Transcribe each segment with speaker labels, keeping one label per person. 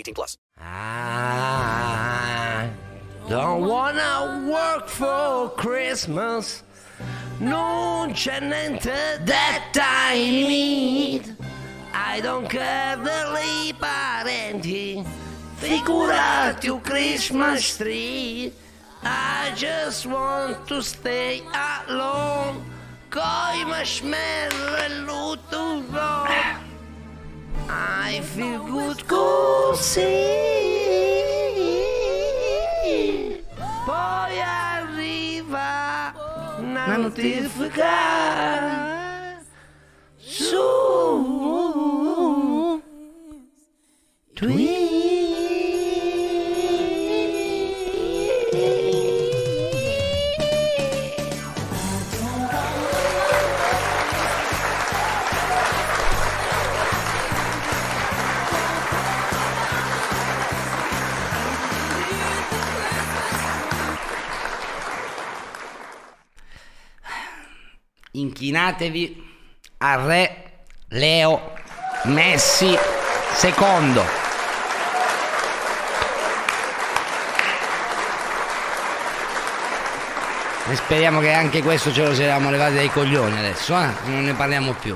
Speaker 1: 18 plus.
Speaker 2: I don't wanna work for Christmas. No c'è niente that I need. I don't care the dei parenti. Figurati un Christmas tree. I just want to stay alone. Coi marshmallow e l'utto I feel good così. Poi arriva una notifica su Inchinatevi al re Leo Messi secondo. E speriamo che anche questo ce lo siamo levati dai coglioni adesso, eh? non ne parliamo più.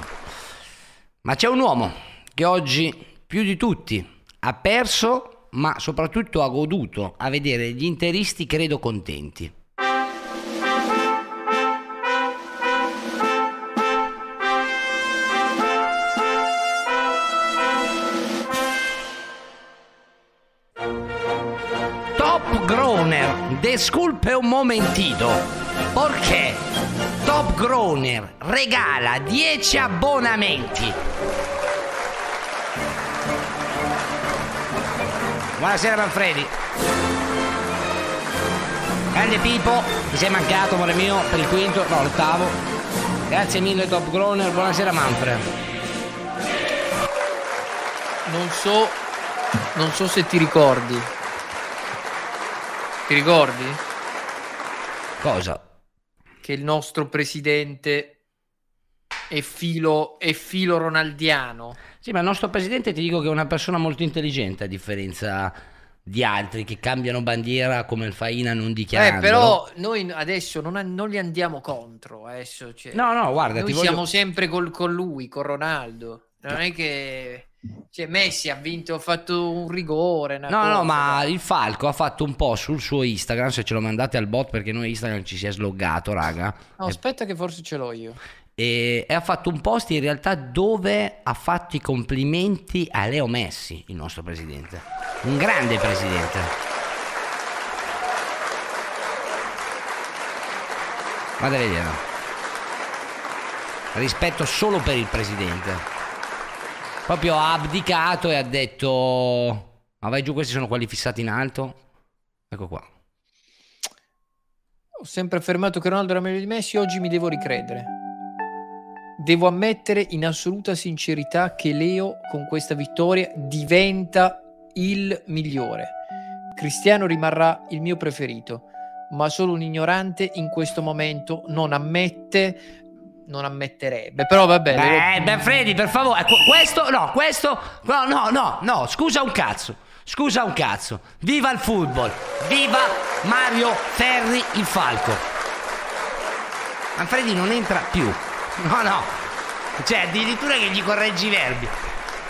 Speaker 2: Ma c'è un uomo che oggi, più di tutti, ha perso, ma soprattutto ha goduto a vedere gli interisti, credo, contenti. Desculpe un momentito, perché Top Groner regala 10 abbonamenti. Buonasera Manfredi. Grande Pippo, mi sei mancato, amore mio, per il quinto, no, l'ottavo. Grazie mille Top Groner, buonasera Manfred.
Speaker 3: Non so, non so se ti ricordi. Ti ricordi?
Speaker 2: Cosa?
Speaker 3: Che il nostro presidente è filo, è filo ronaldiano.
Speaker 2: Sì, ma il nostro presidente ti dico che è una persona molto intelligente a differenza di altri che cambiano bandiera come il Faina non
Speaker 3: Eh,
Speaker 2: dichiarando.
Speaker 3: però noi adesso non, non li andiamo contro. Adesso, cioè,
Speaker 2: No, no, guarda,
Speaker 3: noi
Speaker 2: ti voglio-
Speaker 3: siamo sempre col- con lui, con Ronaldo. Non è che cioè, Messi ha vinto, ha fatto un rigore.
Speaker 2: No,
Speaker 3: cosa,
Speaker 2: no, ma il Falco ha fatto un po' sul suo Instagram, se ce lo mandate al bot perché noi Instagram ci si è sloggato, raga.
Speaker 3: No, aspetta che forse ce l'ho io.
Speaker 2: E, e ha fatto un post in realtà dove ha fatto i complimenti a Leo Messi, il nostro presidente. Un grande presidente. Vado a vedere. Rispetto solo per il presidente. Proprio ha abdicato e ha detto... Ma vai giù, questi sono quelli fissati in alto. Ecco qua.
Speaker 3: Ho sempre affermato che Ronaldo era meglio di Messi, oggi mi devo ricredere. Devo ammettere in assoluta sincerità che Leo con questa vittoria diventa il migliore. Cristiano rimarrà il mio preferito, ma solo un ignorante in questo momento non ammette, non ammetterebbe. Però vabbè,
Speaker 2: Beh,
Speaker 3: lo-
Speaker 2: beh, Freddy, per favore, questo, no, questo, no, no, no, no, scusa un cazzo, scusa un cazzo. Viva il football, viva Mario Ferri il Falco. Manfredi non entra più, no, no, cioè addirittura che gli correggi i verbi.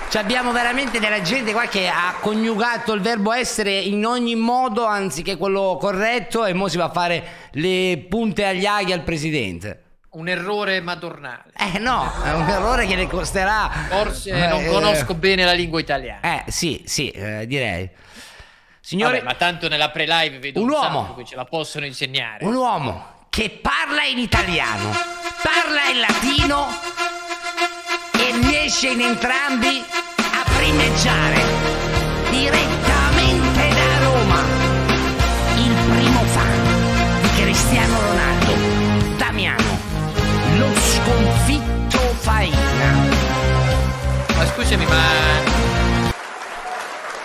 Speaker 2: Cioè abbiamo veramente della gente qua che ha coniugato il verbo essere in ogni modo anziché quello corretto e mo si va a fare le punte agli aghi al presidente.
Speaker 3: Un errore madornale.
Speaker 2: Eh no, è un errore che le costerà.
Speaker 3: Forse
Speaker 2: Eh,
Speaker 3: non
Speaker 2: eh,
Speaker 3: conosco bene la lingua italiana.
Speaker 2: Eh sì, sì, eh, direi. Signore,
Speaker 3: Vabbè, ma tanto nella pre-live vedo
Speaker 2: Un
Speaker 3: un,
Speaker 2: uomo.
Speaker 3: che ce la possono insegnare.
Speaker 2: un uomo che parla in italiano, parla in latino e riesce in entrambi a primeggiare direttamente da Roma. Il primo fan di Cristiano Ronaldo, Damiano,
Speaker 3: scusami, ma.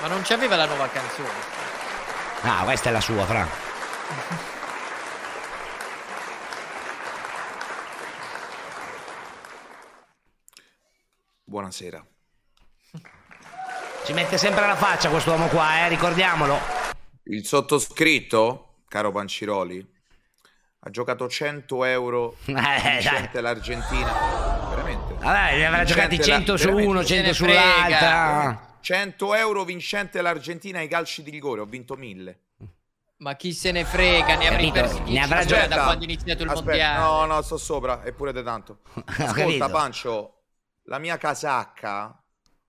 Speaker 3: Ma non c'aveva la nuova canzone?
Speaker 2: Ah, questa è la sua, Fra.
Speaker 4: Buonasera.
Speaker 2: Ci mette sempre la faccia quest'uomo qua, eh, ricordiamolo.
Speaker 4: Il sottoscritto, caro Panciroli, ha giocato 100 euro
Speaker 2: Eh, dai.
Speaker 4: vincente l'Argentina.
Speaker 2: Vabbè, ne avrà giocati
Speaker 4: Vincente la-
Speaker 2: 100 su uno,
Speaker 3: Chi se
Speaker 2: 100
Speaker 3: ne
Speaker 2: sull'altra.
Speaker 4: 100 euro vincente l'Argentina ai calci di rigore, ho vinto 1000.
Speaker 3: Ma chi se ne frega, ne avrei persi
Speaker 2: Ne
Speaker 3: 10
Speaker 2: avrà
Speaker 3: già
Speaker 2: già-
Speaker 3: da quando è iniziato il
Speaker 4: Aspetta,
Speaker 3: mondiale.
Speaker 4: No, no, sto sopra, eppure di tanto. Ascolta. Pancio, la mia casacca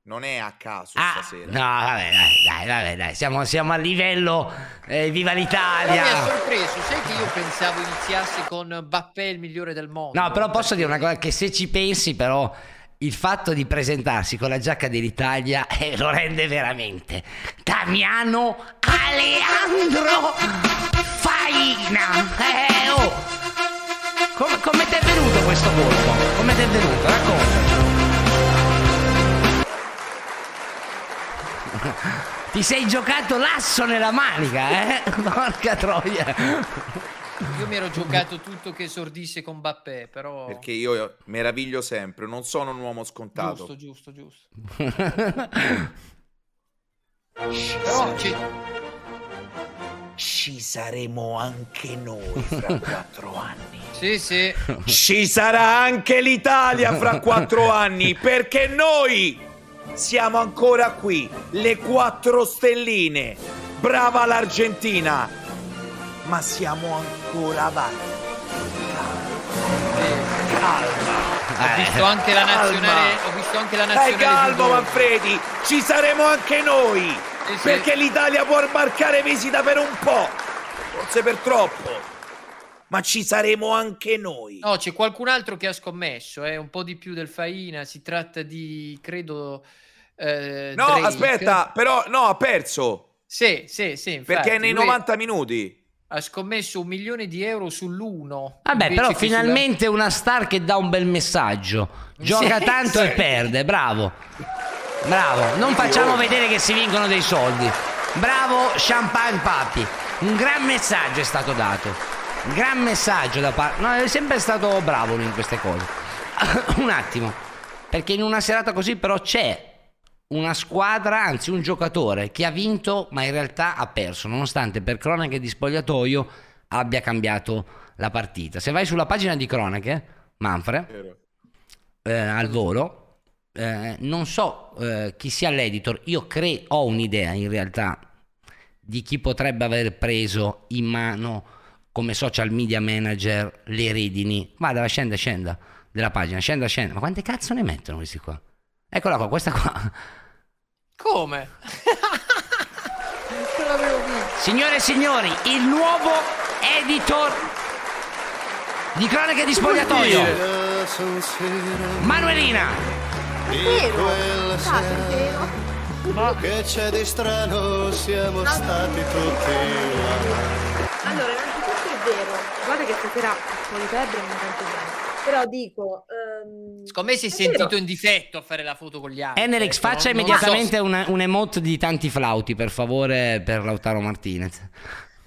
Speaker 4: non è a caso
Speaker 2: Ah,
Speaker 4: stasera.
Speaker 2: no, vabbè, dai, dai, vabbè, dai, siamo, siamo a livello eh, Viva
Speaker 3: Però mi ha
Speaker 2: l'Italia.
Speaker 3: sorpreso, sai che io pensavo iniziasse con Bappé il migliore del mondo.
Speaker 2: No, però posso dire una cosa, che se ci pensi però il fatto di presentarsi con la giacca dell'Italia eh, lo rende veramente Damiano Aleandro Faina. Eh, oh. Come, come ti è venuto questo colpo? Come ti è venuto? Raccontaci. Ti sei giocato l'asso nella manica, eh? Porca troia.
Speaker 3: Io mi ero giocato tutto che esordisse con Bappé, però...
Speaker 4: Perché io meraviglio sempre, non sono un uomo scontato.
Speaker 3: Giusto, giusto, giusto. Però ci-
Speaker 5: Ci saremo anche noi fra quattro anni.
Speaker 3: Sì, sì.
Speaker 4: Ci sarà anche l'Italia fra quattro anni, perché noi siamo ancora qui, le quattro stelline. Brava l'Argentina, ma siamo ancora avanti.
Speaker 3: Ho visto anche la nazionale, ho visto anche la
Speaker 4: Dai
Speaker 3: nazionale
Speaker 4: calmo
Speaker 3: judo.
Speaker 4: Manfredi, ci saremo anche noi,
Speaker 3: sì.
Speaker 4: perché l'Italia può sbarcare visita per un po', forse per troppo, ma ci saremo anche noi.
Speaker 3: No, c'è qualcun altro che ha scommesso, eh, un po' di più del Faina, si tratta di, credo... eh,
Speaker 4: No,
Speaker 3: Drake.
Speaker 4: aspetta, però no, ha perso,
Speaker 3: Sì, sì, sì, infatti,
Speaker 4: perché è nei
Speaker 3: lui
Speaker 4: 90 minuti.
Speaker 3: Ha scommesso un milione di euro sull'uno.
Speaker 2: Vabbè, però
Speaker 3: che sulla-
Speaker 2: finalmente una star che dà un bel messaggio. Gioca
Speaker 3: Sì,
Speaker 2: tanto
Speaker 3: sì.
Speaker 2: e perde, bravo. Bravo, non facciamo vedere che si vincono dei soldi. Bravo Champagne Papi. Un gran messaggio è stato dato. Gran messaggio da parte... No, è sempre stato bravo lui in queste cose. un attimo. Perché in una serata così però c'è una squadra, anzi un giocatore che ha vinto ma in realtà ha perso, nonostante per cronache di spogliatoio abbia cambiato la partita. Se vai sulla pagina di cronache, Manfred, eh, al volo, eh, non so eh, chi sia l'editor, io cre- ho un'idea in realtà di chi potrebbe aver preso in mano come social media manager le redini. Vada, scenda, scenda della pagina, scenda, scenda. Ma quante cazzo ne mettono questi qua? Eccola qua, questa qua.
Speaker 3: Come?
Speaker 2: Signore e signori, il nuovo editor di cronache di spogliatoio. Manuelina.
Speaker 6: Che c'è di strano, siamo stati tutti là.
Speaker 7: Allora, vero, guarda che stasera di febbre non tanto bene. Però dico, ehm,
Speaker 3: Secondo me si è
Speaker 7: è
Speaker 3: sentito
Speaker 7: vero.
Speaker 3: in difetto a fare la foto con gli altri.
Speaker 2: Enerix,
Speaker 3: ecco,
Speaker 2: faccia
Speaker 3: non- non
Speaker 2: immediatamente
Speaker 3: so-
Speaker 2: un, un emote di tanti flauti, per favore, per Lautaro Martinez.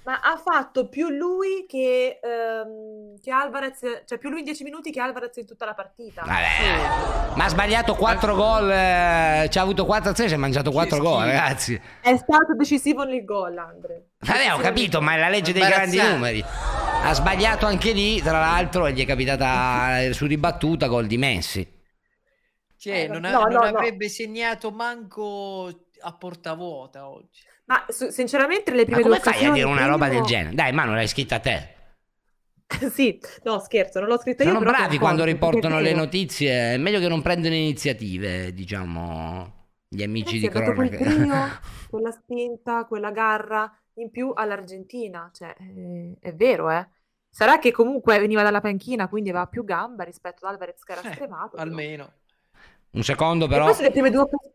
Speaker 7: Ma ha fatto più lui che, ehm, che Alvarez, cioè più lui in 10 minuti che Alvarez in tutta la partita.
Speaker 2: Vabbè, ma ha sbagliato 4 gol, eh, ci ha avuto 4 azioni, si è mangiato 4 gol, ragazzi.
Speaker 7: È stato decisivo nel gol, Andre.
Speaker 2: Vabbè, ho capito, ma è la legge dei grandi numeri. Ha sbagliato anche lì, tra l'altro, e gli è capitata eh, su ribattuta gol di Messi.
Speaker 8: Cioè,
Speaker 7: Eh,
Speaker 8: non, ha-
Speaker 7: no,
Speaker 8: non
Speaker 7: no, no.
Speaker 8: avrebbe segnato manco a porta vuota oggi.
Speaker 7: Ma su- sinceramente le
Speaker 2: Ma
Speaker 7: prime
Speaker 2: come
Speaker 7: due
Speaker 2: fai a
Speaker 7: occasioni
Speaker 2: dire una roba del genere? Dai, Manu, l'hai scritta te.
Speaker 7: sì, no scherzo, non l'ho scritta io.
Speaker 2: Sono
Speaker 7: però
Speaker 2: bravi quando riportano le notizie. È meglio che non prendono iniziative, diciamo, gli amici
Speaker 7: Ragazzi,
Speaker 2: di
Speaker 7: quel
Speaker 2: cronaca.
Speaker 7: brio, quella spinta, quella garra in più all'Argentina. Cioè, eh, è vero, eh. Sarà che comunque veniva dalla panchina, quindi aveva più gamba rispetto ad Alvarez che era
Speaker 8: Eh,
Speaker 7: scremato. però.
Speaker 8: almeno.
Speaker 2: Un secondo,
Speaker 7: E
Speaker 2: però.
Speaker 7: poi sulle prime, due occas-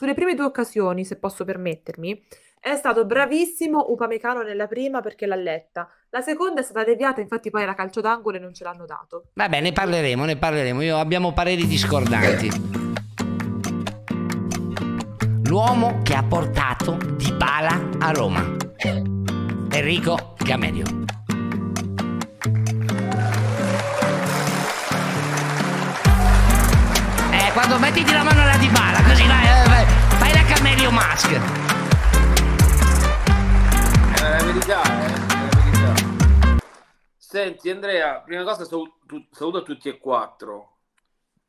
Speaker 7: sulle prime due occasioni, se posso permettermi, è stato bravissimo Upamecano nella prima perché l'ha letta. La seconda è stata deviata, infatti poi era calcio d'angolo e non ce l'hanno dato.
Speaker 2: Vabbè, ne parleremo, ne parleremo. Io abbiamo pareri discordanti. L'uomo che ha portato Dybala a Roma. Enrico Gamedio. Eh, quando mettiti la mano alla Dybala, così vai, Camelio Mask.
Speaker 9: È la verità, eh, è la verità. Senti Andrea, prima cosa saluto a tutti e quattro.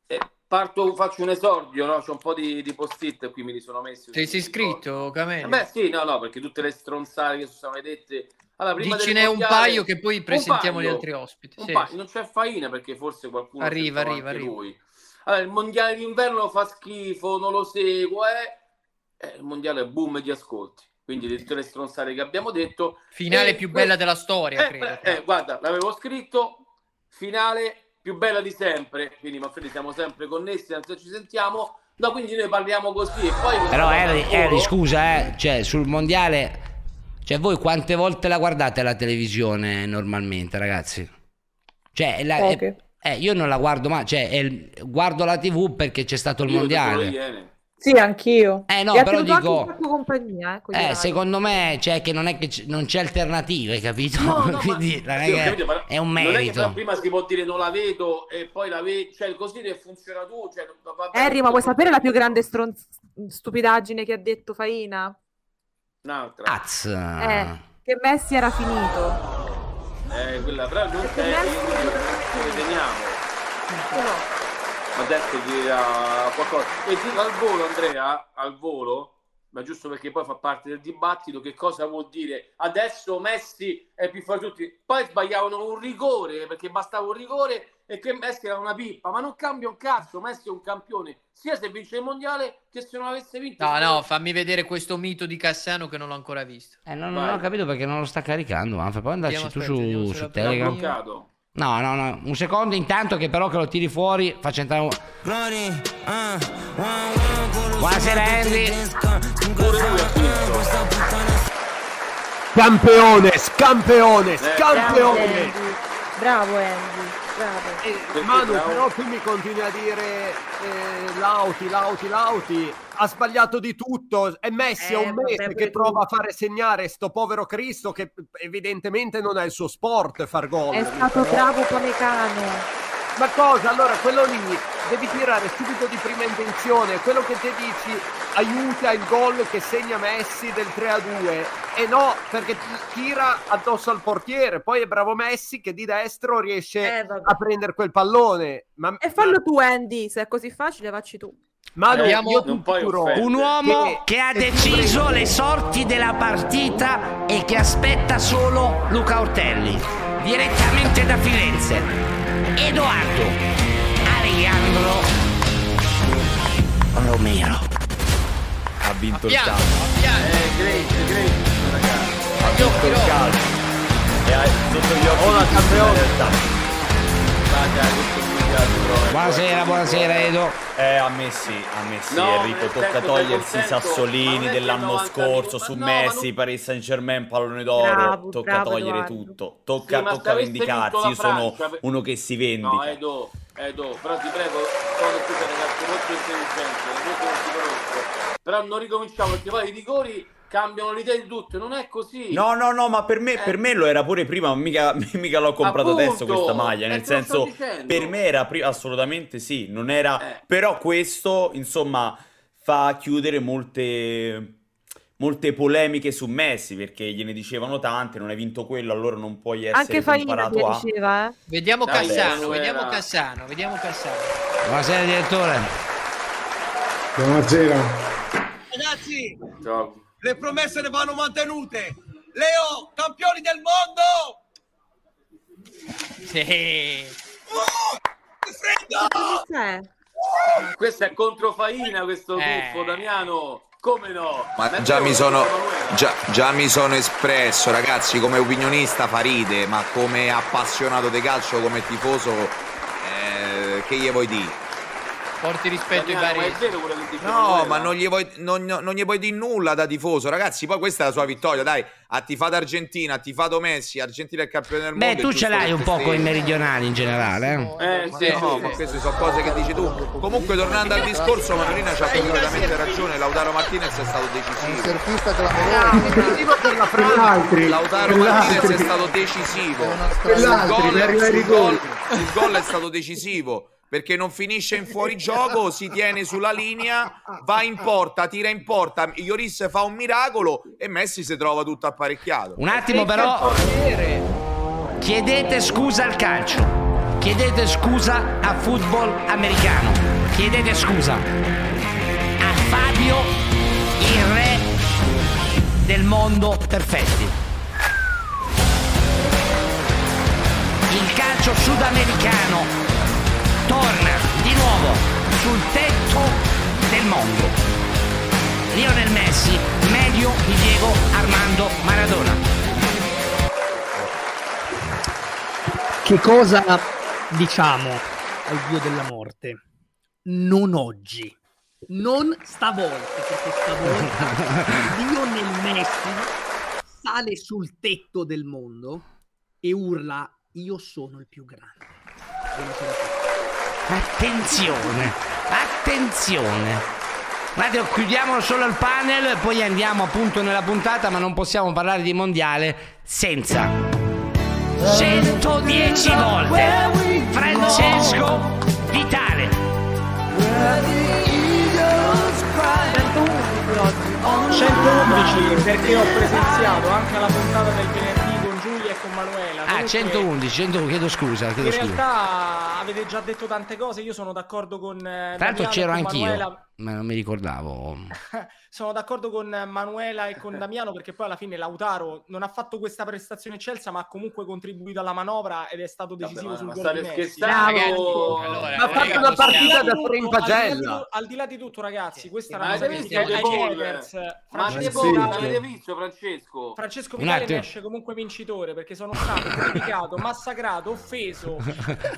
Speaker 9: E parto, faccio un esordio, no? C'è un po' di, di post-it qui mi li sono messi.
Speaker 8: Ti sei iscritto, Camelio?
Speaker 9: Beh sì, no, no, perché tutte le stronzate che sono state dette... Allora, prima del
Speaker 8: Dicene un paio che poi presentiamo gli
Speaker 9: paio,
Speaker 8: altri ospiti. Sì,
Speaker 9: paio.
Speaker 8: sì.
Speaker 9: Non c'è faina perché forse qualcuno
Speaker 8: Arriva, arriva, arriva.
Speaker 9: lui. Allora, il mondiale d'inverno fa schifo, non lo seguo, eh. Eh, il mondiale è boom di ascolti. Quindi di tutte le stronzate che abbiamo detto.
Speaker 8: Finale
Speaker 9: E
Speaker 8: più bella della storia,
Speaker 9: eh,
Speaker 8: credo.
Speaker 9: eh, guarda, l'avevo scritto, finale più bella di sempre, quindi Manfredi siamo sempre connessi, anzi ci sentiamo, no, quindi noi parliamo così e poi...
Speaker 2: Però Harry, scusa, eh, cioè sul mondiale, cioè voi quante volte la guardate la televisione normalmente, ragazzi? Cioè, la-
Speaker 7: Poche.
Speaker 2: eh, io non la guardo mai, cioè è il- guardo la TV perché c'è stato il
Speaker 9: Io
Speaker 2: mondiale.
Speaker 7: Sì, anch'io.
Speaker 2: Eh no,
Speaker 7: E
Speaker 2: però
Speaker 7: anche
Speaker 2: dico-
Speaker 7: compagnia, eh,
Speaker 2: Eh, secondo me, cioè che non è che c- non c'è alternative, capito?
Speaker 9: No, no, ma-
Speaker 2: Quindi è,
Speaker 9: Sì, capito, ma
Speaker 2: è un
Speaker 9: Non è che
Speaker 2: merito.
Speaker 9: prima si può dire non la vedo e poi la vedo, cioè così che funziona tu, cioè,
Speaker 7: Harry, ma vuoi sapere la più grande stron- stupidaggine che ha detto Faina?
Speaker 9: Un'altra.
Speaker 2: Az.
Speaker 7: Eh, che Messi era finito.
Speaker 9: Eh, quella, però non è,
Speaker 7: Messi
Speaker 9: teniamo.
Speaker 7: No.
Speaker 9: Ma detto che era qualcosa. E dico al volo, Andrea, al volo, ma giusto perché poi fa parte del dibattito, che cosa vuol dire adesso Messi è più forte di tutti. Poi sbagliavano un rigore, perché bastava un rigore e che Messi era una pippa, ma non cambia un cazzo, Messi è un campione, sia se vince il mondiale che se non avesse vinto.
Speaker 8: No, no, fammi vedere questo mito di Cassano che non l'ho ancora visto.
Speaker 2: Eh, non, non ho capito perché non lo sta caricando, Manfred. Puoi andarci tu
Speaker 8: aspetta,
Speaker 2: su, su Telegram? No, no, no, un secondo intanto che però che lo tiri fuori faccia entrare un... Buonasera Andy.
Speaker 10: Campeone, scampeone, scampeone.
Speaker 7: Bravo Andy, bravo.
Speaker 10: Eh, Manu, però tu mi continui a dire eh, Lauti, Lauti, Lauti. Ha sbagliato di tutto. È Messi, è
Speaker 7: Eh,
Speaker 10: un
Speaker 7: vabbè,
Speaker 10: mese che prova a fare segnare sto povero Cristo che evidentemente non è il suo sport far gol.
Speaker 7: È stato bravo Pamecano.
Speaker 10: Ma cosa? Allora, quello lì devi tirare subito di prima intenzione. Quello che te dici aiuta il gol che segna Messi del 3 a 2. E no, perché ti tira addosso al portiere. Poi è bravo Messi che di destro riesce
Speaker 7: Eh,
Speaker 10: a prendere quel pallone. Ma,
Speaker 7: E fallo tu Andy, se è così facile facci tu.
Speaker 10: Manu,
Speaker 8: Abbiamo-
Speaker 10: ti.
Speaker 2: Un uomo
Speaker 10: che-
Speaker 2: che ha deciso le sorti della partita e che aspetta solo Luca Ortelli, direttamente da Firenze. Edoardo Alejandro Romero.
Speaker 11: Ha vinto il calcio.
Speaker 9: Eh, great, great, ragazzi.
Speaker 11: Ha vinto il calcio. E ha sotto gli occhi
Speaker 10: Ora campione.
Speaker 9: è eh.
Speaker 2: Buonasera, buonasera Edo.
Speaker 11: Eh, a Messi, a Messi
Speaker 9: No,
Speaker 11: Enrico, tocca togliersi i sassolini
Speaker 9: è
Speaker 11: dell'anno
Speaker 9: 90
Speaker 11: scorso su
Speaker 9: no,
Speaker 11: Messi,
Speaker 9: non-
Speaker 11: Paris Saint Germain, pallone d'oro,
Speaker 7: Bravo,
Speaker 11: tocca
Speaker 7: bravo,
Speaker 11: togliere
Speaker 7: Edoardo.
Speaker 11: tutto, tocca,
Speaker 9: Sì,
Speaker 11: tocca vendicarsi, io sono uno che si
Speaker 9: No,
Speaker 11: vendica.
Speaker 9: Edo, Edo, però ti prego, so che tu sei un ragazzo molto intelligente, molto non però non ricominciamo perché poi i rigori cambiano l'idea di tutto, non è così.
Speaker 11: No, no, no, ma per me, per me lo era pure prima, ma mica, mica l'ho comprato
Speaker 9: Appunto,
Speaker 11: adesso questa maglia,
Speaker 9: eh,
Speaker 11: nel
Speaker 9: sto
Speaker 11: senso, per me era pri- assolutamente sì, non era...
Speaker 9: Eh.
Speaker 11: Però questo, insomma, fa chiudere molte, molte polemiche su Messi, perché gliene dicevano tante, non hai vinto quello, allora non puoi essere
Speaker 7: Anche Faina
Speaker 11: comparato a...
Speaker 7: diceva, eh.
Speaker 8: Vediamo
Speaker 9: Dai,
Speaker 8: Cassano, vediamo Cassano, vediamo Cassano.
Speaker 2: Buonasera direttore.
Speaker 12: Buonasera.
Speaker 10: Ragazzi,
Speaker 9: Ciao.
Speaker 10: le promesse ne vanno mantenute. Leo, campioni del mondo!
Speaker 8: Sì.
Speaker 7: Cos'è?
Speaker 9: Questo è controfaina, questo
Speaker 8: Eh.
Speaker 9: tuffo, Damiano. Come no?
Speaker 4: Ma già mi sono, già, già mi sono espresso, ragazzi, come opinionista fa ride, ma come appassionato di calcio, come tifoso, eh, che gli vuoi dire?
Speaker 8: Porti rispetto ai
Speaker 9: Damiano, ma
Speaker 8: vari.
Speaker 9: è vero quello che dice
Speaker 4: No, ma non gli, vuoi, non, non gli puoi dire nulla da tifoso, ragazzi. Poi questa è la sua vittoria, dai. Ha tifato Argentina, ha tifato Messi, Argentina è campione del
Speaker 2: Beh,
Speaker 4: mondo.
Speaker 2: tu
Speaker 4: è
Speaker 2: ce l'hai un po' con i meridionali in generale, eh?
Speaker 9: Eh, sì,
Speaker 4: No,
Speaker 9: sì,
Speaker 4: ma
Speaker 9: sì.
Speaker 4: queste sono cose che dici tu. Comunque, tornando al discorso, Manorina c'ha completamente ragione. Lautaro Martinez è stato decisivo.
Speaker 13: surfista clamoroso.
Speaker 10: per la
Speaker 12: l'altri.
Speaker 4: Lautaro Martinez è stato decisivo. Sul
Speaker 12: l'altri,
Speaker 4: gol- sul. Il gol è stato decisivo perché non finisce in fuorigioco, si tiene sulla linea, va in porta, tira in porta. Ioris fa un miracolo e Messi si trova tutto apparecchiato.
Speaker 2: Un attimo però, chiedete scusa al calcio, chiedete scusa a football americano, chiedete scusa a Fabio, il re del mondo perfetti. Il calcio sudamericano torna di nuovo sul tetto del mondo. Lionel Messi, meglio di Diego Armando Maradona.
Speaker 14: Che cosa diciamo al dio della morte? Non oggi, non stavolta, perché stavolta Lionel Messi sale sul tetto del mondo e urla io sono il più grande.
Speaker 2: Attenzione, attenzione. Attimo, chiudiamo solo il panel, poi andiamo appunto nella puntata, ma non possiamo parlare di mondiale senza 110 volte Francesco Vitale.
Speaker 15: 111 perché ho presenziato anche alla puntata del venerdì
Speaker 2: Ah,
Speaker 15: Comunque,
Speaker 2: 111, 111, chiedo scusa, chiedo
Speaker 15: In
Speaker 2: scusa.
Speaker 15: realtà avete già detto tante cose, io sono d'accordo con eh, Damiano e
Speaker 2: c'ero
Speaker 15: con
Speaker 2: anch'io,
Speaker 15: Manuela.
Speaker 2: Ma non mi ricordavo.
Speaker 15: Sono d'accordo con Manuela e con Damiano perché poi alla fine Lautaro non ha fatto questa prestazione eccelsa ma ha comunque contribuito alla manovra ed è stato decisivo
Speaker 9: ma-
Speaker 15: sul
Speaker 9: ma
Speaker 15: gol
Speaker 9: state
Speaker 15: di Messi.
Speaker 9: scherzando?
Speaker 8: Allora,
Speaker 10: Ma ha fatto una partita da tre in
Speaker 15: Al di là di
Speaker 10: pagella.
Speaker 15: tu- Al di là di tutto ragazzi, questa è
Speaker 9: Ma
Speaker 15: una cosa che.
Speaker 9: Ma
Speaker 15: Francesco
Speaker 9: visto Francesco?
Speaker 15: Francesco Vitale ne esce comunque vincitore perché sono stato criticato, massacrato, offeso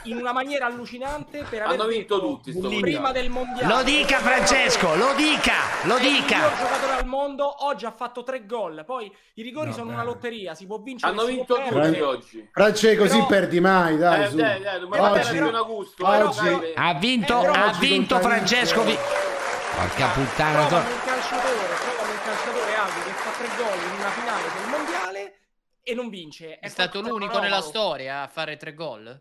Speaker 15: in una maniera allucinante per aver
Speaker 9: Hanno vinto tutti
Speaker 15: prima del mondiale.
Speaker 2: Lo dica Francesco, lo dica, lo
Speaker 15: È il
Speaker 2: dica.
Speaker 15: miglior giocatore al mondo, oggi ha fatto tre gol. Poi i rigori sono una lotteria, si può vincere
Speaker 9: Hanno vinto tutti oggi.
Speaker 12: Francesco, così
Speaker 15: Però-
Speaker 12: perdi mai, dai,
Speaker 9: Eh,
Speaker 12: su.
Speaker 9: dai, dai, ma
Speaker 12: oggi,
Speaker 9: Augusto,
Speaker 12: oggi,
Speaker 9: eh, dai.
Speaker 2: Ha vinto,
Speaker 15: Eh, però
Speaker 2: ha
Speaker 12: oggi
Speaker 2: vinto Francesco Vi- Porca puttana. To-
Speaker 15: un calciatore, trovano un calciatore Aldo che fa tre gol in una finale del mondiale e non vince.
Speaker 8: È stato
Speaker 15: qualcosa
Speaker 8: l'unico nella storia a fare tre gol?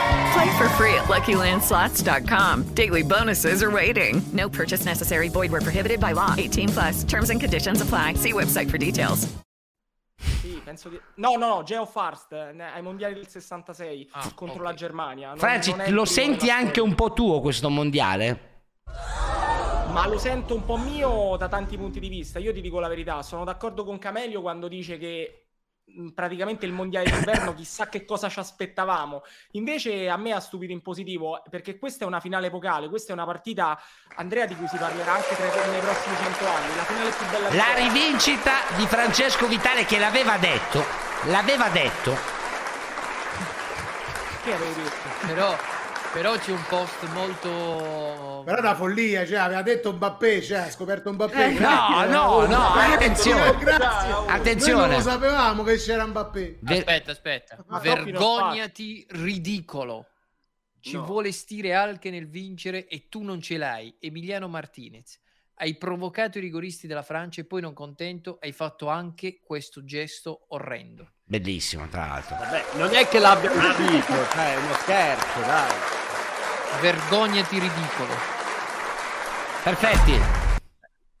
Speaker 16: Play for free at LuckyLandSlots.com. Daily bonuses are waiting. No purchase necessary. Void were prohibited by law. 18 plus. Terms and conditions apply. See website for details.
Speaker 15: Sì, penso di... No, no, no, Geo Farst ai mondiali del 66
Speaker 8: Ah,
Speaker 15: contro la Germania. Non-
Speaker 2: Franci,
Speaker 15: non
Speaker 2: lo senti anche un po' tuo questo mondiale?
Speaker 15: Ma lo sento un po' mio da tanti punti di vista. Io ti dico la verità, sono d'accordo con Camelio quando dice che praticamente il mondiale d'inverno chissà che cosa ci aspettavamo. Invece a me ha stupito in positivo perché questa è una finale epocale, questa è una partita Andrea di cui si parlerà anche tra nei prossimi 100 anni, la finale più bella
Speaker 2: La rivincita di Francesco Vitale che l'aveva detto, l'aveva detto.
Speaker 15: Che avevo detto?
Speaker 8: Però, però c'è un post molto...
Speaker 12: Però è una follia, cioè, aveva detto Mbappé, cioè, ha scoperto Mbappé.
Speaker 2: Eh, no, no, no, attenzione.
Speaker 12: Grazie.
Speaker 2: Attenzione.
Speaker 12: Noi non lo sapevamo che c'era Mbappé.
Speaker 8: Aspetta, aspetta.
Speaker 15: Ma
Speaker 8: Vergognati, ridicolo. Ci
Speaker 15: No.
Speaker 8: vuole stire anche nel vincere e tu non ce l'hai. Emiliano Martinez.
Speaker 3: Hai provocato i rigoristi della Francia e poi non contento hai fatto anche questo gesto orrendo.
Speaker 2: Bellissimo, tra l'altro.
Speaker 10: Vabbè, non è che l'abbia capito, cioè è uno scherzo, dai.
Speaker 3: Vergognati ridicolo.
Speaker 2: Perfetti.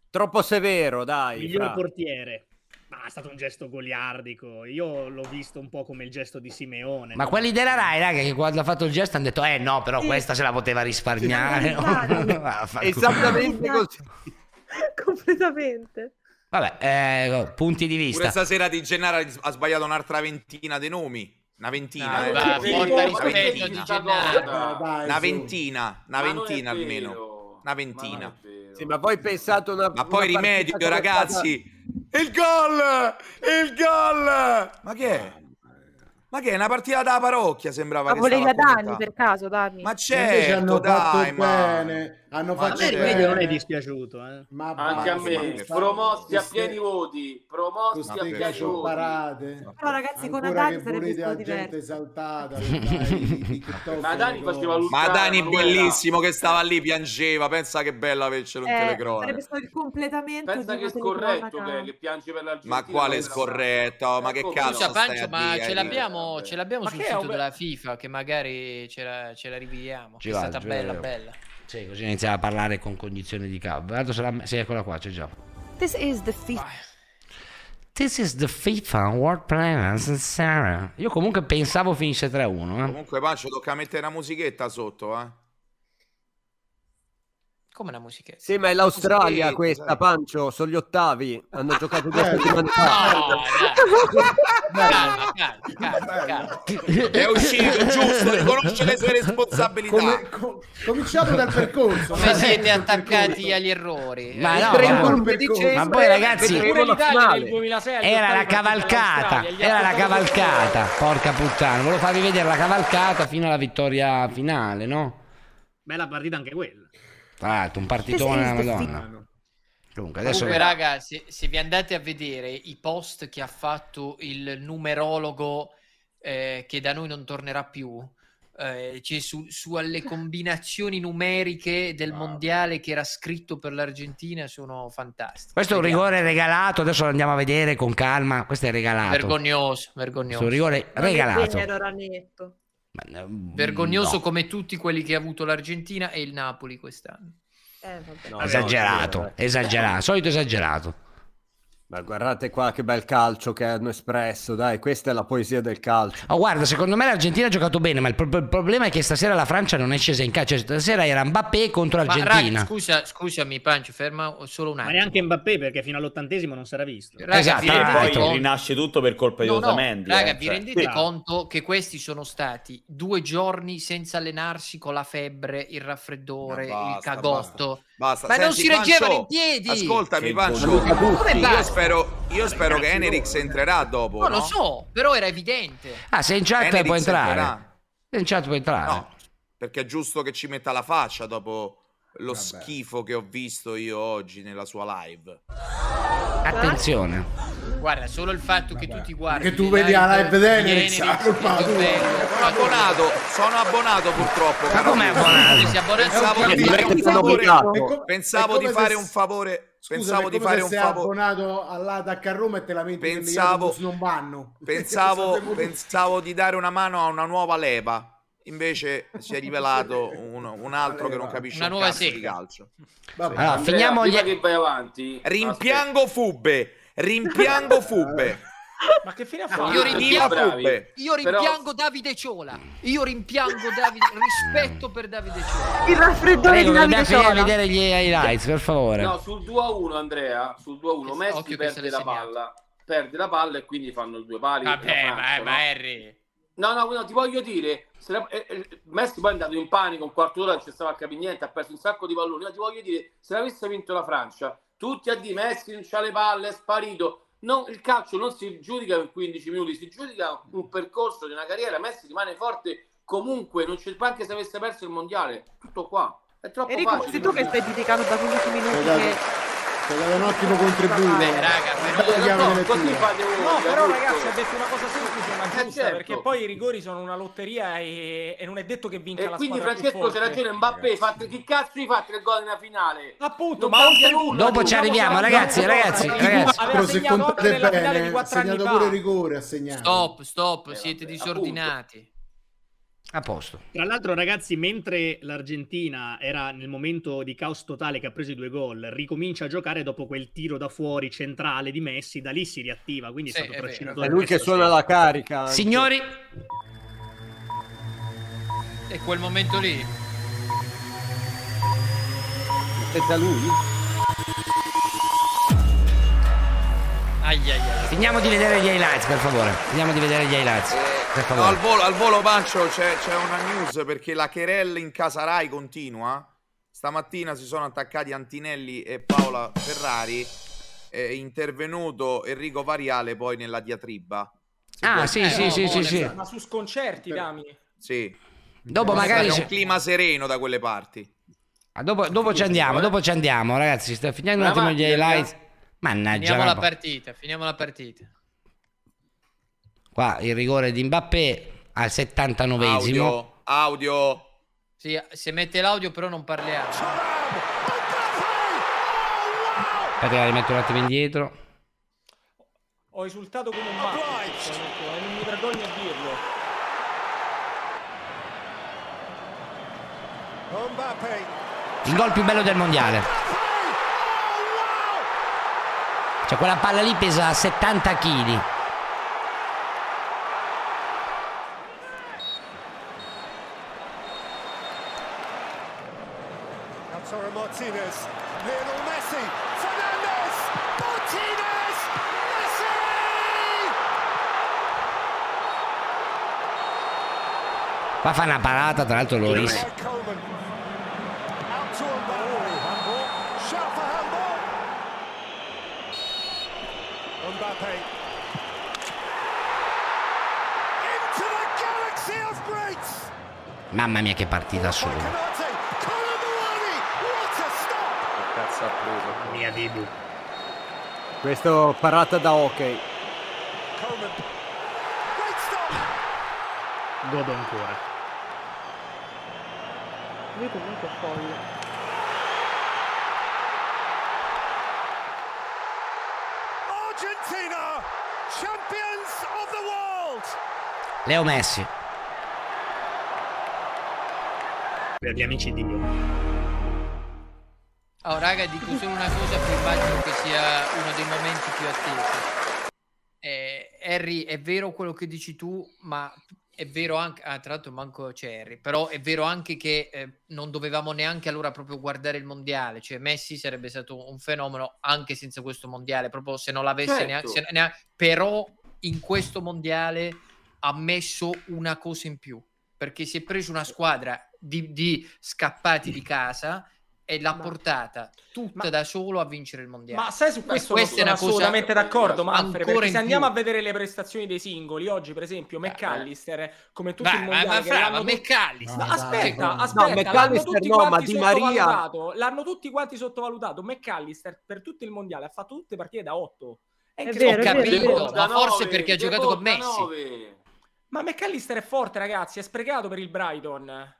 Speaker 10: Troppo severo, dai.
Speaker 14: Miglior
Speaker 10: Fra.
Speaker 14: portiere. Ma è stato un gesto goliardico. Io l'ho visto un po' come il gesto di Simeone.
Speaker 2: Ma
Speaker 14: no?
Speaker 2: quelli della Rai, raga, che quando ha fatto il gesto hanno detto, eh no, però questa se la poteva risparmiare.
Speaker 10: Esattamente così.
Speaker 7: Completamente.
Speaker 2: Vabbè, eh, punti di
Speaker 4: Pure
Speaker 2: vista.
Speaker 4: stasera Di Gennaro ha sbagliato un'altra ventina di nomi. Una ventina,
Speaker 3: No,
Speaker 4: eh.
Speaker 3: porta rispetto
Speaker 4: ventina.
Speaker 3: di Gennaro.
Speaker 4: Una ventina, una ventina almeno. Una ventina.
Speaker 10: Sì, ma poi pensate una
Speaker 4: Ma poi
Speaker 10: una
Speaker 4: rimedio, ragazzi. Il gol! Il gol! Ma che è? Ma che è una partita da parrocchia sembrava
Speaker 7: Ma
Speaker 4: che
Speaker 7: volevi
Speaker 4: stava
Speaker 7: a Dani per caso, Dani?
Speaker 4: Ma certo,
Speaker 12: hanno
Speaker 4: dai, ma...
Speaker 12: bene, hanno fatto.
Speaker 14: Il video non è dispiaciuto, eh.
Speaker 12: Ma
Speaker 9: Anche a me, promossi a pieni voti, promossi a pieni voti.
Speaker 12: parate.
Speaker 7: Però ragazzi, con Adani sarebbe stato
Speaker 12: la gente
Speaker 7: diverso.
Speaker 12: esaltata
Speaker 9: Ma Dani faceva
Speaker 4: Ma Dani bellissimo che stava lì, piangeva. Pensa che bello avercelo in
Speaker 7: Eh,
Speaker 4: telecronaca.
Speaker 7: sarebbe stato il completamento
Speaker 9: Pensa
Speaker 7: di
Speaker 9: che
Speaker 7: una
Speaker 9: scorretto che, che piange per l'Argentina.
Speaker 4: Ma quale scorretto? Ma che cazzo
Speaker 3: Pancio,
Speaker 4: a
Speaker 3: ma
Speaker 4: dire?
Speaker 3: ce l'abbiamo, ce l'abbiamo sul
Speaker 9: è
Speaker 3: sito della FIFA che magari ce la, ce la rividiamo. È stata bella, bella.
Speaker 2: Sì, così iniziamo a parlare con cognizione di cavo. Guarda se la... Sì, eccola qua, c'è già.
Speaker 17: This is the FIFA.
Speaker 2: This is the FIFA World Sarah. Io comunque pensavo finisse 3-1. Eh.
Speaker 4: Comunque, Pancio, tocca mettere una musichetta sotto, eh.
Speaker 3: Come una musichetta.
Speaker 10: Sì, ma è l'Australia
Speaker 4: Sì,
Speaker 10: questa,
Speaker 4: sai.
Speaker 10: Pancio. Sono gli ottavi. Hanno giocato due
Speaker 12: Eh,
Speaker 10: settimane fa.
Speaker 3: No, calma, calma, calma, calma.
Speaker 4: È uscito, giusto, riconosce le sue responsabilità.
Speaker 12: Come, co- cominciamo dal percorso.
Speaker 3: Come siete attaccati agli errori?
Speaker 2: Ma
Speaker 3: Eh,
Speaker 2: no,
Speaker 10: Il
Speaker 2: ma-
Speaker 10: 31
Speaker 12: ma
Speaker 10: dicembre
Speaker 2: poi, ragazzi,
Speaker 10: la
Speaker 15: nel 2006 agli
Speaker 2: Era la cavalcata, era la cavalcata, porca puttana. Volevo farvi vedere la cavalcata fino alla vittoria finale, no?
Speaker 14: Bella partita anche quella.
Speaker 2: Tra l'altro, un partitone della Madonna. Comunque, adesso...
Speaker 3: Comunque, raga, se, se vi andate a vedere i post che ha fatto il numerologo eh, che da noi non tornerà più, eh, c'è su, su alle combinazioni numeriche del mondiale che era scritto per l'Argentina, sono fantastiche.
Speaker 2: Questo è un rigore regalato, adesso lo andiamo a vedere con calma. Questo è regalato.
Speaker 3: Vergognoso,
Speaker 2: Questo è
Speaker 3: vergognoso.
Speaker 2: un rigore regalato. Ma, mm,
Speaker 3: Vergognoso
Speaker 2: no.
Speaker 3: come tutti quelli che ha avuto l'Argentina e il Napoli quest'anno.
Speaker 7: Eh, vabbè.
Speaker 10: No,
Speaker 2: Esagerato,
Speaker 10: no,
Speaker 2: esagerato, solito esagerato.
Speaker 10: Ma guardate qua che bel calcio che hanno espresso, dai, questa è la poesia del calcio.
Speaker 2: Oh, guarda, secondo me l'Argentina ha giocato bene, ma il, pro- il problema è che stasera la Francia non è scesa in calcio. Cioè, stasera era Mbappé contro
Speaker 3: Ma
Speaker 2: l'Argentina.
Speaker 3: raga, scusa, scusami Pancio, ferma solo un
Speaker 14: Ma
Speaker 3: attimo.
Speaker 14: neanche Mbappé perché fino all'ottantesimo non era visto.
Speaker 3: Raga,
Speaker 2: Esatto,
Speaker 3: rendete
Speaker 11: poi
Speaker 3: conto-
Speaker 11: rinasce tutto per colpa di
Speaker 3: No, no,
Speaker 11: Otamendi.
Speaker 3: raga,
Speaker 11: eh,
Speaker 3: vi
Speaker 11: cioè.
Speaker 3: rendete
Speaker 14: Sì.
Speaker 3: conto che questi sono stati due giorni senza allenarsi con la febbre, il raffreddore,
Speaker 4: Ma basta,
Speaker 3: il cagotto?
Speaker 4: Basta.
Speaker 3: Ma non
Speaker 4: Senti,
Speaker 3: si reggevano in piedi!
Speaker 4: Ascoltami, Pancio.
Speaker 3: Come
Speaker 4: Io
Speaker 3: basta?
Speaker 4: spero, io spero che Enerix entrerà dopo.
Speaker 3: No,
Speaker 4: no?
Speaker 3: lo so, però era evidente.
Speaker 2: Ah, se in chat
Speaker 4: Enerix
Speaker 2: può entrare.
Speaker 4: entrerà.
Speaker 2: Se in chat può entrare.
Speaker 4: No, perché è giusto che ci metta la faccia dopo lo schifo che ho visto io oggi nella sua live.
Speaker 2: Attenzione.
Speaker 3: Guarda, solo il fatto che tu ti guardi
Speaker 12: Che tu vedi la live.
Speaker 4: Sono abbonato, sono abbonato purtroppo.
Speaker 2: Ma
Speaker 4: amico.
Speaker 2: abbonato?
Speaker 3: Si
Speaker 4: Pensavo di fare
Speaker 12: come
Speaker 4: un favore. Pensavo di
Speaker 12: come
Speaker 4: fare un favore.
Speaker 12: Scusa,
Speaker 4: Pensavo di
Speaker 12: come
Speaker 4: fare un favore.
Speaker 12: abbonato all'ATAC a Roma e te lamenti che
Speaker 4: Pensavo-
Speaker 12: non vanno.
Speaker 4: Pensavo, pensavo di dare una mano a una nuova leva. Invece si è rivelato un, un altro che non capisce
Speaker 3: Una
Speaker 4: un
Speaker 3: nuova
Speaker 4: cazzo di calcio.
Speaker 12: Vabbè.
Speaker 2: Allora,
Speaker 9: Andrea,
Speaker 2: finiamo
Speaker 9: prima
Speaker 2: gli...
Speaker 9: che vai avanti.
Speaker 4: Rimpiango Fubbe. Rimpiango Fubbe.
Speaker 15: Ma che fine ha
Speaker 3: Io
Speaker 15: fatto?
Speaker 4: Io
Speaker 3: rimpiango-. Io rimpiango Davide Ciola. Io rimpiango Davide. Rispetto per Davide Ciola.
Speaker 7: Il raffreddore di Davide Ciola.
Speaker 2: vedere gli highlights, per favore.
Speaker 9: No, sul 2 a 1 Andrea, sul 2 a 1
Speaker 3: Che-
Speaker 9: Messi perde la palla. Perde la palla e quindi fanno il due pali.
Speaker 3: Vabbè, ma,
Speaker 9: no?
Speaker 3: ma Harry.
Speaker 9: No, no, no, ti voglio dire, se la- eh, eh, Messi poi è andato in panico, un quarto d'ora non ci stava a capire niente, ha perso un sacco di palloni. No, ti voglio dire, se l'avesse vinto la Francia, tutti a dire Messi non c'ha le palle, è sparito. No, il calcio non si giudica in 15 minuti, si giudica un percorso di una carriera. Messi rimane forte comunque, non c'è anche se avesse perso il mondiale. Tutto qua. È troppo
Speaker 7: Enrico,
Speaker 9: facile.
Speaker 7: sei tu che stai giudicando da 15 minuti che
Speaker 12: Ti ha dato un ottimo contributo.
Speaker 15: Beh, raga,
Speaker 12: lettura.
Speaker 9: fate voi.
Speaker 15: No, però ragazzi ha detto una cosa semplice ma
Speaker 9: Eh,
Speaker 15: giusta
Speaker 9: certo.
Speaker 15: perché poi i rigori sono una lotteria e, e non è detto che vinca
Speaker 9: E
Speaker 15: la
Speaker 9: quindi Francesco c'è ragione Mbappé, fate, chi cazzo gli fa tre gol nella finale?
Speaker 15: Appunto,
Speaker 9: Non
Speaker 15: ma oltre-
Speaker 9: nulla.
Speaker 2: Dopo ci arriviamo, ragazzi, ragazzi, ragazzi.
Speaker 15: Aveva
Speaker 12: se
Speaker 15: segnato anche
Speaker 12: contate
Speaker 15: nella finale di
Speaker 12: bene, ha
Speaker 15: quattro anni
Speaker 12: segnato
Speaker 15: fa.
Speaker 12: pure rigore, ha segnato.
Speaker 3: Stop, stop, siete disordinati.
Speaker 2: A posto.
Speaker 14: Tra l'altro, ragazzi, mentre l'Argentina era nel momento di caos totale che ha preso i due gol, ricomincia a giocare dopo quel tiro da fuori centrale di Messi, da lì si riattiva, quindi è
Speaker 3: Sì,
Speaker 14: stato
Speaker 3: è
Speaker 14: trascinato
Speaker 10: È
Speaker 14: da
Speaker 10: lui che suona la carica. anche.
Speaker 2: Signori,
Speaker 3: E quel momento lì.
Speaker 10: Aspetta lui?
Speaker 3: Ai ai ai.
Speaker 2: finiamo di vedere gli highlights, per favore. Finiamo di vedere gli highlights. Per
Speaker 4: No, al volo, al volo Pancio c'è, c'è una news perché la querella in casa Rai continua. Stamattina si sono attaccati Antinelli e Paola Ferrari. È intervenuto Enrico Variale poi nella diatriba.
Speaker 2: Ah, sì,
Speaker 15: Eh,
Speaker 2: sì,
Speaker 15: no,
Speaker 2: sì, sì, sì.
Speaker 15: Ma su sconcerti, Dami.
Speaker 4: Sì.
Speaker 2: Dopo
Speaker 4: C'è
Speaker 2: magari
Speaker 4: un
Speaker 2: ci-
Speaker 4: clima sereno da quelle parti.
Speaker 2: ah, dopo, dopo ci andiamo, dopo ci andiamo, ragazzi. Sta finendo un attimo gli highlights. Mannaggia,
Speaker 3: Finiamo la partita, finiamo la partita.
Speaker 2: qua il rigore di Mbappé al 79esimo.
Speaker 4: Audio, audio.
Speaker 3: Sì, se mette l'audio però non parliamo.
Speaker 2: Aspetta, la rimetto un attimo indietro.
Speaker 15: Ho esultato come un matto. E non mi vergogno a dirlo.
Speaker 2: Il gol più bello del mondiale. Cioè, quella palla lì pesa 70 kg.
Speaker 18: Lautaro Martinez, Lionel Messi, Fernandez, Martinez, Messi!
Speaker 2: Qua fa una parata, tra l'altro Loris.
Speaker 18: Mbappe. Into the galaxy of greats!
Speaker 2: Mamma mia che partita assurda.
Speaker 10: Cazzo ha preso? Mia Dibu. Questo parata da hockey.
Speaker 14: Godo ancora.
Speaker 7: Lui comunque è folle.
Speaker 18: Argentina, champions of the world!
Speaker 2: Leo Messi.
Speaker 14: Per gli amici di Dio.
Speaker 3: Oh, raga, dico solo una cosa, poi immagino che sia uno dei momenti più attesi. Eh, Harry, è vero quello che dici tu, ma è vero anche, ah, tra l'altro manco c'è Harry, però è vero anche che eh, non dovevamo neanche allora proprio guardare il mondiale, cioè Messi sarebbe stato un fenomeno anche senza questo mondiale, proprio se non l'avesse
Speaker 9: Certo.
Speaker 3: neanche, se nea- però in questo mondiale ha messo una cosa in più, perché si è preso una squadra di, di scappati di casa e l'ha portata tutta da solo a vincere il mondiale.
Speaker 15: Ma sai su questo
Speaker 3: è una
Speaker 15: sono
Speaker 3: cosa
Speaker 15: assolutamente d'accordo, Manfred,
Speaker 3: ancora
Speaker 15: perché
Speaker 3: in
Speaker 15: se andiamo
Speaker 3: più.
Speaker 15: a vedere le prestazioni dei singoli, oggi per esempio McAllister, come tutto
Speaker 3: Beh,
Speaker 15: il
Speaker 3: ma-
Speaker 15: mondiale...
Speaker 3: ma
Speaker 15: che
Speaker 3: fra, ma
Speaker 15: tutti-
Speaker 3: McAllister-
Speaker 15: Ma
Speaker 3: No,
Speaker 15: aspetta,
Speaker 3: dai,
Speaker 15: aspetta,
Speaker 10: no,
Speaker 15: l'hanno
Speaker 10: McAllister
Speaker 15: tutti
Speaker 10: no,
Speaker 15: quanti
Speaker 10: ma Di Maria-
Speaker 15: sottovalutato, L'hanno tutti quanti sottovalutato. McAllister per tutto il mondiale ha fatto tutte partite da 8.
Speaker 7: È vero, è vero, è vero.
Speaker 3: ma forse perché ha giocato con Messi.
Speaker 15: Ma McAllister è forte, ragazzi, è sprecato per il Brighton.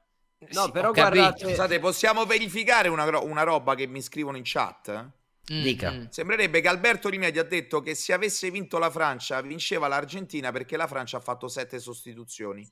Speaker 10: No, però
Speaker 4: Ho capito.
Speaker 10: guardate...
Speaker 4: Scusate, possiamo verificare una, una roba che mi scrivono in chat?
Speaker 2: Dica.
Speaker 4: Sembrerebbe che Alberto Rimedi ha detto che se avesse vinto la Francia vinceva l'Argentina perché la Francia ha fatto sette sostituzioni.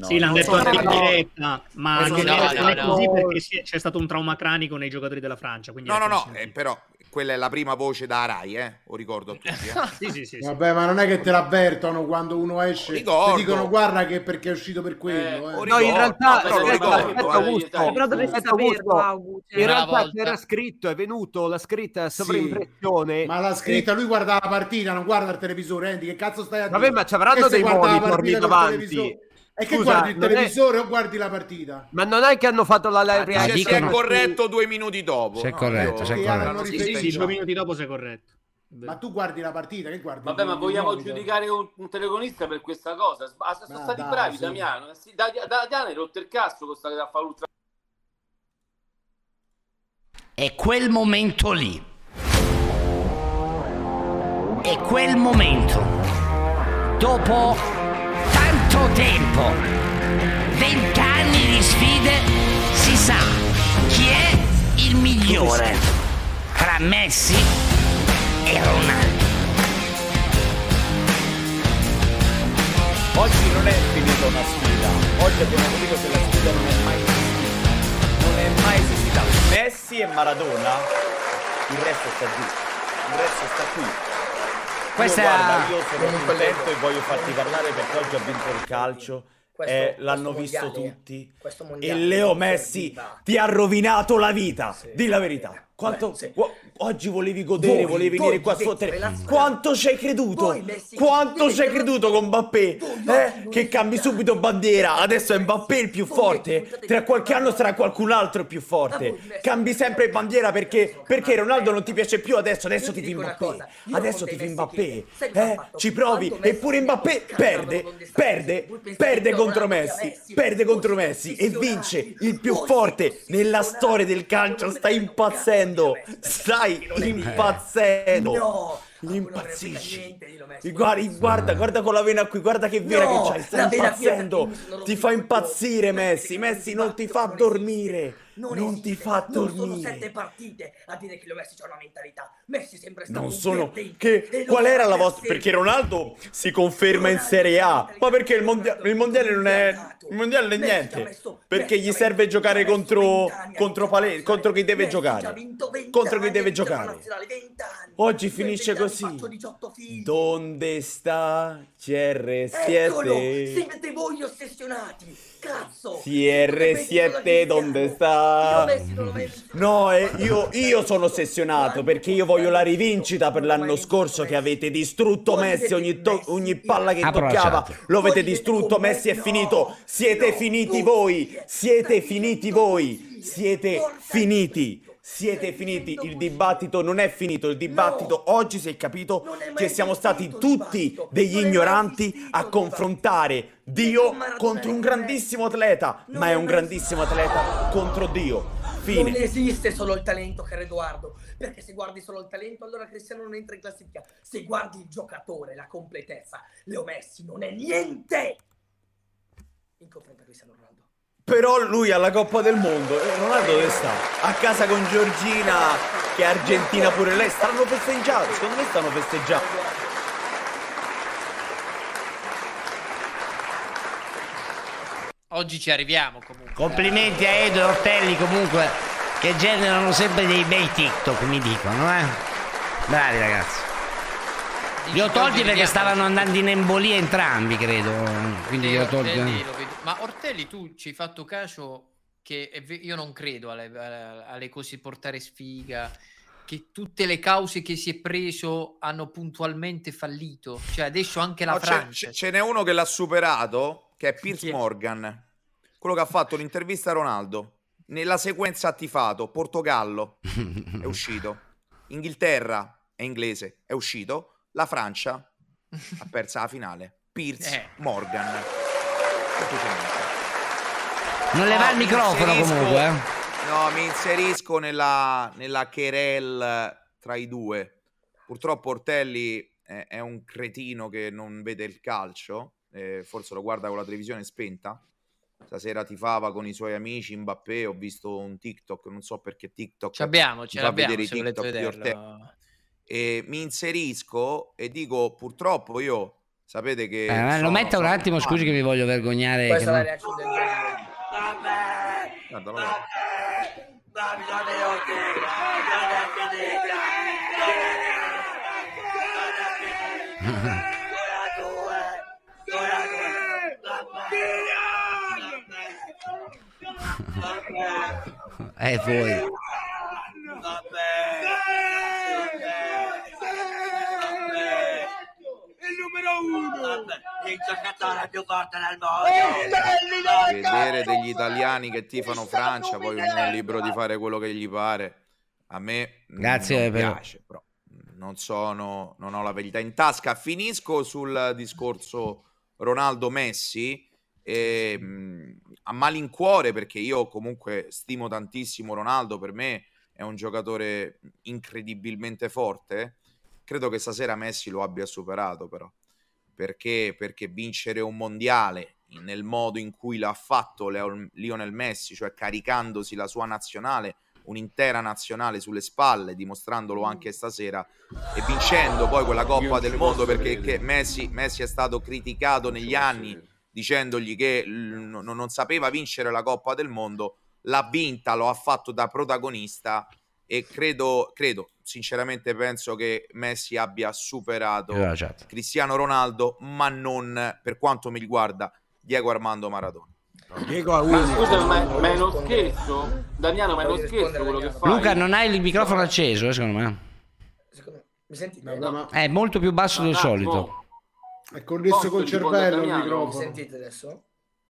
Speaker 14: sì, l'hanno detto anche in diretta, ma
Speaker 4: Esatto. No,
Speaker 14: non è
Speaker 4: no,
Speaker 14: così
Speaker 4: no.
Speaker 14: perché c'è stato un trauma cranico nei giocatori della Francia. Quindi
Speaker 4: No,
Speaker 14: è
Speaker 4: no, no, eh, però quella è la prima voce da Rai, eh? Lo ricordo a tutti. Eh.
Speaker 14: sì, sì, sì, sì.
Speaker 12: Vabbè, ma non è che te l'avvertono quando uno esce.
Speaker 4: Ricordo.
Speaker 12: Ti dicono guarda che perché è uscito per quello. eh.
Speaker 10: No, in realtà,
Speaker 4: però lo
Speaker 10: aspetta,
Speaker 4: ricordo,
Speaker 10: aspetta,
Speaker 4: eh.
Speaker 10: Augusto,
Speaker 7: Però dovresti
Speaker 10: aspetta,
Speaker 7: saperlo, cioè.
Speaker 10: In realtà c'era scritto, è venuto la scritta
Speaker 12: Sì.
Speaker 10: sovraimpressione.
Speaker 12: Ma la scritta, lui guarda la partita, non guarda il televisore. Andy, che cazzo stai a dire?
Speaker 10: Vabbè, ma ci avranno dei monitor lì davanti.
Speaker 12: Televisore? E che
Speaker 10: Scusa,
Speaker 12: guardi il
Speaker 10: non è-
Speaker 12: televisore o guardi la partita?
Speaker 10: Ma non è che hanno fatto la live
Speaker 4: Dice
Speaker 10: reaction?
Speaker 4: se è corretto due minuti dopo.
Speaker 2: Se è
Speaker 4: No,
Speaker 2: corretto,
Speaker 4: io-
Speaker 2: se è corretto.
Speaker 14: Sì,
Speaker 4: si
Speaker 14: sì, sì, due minuti dopo sei corretto.
Speaker 12: Ma tu guardi la partita, che guardi?
Speaker 9: Vabbè, ma vogliamo
Speaker 12: monitor?
Speaker 9: giudicare un, un telecronista per questa cosa? Ah, sono
Speaker 12: Ma
Speaker 9: stati
Speaker 12: dai,
Speaker 9: bravi,
Speaker 12: sì.
Speaker 9: Damiano. Sì, Da, da, Dani hai rotto il cazzo con sta che a fare l'ultra.
Speaker 2: È quel momento lì. è quel momento. Dopo tanto tempo, vent'anni di sfide, si sa chi è il migliore tra Messi e Ronaldo.
Speaker 11: Oggi non è finita una sfida, oggi abbiamo capito che la sfida non è mai esistita. Non è mai esistita. Messi e Maradona, il resto sta giù, il resto sta qui.
Speaker 2: Questa-
Speaker 11: io, guarda, io sono contento e voglio farti parlare perché oggi ha vinto il calcio.
Speaker 19: Questo-
Speaker 11: eh, l'hanno
Speaker 19: questo
Speaker 11: visto
Speaker 19: mondiale-
Speaker 11: tutti.
Speaker 19: questo
Speaker 11: E
Speaker 19: mondiale
Speaker 11: Leo Messi ti ha rovinato la vita. Di la verità. Quanto, gu- oggi volevi godere,
Speaker 19: Voi-
Speaker 11: volevi
Speaker 19: voi
Speaker 11: venire qua a sfottere. Quanto ci hai creduto?
Speaker 19: Voi, Messi,
Speaker 11: Quanto ci hai creduto con Mbappé? Eh? Che cambi subito bandiera. Adesso è Mbappé il più forte. Tra qualche anno sarà qualcun altro il più forte. Cambi sempre bandiera perché, perché Ronaldo non ti piace più adesso. Adesso ti fi Mbappé. Adesso ti fi Mbappé. Eh? Ci provi. Eppure Mbappé perde. Perde. Perde contro Messi. Perde contro Messi. E vince il più forte nella storia del calcio. Stai impazzendo. Stai impazzendo.
Speaker 19: No,
Speaker 11: Impazzisci. Guarda, guarda, guarda con la vena qui, guarda che vena
Speaker 19: No,
Speaker 11: che c'hai, stai impazzendo. Ti fa impazzire Messi, Messi non ti fa dormire. Non ti fa
Speaker 19: Non sono
Speaker 11: dormire.
Speaker 19: sette partite a dire che lo Messi c'ha una mentalità. Messi sembra stato
Speaker 11: Non sono. Che, qual era la vostra.
Speaker 19: sempre.
Speaker 11: Perché Ronaldo si conferma in Serie A. Ma perché il mondiale, il mondiale non è. Il mondiale è niente. Perché gli serve giocare contro. Contro Pale, contro chi deve giocare. Contro chi deve giocare. Oggi finisce così. Dove sta
Speaker 19: Eccolo!
Speaker 11: CR7?
Speaker 19: Siete voi ossessionati! Cazzo!
Speaker 11: CR7 dove sta? No, eh, io, io sono ossessionato perché io voglio la rivincita per l'anno scorso che avete distrutto Messi ogni, to- ogni palla che
Speaker 2: la
Speaker 11: toccava.
Speaker 2: chat.
Speaker 11: Lo avete distrutto, Messi è finito. Siete finiti voi. Siete finiti voi. Siete finiti. Siete finiti, il dibattito non è finito, il dibattito oggi si è capito che siamo stati tutti degli ignoranti a confrontare Dio contro un grandissimo atleta, ma è un grandissimo atleta contro Dio.
Speaker 19: Non
Speaker 11: Fine.
Speaker 19: esiste solo il talento, caro Edoardo. Perché se guardi solo il talento, allora Cristiano non entra in classifica. Se guardi il giocatore, la completezza, Leo Messi non è niente in confronto a Cristiano Ronaldo.
Speaker 11: Però lui alla Coppa del Mondo, e Ronaldo dove sta? A casa con Giorgina, che è argentina pure lei, stanno festeggiando, secondo me stanno festeggiando.
Speaker 3: Oggi ci arriviamo comunque.
Speaker 2: Complimenti a Edo e Ortelli comunque che generano sempre dei bei TikTok, mi dicono, eh. Bravi ragazzi. Li ho tolti perché stavano andando in embolia entrambi, credo. Quindi li ho tolti.
Speaker 3: Vedo. Ma Ortelli, tu ci hai fatto caso che io non credo alle, alle- cose portare sfiga, che tutte le cause che si è preso hanno puntualmente fallito. Cioè adesso anche la
Speaker 4: No,
Speaker 3: Francia.
Speaker 4: c'è- ce n'è uno che l'ha superato, che è Piers
Speaker 3: Chi è?
Speaker 4: Morgan, quello che ha fatto l'intervista a Ronaldo. Nella sequenza ha tifato Portogallo, è uscito. Inghilterra è inglese, è uscito. La Francia ha perso la finale. Piers
Speaker 3: Eh.
Speaker 4: Morgan.
Speaker 2: Non le va il
Speaker 4: mi
Speaker 2: microfono
Speaker 4: inserisco-
Speaker 2: comunque, eh.
Speaker 4: No, mi inserisco nella, nella querel tra i due. Purtroppo Ortelli è, è un cretino che non vede il calcio, eh, forse lo guarda con la televisione spenta. Stasera tifava con i suoi amici Mbappé, ho visto un TikTok, non so perché TikTok mi
Speaker 3: ce
Speaker 4: fa
Speaker 3: l'abbiamo,
Speaker 4: vedere i
Speaker 3: se
Speaker 4: TikTok di
Speaker 3: vederlo.
Speaker 4: E mi inserisco e dico purtroppo io sapete che
Speaker 2: Eh, lo
Speaker 4: sono-
Speaker 2: metta un
Speaker 4: sono-
Speaker 2: attimo, scusi che mi voglio vergognare.
Speaker 19: Questa
Speaker 2: che
Speaker 19: è la
Speaker 2: non-
Speaker 19: reazione del genere.
Speaker 4: Guarda, guarda.
Speaker 2: Eh, voi.
Speaker 18: Il uno! Il giocatore più forte del mondo!
Speaker 4: vedere degli italiani che tifano Francia, poi ognuno è libero di fare quello che gli pare. A me
Speaker 2: Grazie
Speaker 4: non piace, però non sono, non ho la verità in tasca. Finisco sul discorso Ronaldo-Messi e, mm, a malincuore perché io comunque stimo tantissimo Ronaldo, per me è un giocatore incredibilmente forte. Credo che stasera Messi lo abbia superato però, perché, perché vincere un mondiale nel modo in cui l'ha fatto Leo- Lionel Messi, cioè caricandosi la sua nazionale, un'intera nazionale sulle spalle, dimostrandolo anche stasera e vincendo poi quella Coppa del Mondo perché Messi, Messi è stato criticato negli anni dicendogli che non non sapeva vincere la Coppa del Mondo, l'ha vinta, lo ha fatto da protagonista e credo, credo sinceramente penso che Messi abbia superato
Speaker 2: la chat.
Speaker 4: Cristiano Ronaldo, ma non per quanto mi riguarda Diego Armando Maradona.
Speaker 9: Ma scusa, ma, ma è uno scherzo? Damiano, ma è uno scherzo quello che fai?
Speaker 2: Luca, non hai il microfono acceso, eh, secondo me.
Speaker 19: Mi senti?
Speaker 2: È molto più basso del solito.
Speaker 12: È connesso col cervello il
Speaker 19: Mi
Speaker 12: microfono.
Speaker 19: sentite adesso?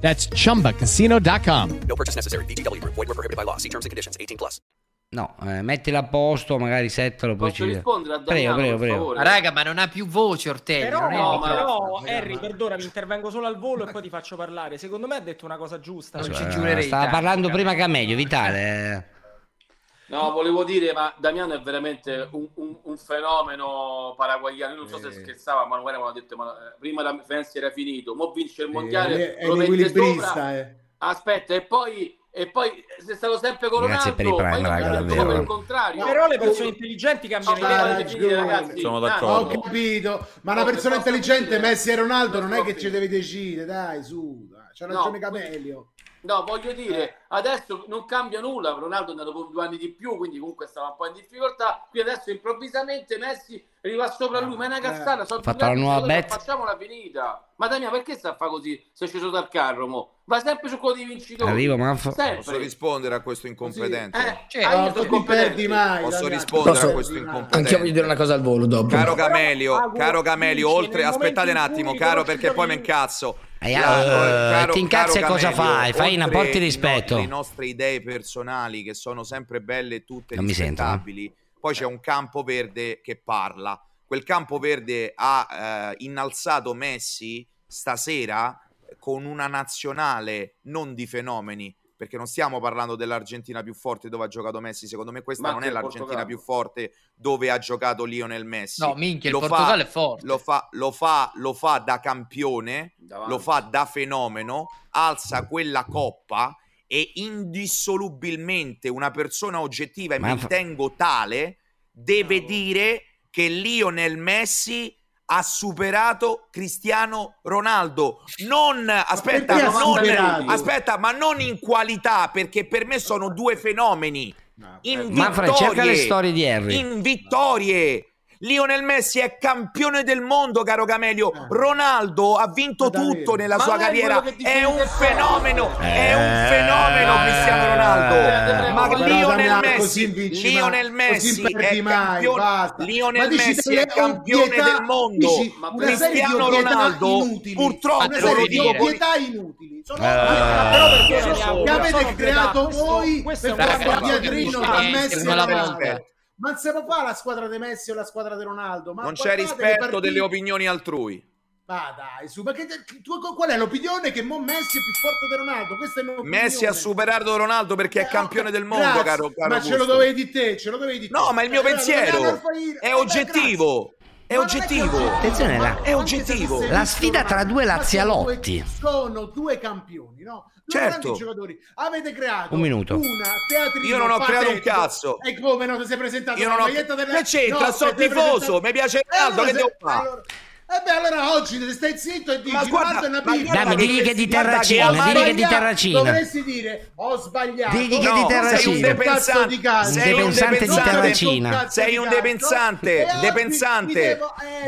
Speaker 20: That's chumbacasino.com.
Speaker 1: No purchase necessary. VGW Group. Void were prohibited by law. See terms and conditions. 18 plus.
Speaker 2: No, eh, mettila a posto, magari settalo, poi
Speaker 9: Posso
Speaker 2: ci...
Speaker 9: rispondere a
Speaker 2: Prego,
Speaker 9: Damiano,
Speaker 2: prego,
Speaker 9: per
Speaker 2: prego.
Speaker 9: favore?
Speaker 3: Ma raga, ma non ha più voce Ortelli.
Speaker 15: Però, no,
Speaker 3: microfono.
Speaker 15: però Harry, perdonami, intervengo solo al volo e poi ti faccio parlare. Secondo me ha detto una cosa giusta.
Speaker 3: Non
Speaker 15: cioè-
Speaker 3: ci
Speaker 2: Eh,
Speaker 3: giurerei.
Speaker 2: Stava
Speaker 3: tanto,
Speaker 2: parlando prima che a meglio, Vitale. Eh.
Speaker 9: No, volevo dire, ma Damiano è veramente un, un- un fenomeno paraguayano. Io non so se scherzava, ma magari avevano detto, ma eh, prima la Messi era finito, mo vince il mondiale,
Speaker 12: è
Speaker 9: lo
Speaker 12: un
Speaker 9: mette
Speaker 12: equilibrista,
Speaker 9: sopra.
Speaker 12: eh.
Speaker 9: Aspetta, e poi, e poi sei stato sempre con
Speaker 2: Grazie per i
Speaker 9: Ronaldo,
Speaker 2: prime, raga,
Speaker 9: non
Speaker 2: davvero.
Speaker 9: il contrario.
Speaker 15: Però le persone intelligenti cambiano idea. ragazzi.
Speaker 4: Sono d'accordo.
Speaker 12: Ho capito, ma una
Speaker 9: No,
Speaker 12: persona
Speaker 9: posso
Speaker 12: intelligente, Messi e Ronaldo, non è che ci deve decidere, dai, su, c'ha
Speaker 9: No,
Speaker 12: ragione
Speaker 9: quindi-
Speaker 12: Camelio.
Speaker 9: No, voglio dire, adesso non cambia nulla. Ronaldo è andato con due anni di più, quindi comunque stava un po' in difficoltà. Qui adesso improvvisamente Messi arriva sopra lui, ma è una cazzata. Sono
Speaker 2: fatto la nuova
Speaker 9: di
Speaker 2: bet.
Speaker 9: Facciamo la finita. Ma Damiano, perché sta a fare così? Se è sceso dal carro, mo? Va sempre su quello dei vincitori.
Speaker 2: Arrivo, Manfo.
Speaker 9: Sempre.
Speaker 4: Posso rispondere a questo incompetente?
Speaker 9: Eh,
Speaker 3: Cioè,
Speaker 9: io
Speaker 12: No,
Speaker 9: sono
Speaker 12: tu ti perdi mai.
Speaker 4: Posso
Speaker 12: Damiano.
Speaker 4: rispondere
Speaker 19: Posso-
Speaker 4: a questo
Speaker 19: Anch'io voglio
Speaker 4: incompetente?
Speaker 19: dire una cosa al volo dopo.
Speaker 4: Caro
Speaker 15: Agu,
Speaker 4: caro Camelio,
Speaker 15: dice,
Speaker 4: oltre, aspettate un attimo, caro, perché poi mi incazzo.
Speaker 2: Eh, eh, ti incazzi e cosa fai? Fai una
Speaker 4: oltre
Speaker 2: porti
Speaker 4: i
Speaker 2: rispetto.
Speaker 4: no- Le nostre idee personali che sono sempre belle e tutte
Speaker 2: Non mi sentono.
Speaker 4: rispettabili. Poi c'è un campo verde che parla. Quel campo verde ha eh, innalzato Messi stasera con una nazionale non di fenomeni, perché non stiamo parlando dell'Argentina più forte dove ha giocato Messi, secondo me questa
Speaker 9: Ma
Speaker 4: non è
Speaker 9: il
Speaker 4: l'Argentina
Speaker 9: Portogallo.
Speaker 4: più forte dove ha giocato Lionel Messi.
Speaker 3: No, minchia, il
Speaker 4: Lo fa-
Speaker 3: Portogallo è forte.
Speaker 4: Lo fa, lo fa, lo fa da campione,
Speaker 9: Davanti.
Speaker 4: lo fa da fenomeno, alza quella coppa e indissolubilmente una persona oggettiva, e
Speaker 2: Ma
Speaker 4: mi
Speaker 2: fa-
Speaker 4: ritengo tale, deve dire che Lionel Messi ha superato Cristiano Ronaldo. Non, aspetta,
Speaker 12: ha
Speaker 4: non, aspetta, ma non in qualità, perché per me sono due fenomeni. In
Speaker 2: Manfred, cerca le
Speaker 4: vittorie,
Speaker 2: storie di Harry.
Speaker 4: in vittorie. Lionel Messi è campione del mondo, caro Camelio. Ronaldo ha vinto
Speaker 12: Ma davvero?
Speaker 4: tutto nella
Speaker 9: Ma
Speaker 4: sua carriera. È un fenomeno, è un
Speaker 2: Eh,
Speaker 4: fenomeno Cristiano Ronaldo.
Speaker 9: eh,
Speaker 4: Ma Lionel Messi, Lionel Messi è campione. Lionel Messi è campione del mondo.
Speaker 12: dici
Speaker 9: Ma
Speaker 12: una serie di
Speaker 4: Cristiano Ronaldo
Speaker 12: inutili.
Speaker 4: purtroppo
Speaker 12: una
Speaker 3: te lo
Speaker 12: serie
Speaker 3: devo
Speaker 12: di
Speaker 3: dire.
Speaker 12: ovvietà inutili. Sono
Speaker 2: Eh,
Speaker 12: che avete creato
Speaker 15: questo-
Speaker 12: voi per
Speaker 15: è un
Speaker 12: fare un diatrino
Speaker 15: c'è
Speaker 12: Messi e Ronaldo. Ma si può fare la squadra di Messi o la squadra di Ronaldo. Ma
Speaker 4: Non c'è rispetto delle opinioni altrui.
Speaker 12: Ma dai, su, ma che, tu, qual è l'opinione che mo Messi è più forte di Ronaldo? Questa è un'opinione.
Speaker 4: Messi ha superato Ronaldo perché è
Speaker 12: Eh,
Speaker 4: campione
Speaker 12: ok,
Speaker 4: del mondo,
Speaker 12: grazie,
Speaker 4: caro, caro
Speaker 12: Ma ce lo
Speaker 4: Augusto.
Speaker 12: dovevi di te, ce lo dovevi di te.
Speaker 4: No, ma il mio
Speaker 12: Eh,
Speaker 4: pensiero
Speaker 12: Alfair-
Speaker 4: è oggettivo. È
Speaker 12: non è
Speaker 4: oggettivo.
Speaker 2: Attenzione, la-
Speaker 4: È oggettivo.
Speaker 2: La sfida tra due lazialotti.
Speaker 12: Sono due campioni, no? Due
Speaker 4: Certo.
Speaker 12: giocatori. Avete creato
Speaker 2: Un minuto.
Speaker 12: una teatrino
Speaker 4: Io non ho creato un cazzo.
Speaker 12: E come no? Ti sei presentato
Speaker 4: Io non ho...
Speaker 12: della...
Speaker 4: Che c'entra?
Speaker 12: No,
Speaker 4: sono tifoso,
Speaker 12: presentato-
Speaker 4: mi piace
Speaker 12: E
Speaker 4: Ronaldo,
Speaker 12: allora
Speaker 4: che devo fare?
Speaker 12: allora- Eh beh, allora oggi stai zitto e dici
Speaker 4: Ma guarda-
Speaker 12: è una
Speaker 4: guarda
Speaker 2: Dai, digli che di
Speaker 4: guarda
Speaker 2: Terracina, digli che di. Terracina.
Speaker 12: Dovresti dire ho sbagliato.
Speaker 2: Digli che
Speaker 4: No,
Speaker 2: di
Speaker 4: sei
Speaker 2: Terracina.
Speaker 4: un depensante,
Speaker 12: di cazzo.
Speaker 4: sei un
Speaker 2: Depensante di Terracina.
Speaker 4: sei un depensante,
Speaker 12: E
Speaker 4: depensante,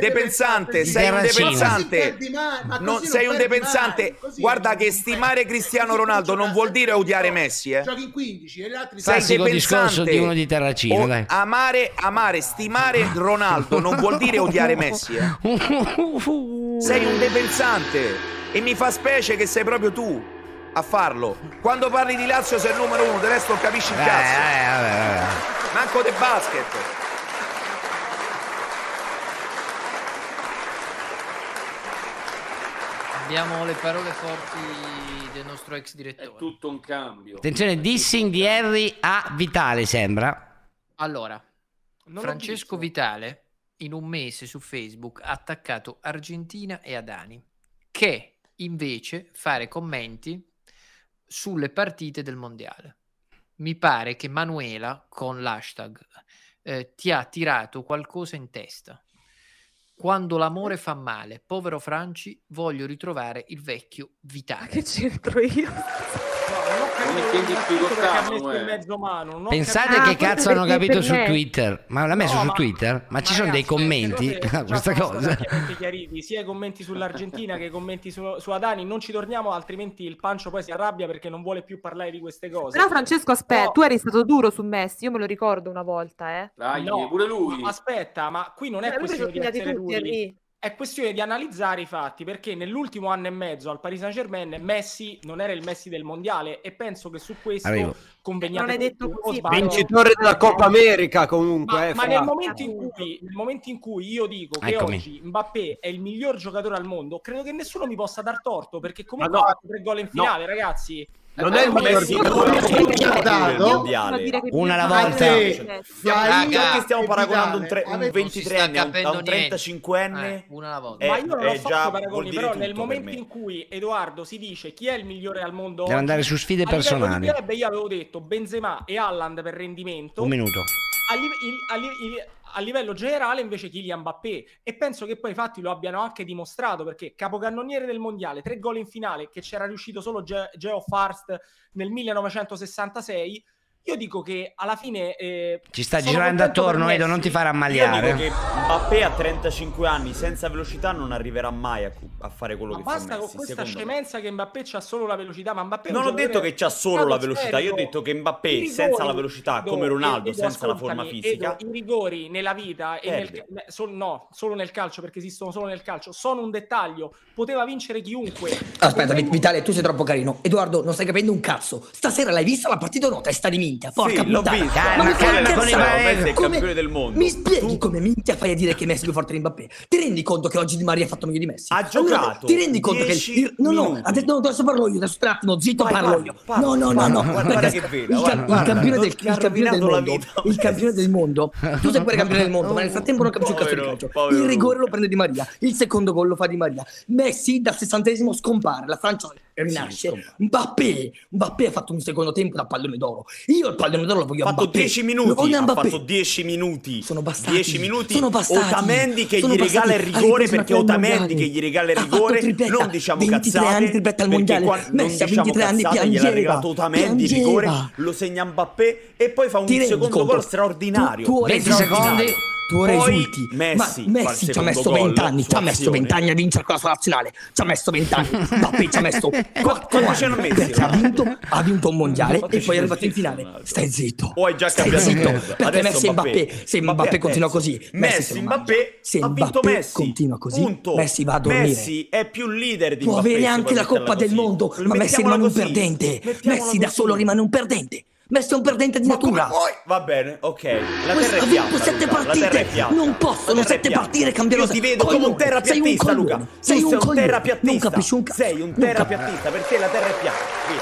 Speaker 4: depensante, sei un depensante. Non sei un depensante. Guarda che stimare Cristiano Ronaldo non vuol dire odiare Messi, eh.
Speaker 12: Giochi in 15 e gli altri
Speaker 4: Sei depensante.
Speaker 2: discorso di uno di Terracina,
Speaker 4: amare, amare, stimare Ronaldo non vuol dire odiare Messi, eh. Sei un depensante e mi fa specie che sei proprio tu a farlo. Quando parli di Lazio sei il numero uno, del resto non capisci il
Speaker 2: Eh,
Speaker 4: cazzo.
Speaker 2: eh, vabbè.
Speaker 4: Manco de basket.
Speaker 3: Abbiamo le parole forti del nostro ex direttore.
Speaker 9: Tutto un cambio.
Speaker 2: Attenzione, dissing di Harry a Vitale sembra.
Speaker 3: Allora,
Speaker 15: l'ho
Speaker 3: Francesco Vitale in un mese su Facebook ha attaccato Argentina e Adani, che invece fare commenti sulle partite del mondiale. Mi pare che Manuela con l'hashtag eh, ti ha tirato qualcosa in testa. Quando l'amore fa male, povero Franci, voglio ritrovare il vecchio Vitale.
Speaker 7: Che c'entro io?
Speaker 9: Non metti in difficoltà,
Speaker 15: in non
Speaker 2: Pensate che cazzo hanno
Speaker 7: perché
Speaker 2: capito su
Speaker 7: me-
Speaker 2: Twitter? Ma l'ha messo
Speaker 15: No,
Speaker 2: su
Speaker 15: ma-
Speaker 2: Twitter? Ma ci sono dei commenti a questa cosa?
Speaker 15: chiariti, sia i commenti sull'Argentina che i commenti su, su Adani. Non ci torniamo, altrimenti il Pancio poi si arrabbia perché non vuole più parlare di queste cose.
Speaker 7: Però Francesco, aspetta,
Speaker 15: Però-
Speaker 7: tu eri stato duro su Messi, io me lo ricordo una volta, eh.
Speaker 9: Dai,
Speaker 15: No,
Speaker 9: pure lui.
Speaker 15: ma Aspetta, ma qui non è
Speaker 7: Eh,
Speaker 15: questione di essere duri. È questione di analizzare i fatti perché nell'ultimo anno e mezzo al Paris Saint Germain Messi non era il Messi del mondiale e penso che su questo
Speaker 2: Arrivo.
Speaker 15: conveniate
Speaker 7: Non hai detto così,
Speaker 15: sbaglio?
Speaker 10: Vincitore della Coppa America comunque.
Speaker 15: Ma,
Speaker 10: eh,
Speaker 15: ma nel, momento in cui, nel momento in cui io dico che
Speaker 2: Eccomi.
Speaker 15: oggi Mbappé è il miglior giocatore al mondo, credo che nessuno mi possa dar torto perché comunque
Speaker 10: Ma no.
Speaker 15: ha fatto tre gol in finale, ragazzi.
Speaker 10: Non è il miglior mondiale.
Speaker 2: Una alla volta.
Speaker 11: Già che stiamo paragonando un,
Speaker 12: Vidal,
Speaker 11: tre- un
Speaker 12: avete-
Speaker 3: Non si
Speaker 11: 23enne
Speaker 3: sta
Speaker 11: a un, a
Speaker 3: capendo
Speaker 11: un
Speaker 3: niente.
Speaker 11: 35enne.
Speaker 3: Eh, una alla volta.
Speaker 11: Eh,
Speaker 15: ma io non ho fatto paragoni, però nel
Speaker 11: per
Speaker 15: momento
Speaker 11: me.
Speaker 15: in cui Edoardo si dice chi è il migliore al mondo
Speaker 2: Deve
Speaker 15: oggi,
Speaker 2: andare su sfide personali.
Speaker 15: io avevo detto Benzema e Haaland per rendimento
Speaker 2: Un minuto.
Speaker 15: A, livello generale invece Kylian Mbappé. E penso che poi i fatti lo abbiano anche dimostrato perché capocannoniere del mondiale tre gol in finale che c'era riuscito solo Ge- Geoff Hurst nel 1966 io dico che alla fine eh,
Speaker 2: Ci sta girando attorno, Edo, non ti fare
Speaker 11: Io dico
Speaker 2: ammaliare.
Speaker 11: che Mbappé a 35 anni senza velocità non arriverà mai a, a fare quello
Speaker 15: ma
Speaker 11: che fa
Speaker 15: basta con questa
Speaker 11: secondo me.
Speaker 15: scemenza che Mbappé c'ha solo la velocità ma Mbappé è un
Speaker 11: Non ho detto che c'ha solo la velocità, io ho detto che Mbappé
Speaker 15: rigori-
Speaker 11: senza la velocità, come Ronaldo,
Speaker 15: Edo,
Speaker 11: senza la forma fisica,
Speaker 15: Edo, i rigori nella vita e nel, sol- no, solo nel calcio perché esistono solo nel calcio, sono un dettaglio, poteva vincere chiunque.
Speaker 21: Aspetta,
Speaker 15: E-
Speaker 21: Vitale, tu sei troppo carino. Edoardo, non stai capendo un cazzo. Stasera l'hai vista la partita o no? Testa di minchia. Porca
Speaker 11: Sì,
Speaker 21: puttana.
Speaker 11: vista.
Speaker 21: Ma
Speaker 2: Calma, calma con i
Speaker 11: è
Speaker 21: Come-
Speaker 11: campione del mondo.
Speaker 21: Mi spieghi come minchia fai a dire che Messi è più forte di Mbappé? Ti rendi conto che oggi Di Maria ha fatto meglio di Messi?
Speaker 11: Ha
Speaker 21: Allora,
Speaker 11: giocato
Speaker 21: ti rendi conto che
Speaker 11: 10
Speaker 21: il- no, no, adesso, no, adesso parlo io, adesso un attimo, zitto,
Speaker 11: Vai,
Speaker 21: parlo io.
Speaker 11: parla,
Speaker 21: no, no, no,
Speaker 11: guarda, guarda che veda,
Speaker 21: il, il campione del, il campione mondo, il campione del mondo. Tu sei pure campione del mondo, ma nel frattempo non capisci un cazzo di calcio. Il rigore lo prende Di Maria, il secondo gol lo fa Di Maria. Messi dal sessantesimo scompare, la Francia rinasce. Mbappé, Mbappé ha fatto un secondo tempo da pallone d'oro. Io il pallone d'oro lo voglio
Speaker 11: fatto
Speaker 21: Mbappé.
Speaker 11: 10
Speaker 21: Lo
Speaker 11: minuti, ha fatto 10 minuti.
Speaker 21: Sono bastati.
Speaker 11: 10 minuti.
Speaker 21: Sono bastati.
Speaker 11: Otamendi che
Speaker 21: Sono
Speaker 11: gli regala il
Speaker 21: bastati.
Speaker 11: Rigore perché Otamendi che gli regala il rigore,
Speaker 21: tripletta.
Speaker 11: non diciamo
Speaker 21: 23
Speaker 11: cazzate.
Speaker 21: anni tripletta al
Speaker 11: perché
Speaker 21: mondiale.
Speaker 11: qua-
Speaker 21: Messi a
Speaker 11: diciamo
Speaker 21: 23 anni
Speaker 11: cazzate, gliel'ha
Speaker 21: piangeva.
Speaker 11: regalato Otamendi il
Speaker 21: Piangeva.
Speaker 11: rigore, lo segna Mbappé e poi fa un
Speaker 21: Ti
Speaker 11: secondo gol straordinario.
Speaker 21: Tu, tu ora
Speaker 2: 20
Speaker 21: esulti.
Speaker 2: secondi.
Speaker 21: Tu ora
Speaker 11: Poi
Speaker 21: esulti.
Speaker 11: Messi
Speaker 21: Ma Messi ci ha messo
Speaker 11: gol
Speaker 21: 20 anni.
Speaker 11: su
Speaker 21: Ci ha messo
Speaker 11: azione.
Speaker 21: 20 anni a vincere con la sua nazionale. Ci ha messo 20 anni. Mbappé ci ha messo 4
Speaker 11: quanto ci hanno
Speaker 21: anni. Perché ha vinto, ha vinto un mondiale e poi è arrivato in finale. Stai zitto.
Speaker 11: O hai già
Speaker 21: Stai zitto. Perché
Speaker 11: Adesso
Speaker 21: Messi e
Speaker 11: Mbappé.
Speaker 21: Se
Speaker 11: Mbappé
Speaker 21: continua così,
Speaker 11: Messi, Mbappé.
Speaker 21: Se Mbappé continua così. Messi va a dormire.
Speaker 11: Messi è più leader di
Speaker 21: Può avere anche la Coppa del. Mondo, ma Messi rimane un perdente. Messi da solo rimane un perdente. Messi è un perdente di
Speaker 11: Ma come
Speaker 21: natura.
Speaker 11: puoi? Va bene, ok. La
Speaker 21: Questo
Speaker 11: terra è
Speaker 21: ha
Speaker 11: piatta.
Speaker 21: vinto sette
Speaker 11: Luca,
Speaker 21: partite. Non possono sette partite cambiare
Speaker 11: Io ti vedo come un
Speaker 21: sei
Speaker 11: terrapiattista,
Speaker 21: coglione.
Speaker 11: Luca.
Speaker 21: Sei
Speaker 11: sei
Speaker 21: un
Speaker 11: un terrapiattista.
Speaker 21: Non capisci un cazzo.
Speaker 11: Sei un terrapiattista, per te la terra è piatta. Via.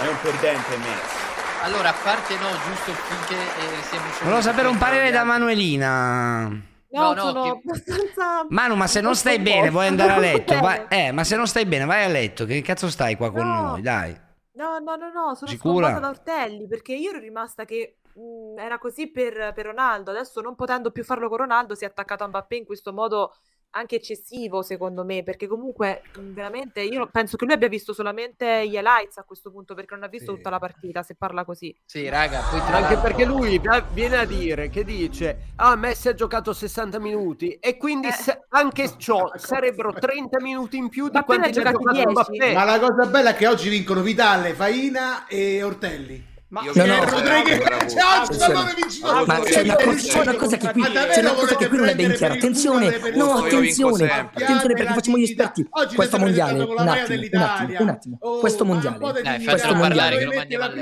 Speaker 11: È un perdente Messi.
Speaker 3: Allora, a parte no, giusto finché eh, siamo
Speaker 2: Volevo sapere un parere da
Speaker 3: Manuelina.
Speaker 7: No,
Speaker 3: No, no,
Speaker 7: sono
Speaker 3: che-
Speaker 7: abbastanza...
Speaker 2: Manu, ma se non stai bene, vuoi andare a letto? Eh, ma se non stai bene, vai a letto. Che cazzo stai qua con
Speaker 7: No.
Speaker 2: noi? Dai.
Speaker 7: No, no, no, no, sono
Speaker 2: Sicura?
Speaker 7: scombata da Ortelli perché io ero rimasta che mh, era così per, per Ronaldo, adesso non potendo più farlo con Ronaldo si è attaccato a Mbappé in questo modo anche eccessivo secondo me, perché comunque mh, veramente io penso che lui abbia visto solamente gli highlights a questo punto, perché non ha visto tutta la partita, se parla così.
Speaker 3: Sì, raga, poi tra
Speaker 10: Anche perché lui viene a dire che dice: Ah, Messi ha giocato 60 minuti e quindi
Speaker 7: Eh.
Speaker 10: se- anche ciò sarebbero 30 minuti in più di
Speaker 7: Ma
Speaker 10: quanti ha giocato
Speaker 7: 10.
Speaker 10: Mbappé.
Speaker 12: Ma la cosa bella è che oggi vincono Vitale, Faina e Ortelli.
Speaker 4: Io
Speaker 12: Rodriguez- oggi
Speaker 4: Attenzione.
Speaker 12: da dove vincito
Speaker 4: Ma c'è una
Speaker 12: E
Speaker 4: cosa-
Speaker 12: dici,
Speaker 4: c'è una
Speaker 21: cosa che qui-
Speaker 12: ma
Speaker 21: c'è
Speaker 12: davvero
Speaker 21: una cosa che qui non è ben chiara. Attenzione, no,
Speaker 4: Io
Speaker 21: attenzione, attenzione perché
Speaker 12: la
Speaker 21: facciamo gli esperti.
Speaker 12: Oggi
Speaker 21: Questo mondiale, un attimo, un
Speaker 12: dell'Italia.
Speaker 21: attimo, un attimo.
Speaker 12: Oh,
Speaker 21: Questo
Speaker 12: ma
Speaker 21: mondiale, questo mondiale.
Speaker 3: parlare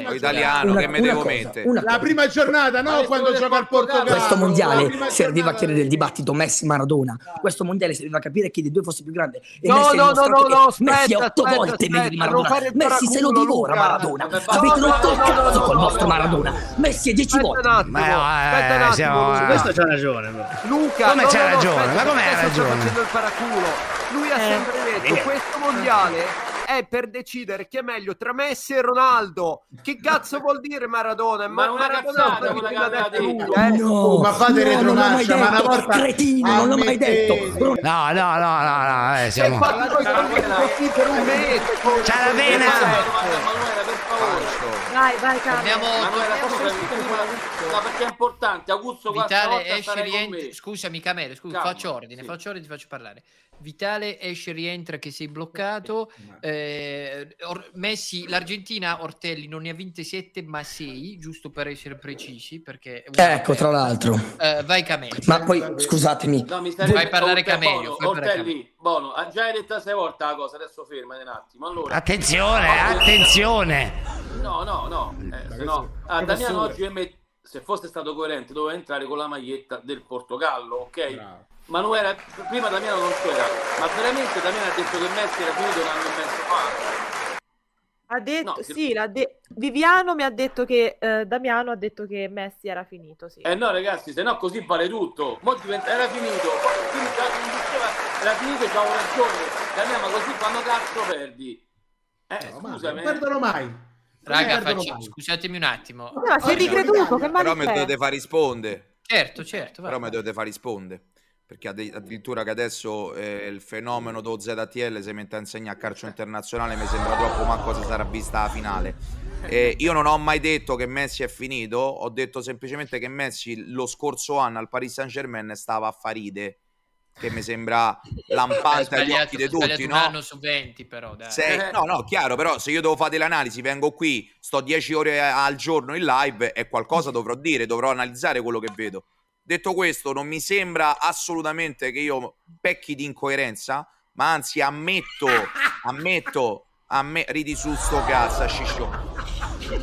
Speaker 3: che
Speaker 4: italiano
Speaker 21: Una-
Speaker 4: che me devo
Speaker 21: cosa,
Speaker 4: mettere.
Speaker 12: La prima giornata, no? Quando gioca al Portogallo.
Speaker 21: questo mondiale serviva a chiarire il dibattito Messi-Maradona. Questo mondiale serviva a capire chi dei due fosse più grande.
Speaker 10: No,
Speaker 21: Messi ha
Speaker 10: no, no, no, no,
Speaker 21: Messi è otto volte meglio di Maradona. Messi se lo divora. Maradona. Avete
Speaker 10: no,
Speaker 21: rotto
Speaker 10: no,
Speaker 21: il
Speaker 10: no,
Speaker 21: cazzo
Speaker 10: no,
Speaker 21: col vostro Maradona. Messi è dieci
Speaker 10: Aspetta
Speaker 21: volte.
Speaker 10: un attimo,
Speaker 2: Ma no, eh,
Speaker 10: aspetta un attimo,
Speaker 2: siamo- eh.
Speaker 14: Questo c'ha ragione.
Speaker 10: Luca,
Speaker 2: Come
Speaker 10: no,
Speaker 2: c'ha
Speaker 10: no,
Speaker 2: ragione?
Speaker 10: aspetta,
Speaker 2: Ma come ha ragione?
Speaker 10: facendo il paraculo. Lui ha
Speaker 7: Eh.
Speaker 10: sempre detto questo mondiale è per decidere chi è meglio tra Messi e Ronaldo. Che cazzo vuol dire Maradona?
Speaker 9: Ma una
Speaker 10: Maradona
Speaker 9: cazzata
Speaker 10: è lui,
Speaker 9: detto.
Speaker 10: eh.
Speaker 21: No,
Speaker 12: Oh, ma fate
Speaker 21: no, non l'ho mai
Speaker 12: retromarcia, ma una
Speaker 21: detto.
Speaker 12: volta
Speaker 21: Cretino, non l'ho mai detto.
Speaker 2: No, no, no, no, no, eh, siamo... C'ha la vena.
Speaker 9: Manuela, per favore.
Speaker 7: Vai, vai, Carlo.
Speaker 3: Torniamo,
Speaker 9: Manuela,
Speaker 3: su-
Speaker 9: prima- no, perché è importante. Augusto,
Speaker 3: Vitale esce
Speaker 9: me.
Speaker 3: Scusami, Camelo, scusa,
Speaker 9: Calma,
Speaker 3: faccio ordine,
Speaker 9: sì.
Speaker 3: faccio ordine, ti faccio parlare. Vitale esce rientra che sei bloccato. eh, Or- Messi, l'Argentina, Ortelli non ne ha vinte 7 ma 6, giusto per essere precisi. Perché
Speaker 21: Ecco, tra l'altro.
Speaker 3: Eh, vai Camelo.
Speaker 21: Ma poi, scusatemi,
Speaker 9: No, mi stai
Speaker 3: parlare
Speaker 9: Bono,
Speaker 3: fai parlare
Speaker 9: Ortelli, Bono, ha già hai detto sei volte la cosa, adesso fermati un attimo. Allora,
Speaker 2: Attenzione, attenzione.
Speaker 9: No, no, no. Eh, no- Ah, Damiano oggi met- se fosse stato coerente doveva entrare con la maglietta del Portogallo, ok? Manuela, prima Damiano non c'era, ma veramente Damiano ha detto che Messi era finito un anno e mezzo fa.
Speaker 7: Ha detto,
Speaker 9: No,
Speaker 7: sì, l'ha de- Viviano mi ha detto che eh, Damiano ha detto che Messi era finito, sì.
Speaker 9: Eh no ragazzi, se no così vale tutto. Mo diventa- era finito, poi non era finito, c'avevo ragione. Damiano, ma così quando cazzo perdi? Eh, scusami.
Speaker 12: Non perdono mai.
Speaker 3: Raga,
Speaker 12: Non perdono
Speaker 3: facci-
Speaker 12: mai.
Speaker 3: scusatemi un attimo.
Speaker 7: Ma sei ricreduto, che male
Speaker 4: Però mi dovete far rispondere.
Speaker 3: Certo, certo.
Speaker 4: Però mi dovete far rispondere. Perché addi- addirittura che adesso eh, il fenomeno do ZTL si mette a insegnare a calcio internazionale mi sembra troppo ma cosa sarà vista la finale. Eh, io non ho mai detto che Messi è finito, ho detto semplicemente che Messi lo scorso anno al Paris Saint Germain stava a faride, che mi sembra lampante agli occhi di tutti,
Speaker 3: un
Speaker 4: no?
Speaker 3: anno su 20 però, dai.
Speaker 4: Se- no, no, chiaro, però se io devo fare delle analisi, vengo qui, sto 10 ore al giorno in live e qualcosa dovrò dire, dovrò analizzare quello che vedo. Detto questo, non mi sembra assolutamente che io pecchi di incoerenza, ma anzi ammetto, ammetto, amme- ridi su sto cazzo, sciscio.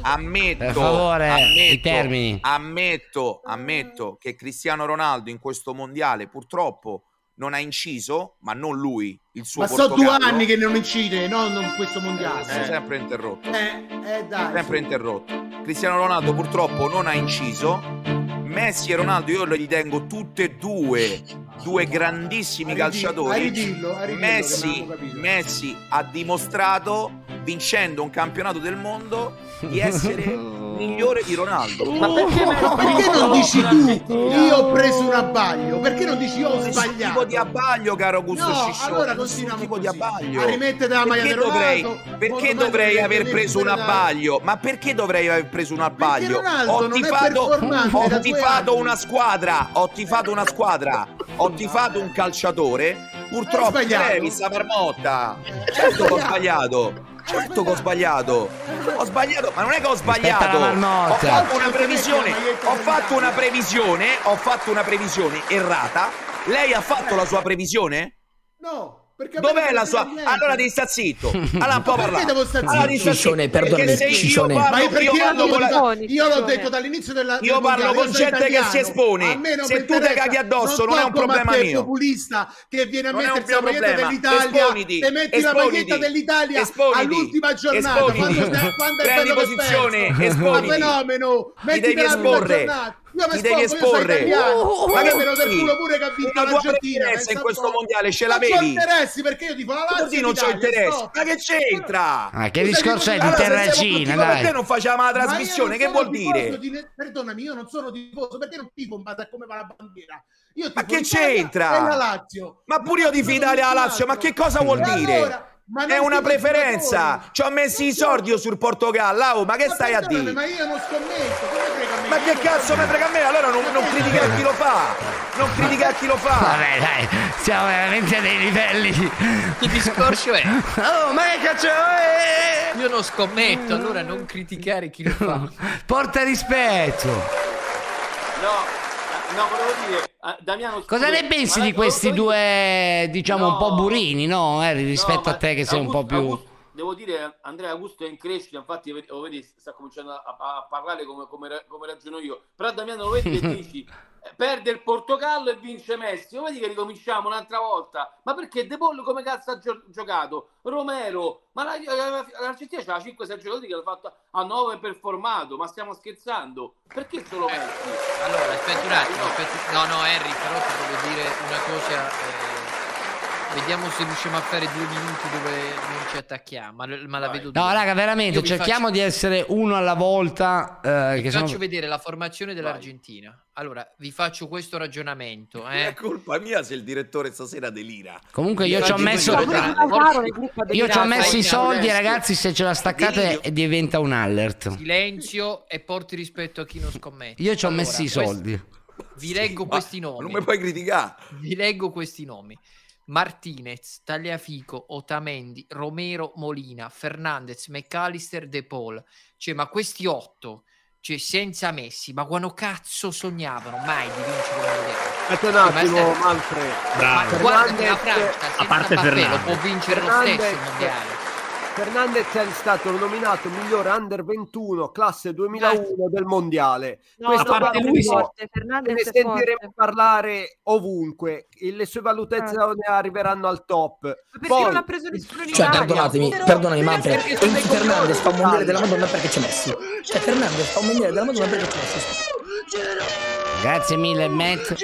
Speaker 4: Ammetto,
Speaker 2: Per favore,
Speaker 4: ammetto,
Speaker 2: i termini.
Speaker 4: ammetto, ammetto che Cristiano Ronaldo in questo mondiale purtroppo non ha inciso, ma non lui, il suo
Speaker 12: Ma sono due anni che non incide, non non questo mondiale.
Speaker 4: Si è sempre interrotto.
Speaker 12: Eh, eh, dai.
Speaker 4: Sempre interrotto. Cristiano Ronaldo purtroppo non ha inciso. Messi e Ronaldo io li tengo tutte e due, due grandissimi calciatori.
Speaker 12: a ridillo, a ridillo, che
Speaker 4: Messi. Messi ha dimostrato, vincendo un campionato del mondo, di essere migliore di Ronaldo.
Speaker 12: Ma perché, ma perché non dici tu io ho preso un abbaglio? Perché non dici io ho
Speaker 4: Nessun
Speaker 12: sbagliato?
Speaker 4: tipo di abbaglio, caro Augusto
Speaker 12: No,
Speaker 4: Sciscione.
Speaker 12: allora
Speaker 4: nessun
Speaker 12: continuiamo
Speaker 4: tipo di
Speaker 12: così.
Speaker 4: abbaglio.
Speaker 12: A rimettere la maglia
Speaker 4: perché
Speaker 12: di
Speaker 4: dovrei,
Speaker 12: Ronaldo,
Speaker 4: perché
Speaker 12: Ronaldo
Speaker 4: dovrei aver preso un abbaglio? Ma perché dovrei aver preso un abbaglio?
Speaker 12: Ronaldo
Speaker 4: Ho tifato, ho tifato una squadra, ho tifato una squadra, ho tifato un calciatore. Purtroppo
Speaker 12: sbagliato.
Speaker 4: Trevi, sta marmotta. Certo che ho sbagliato. Certo che ho sbagliato. Ho sbagliato, ma non è che ho sbagliato. Ho fatto una previsione. Ho fatto una previsione. Ho fatto una previsione errata. Lei ha fatto la sua previsione?
Speaker 12: No, perché
Speaker 4: Dov'è la sua? Allora devi sta zitto. Allora un po'
Speaker 12: Perché
Speaker 4: parlare.
Speaker 12: devo star
Speaker 4: Allora devi sta
Speaker 21: Ciccione,
Speaker 4: zitto.
Speaker 21: perdonami,
Speaker 4: se io
Speaker 21: Ciccione.
Speaker 4: parlo,
Speaker 12: Ma perché
Speaker 4: io parlo con la...
Speaker 12: io l'ho detto dall'inizio della
Speaker 4: Io
Speaker 12: del
Speaker 4: parlo con gente che si espone.
Speaker 12: Non
Speaker 4: Se tu te caghi addosso, non è
Speaker 12: sto
Speaker 4: un problema mio.
Speaker 12: populista che viene a
Speaker 4: Non è un
Speaker 12: mettersi la
Speaker 4: mio
Speaker 12: maglietta dell'Italia
Speaker 4: Esponiti,
Speaker 12: e metti la maglietta dell'Italia
Speaker 4: esponiti,
Speaker 12: all'ultima giornata
Speaker 4: esponiti.
Speaker 12: quando, quando è
Speaker 4: Prendi posizione, esponiti.
Speaker 12: Ma fenomeno
Speaker 4: Ti devi
Speaker 12: mettila Io mi
Speaker 4: Ti devi esporre. Oh,
Speaker 12: ma che
Speaker 4: oh,
Speaker 12: me lo culo pure che ha vinto l'Argentina.
Speaker 4: in questo mondiale ce
Speaker 12: Non c'ho
Speaker 4: l'avevi?
Speaker 12: interessi perché io tipo la Lazio
Speaker 4: Così non c'ho interesse. Ma che c'entra?
Speaker 2: Ah, che discorso è di
Speaker 12: allora, se siamo
Speaker 2: terracina,
Speaker 4: Dico, perché non facciamo la
Speaker 12: Ma io
Speaker 4: trasmissione?
Speaker 12: non
Speaker 4: Che vuol dire?
Speaker 12: di- Perdonami, io non sono tifoso perché non tifo in base a come va la bandiera. Io
Speaker 4: Ma
Speaker 12: tifo
Speaker 4: che c'entra?
Speaker 12: La Lazio.
Speaker 4: Ma pure io di Italia alla Lazio, ma che cosa vuol dire?
Speaker 12: Ma
Speaker 4: È
Speaker 12: non
Speaker 4: una
Speaker 12: tifo
Speaker 4: preferenza. Ci ho messo i soldi io sul Portogallo, ma che
Speaker 12: Ma
Speaker 4: stai a dire?
Speaker 12: Ma io non scommetto, come frega a me?
Speaker 4: Ma che cazzo mi frega a me? Allora non, non critica chi lo fa. Non critica chi lo fa.
Speaker 2: Vabbè, dai, siamo veramente a dei livelli.
Speaker 8: Il discorso è:
Speaker 2: Oh, ma che cazzo è?
Speaker 8: io non scommetto, allora non criticare chi lo fa.
Speaker 2: Porta rispetto.
Speaker 9: No, no, volevo dire, ah, Damiano...
Speaker 2: Cosa ne pensi di questi due, diciamo, un po'
Speaker 9: No.
Speaker 2: burini, no? Harry, rispetto
Speaker 9: No,
Speaker 2: a te che sei un po' più...
Speaker 9: Devo dire, Andrea Augusto è in crescita, infatti lo vedi, sta cominciando a, a parlare come, come come ragiono io. Però Damiano lo vedi che dici, eh, perde il Portogallo e vince Messi. Lo vedi che ricominciamo un'altra volta? Ma perché De Paul come cazzo ha gio- giocato? Romero, ma la- la- l'Argentina c'ha 5-6 giocatori che l'ha fatto a 9 performato, ma stiamo scherzando? Perché solo Messi?
Speaker 3: Allora, aspetta un attimo, aspetta- No, no, Harry, però ti voglio dire una cosa. eh, Vediamo se riusciamo a fare due minuti dove non ci attacchiamo. Ma, ma la vedo
Speaker 2: No,
Speaker 3: dura.
Speaker 2: raga, veramente,
Speaker 3: Io
Speaker 2: cerchiamo
Speaker 3: faccio-
Speaker 2: di essere uno alla volta. eh,
Speaker 3: Vi
Speaker 2: che
Speaker 3: faccio
Speaker 2: sono...
Speaker 3: vedere la formazione dell'Argentina. Allora, vi faccio questo ragionamento. Eh.
Speaker 4: È colpa mia se il direttore stasera delira.
Speaker 2: Comunque io
Speaker 3: Vi
Speaker 2: ci ho messo... Io ci ho messo i soldi, ragazzi, se ce la staccate diventa un alert.
Speaker 3: Silenzio e porti rispetto a chi non scommette.
Speaker 2: Io ci ho
Speaker 3: Allora,
Speaker 2: messo i soldi.
Speaker 3: Vi leggo questi nomi.
Speaker 4: Non mi puoi criticare.
Speaker 3: Vi leggo questi nomi. Martinez, Tagliafico, Otamendi, Romero, Molina, Fernandez, McAllister, De Paul. Cioè, ma questi otto, cioè senza Messi, ma quando cazzo sognavano mai di vincere un mondiale?
Speaker 10: Aspetta un attimo, Manfred.
Speaker 3: Ma guarda che la Francia senza
Speaker 10: a parte
Speaker 3: Mbappé lo
Speaker 10: Fernandez.
Speaker 3: può vincere lo
Speaker 10: Fernandez-
Speaker 3: stesso il mondiale.
Speaker 10: Fernandez è stato nominato migliore under 21 classe 2001 del mondiale.
Speaker 7: No,
Speaker 10: Questo
Speaker 7: a parte lui-
Speaker 10: ne
Speaker 7: forte, Fernandez è
Speaker 10: sentiremo
Speaker 7: forte.
Speaker 10: parlare ovunque. E Le sue valutazioni arriveranno al top.
Speaker 7: perché
Speaker 10: Poi,
Speaker 7: non ha preso nessuno in
Speaker 21: Cioè, perdonatemi,
Speaker 7: Però-
Speaker 21: perdonami,
Speaker 7: dei
Speaker 21: Fernandez fa un mondiale della
Speaker 10: coglioni.
Speaker 21: Madonna perché c'è Messi. Cioè, Fernandez fa un mondiale della Madonna perché c'è Messi.
Speaker 2: Grazie mille, Matt.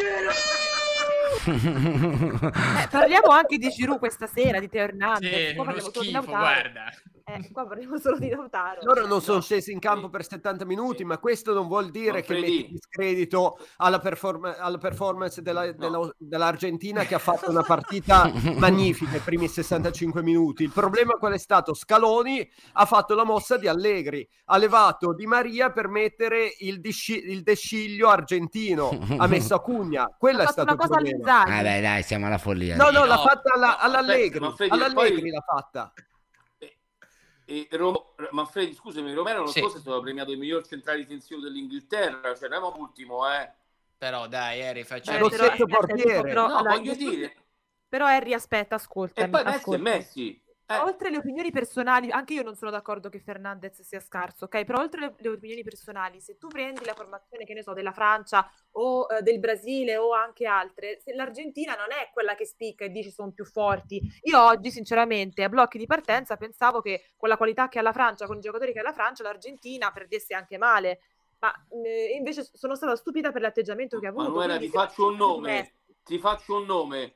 Speaker 7: Eh, parliamo anche di Giroud questa sera, di Teo Hernandez.
Speaker 3: Sì, uno schifo, guarda.
Speaker 7: Eh, qua parliamo solo di Lautaro.
Speaker 10: loro non sono scesi in campo per 70 minuti, ma questo non vuol dire che
Speaker 9: Manfredi.
Speaker 10: metti discredito alla, perform- alla performance della- della- dell'Argentina che ha fatto una partita magnifica i primi 65 minuti. Il problema qual è stato? Scaloni ha fatto la mossa di Allegri, ha levato Di Maria per mettere il, disci- il desciglio argentino, ha messo Acugna, quello
Speaker 7: Ha
Speaker 10: è stato
Speaker 7: una cosa all'Inzaghi.
Speaker 2: Ah, dai, dai, siamo alla follia.
Speaker 10: No, no, l'ha
Speaker 3: No.
Speaker 10: fatta alla-
Speaker 9: Aspetta,
Speaker 10: all'Allegri,
Speaker 9: Manfredi,
Speaker 10: all'Allegri
Speaker 9: poi-
Speaker 10: l'ha fatta.
Speaker 9: E Ro- Manfredi, scusami, Romero l'anno
Speaker 3: Sì.
Speaker 9: scorso è stato premiato il miglior centrale difensivo dell'Inghilterra, cioè eravamo ultimo, eh.
Speaker 3: Però dai, Harry,
Speaker 7: Eh,
Speaker 3: facciamo...
Speaker 10: Lo
Speaker 7: però,
Speaker 10: portiere.
Speaker 7: però,
Speaker 9: No,
Speaker 7: allora,
Speaker 9: voglio dire.
Speaker 7: Però Harry, aspetta, ascoltami.
Speaker 9: E poi Messi è
Speaker 7: ascoltami.
Speaker 9: Messi. Eh,
Speaker 7: Oltre le opinioni personali, anche io non sono d'accordo che Fernandez sia scarso, ok? Però oltre le, le opinioni personali, se tu prendi la formazione, che ne so, della Francia o eh, del Brasile o anche altre, se l'Argentina non è quella che spicca e dici sono più forti. Io oggi, sinceramente, a blocchi di partenza pensavo che con la qualità che ha la Francia, con i giocatori che ha la Francia, l'Argentina perdesse anche male. Ma eh, invece sono stata stupita per l'atteggiamento che ha avuto.
Speaker 9: Manuela, ti faccio un nome. Ti faccio un nome.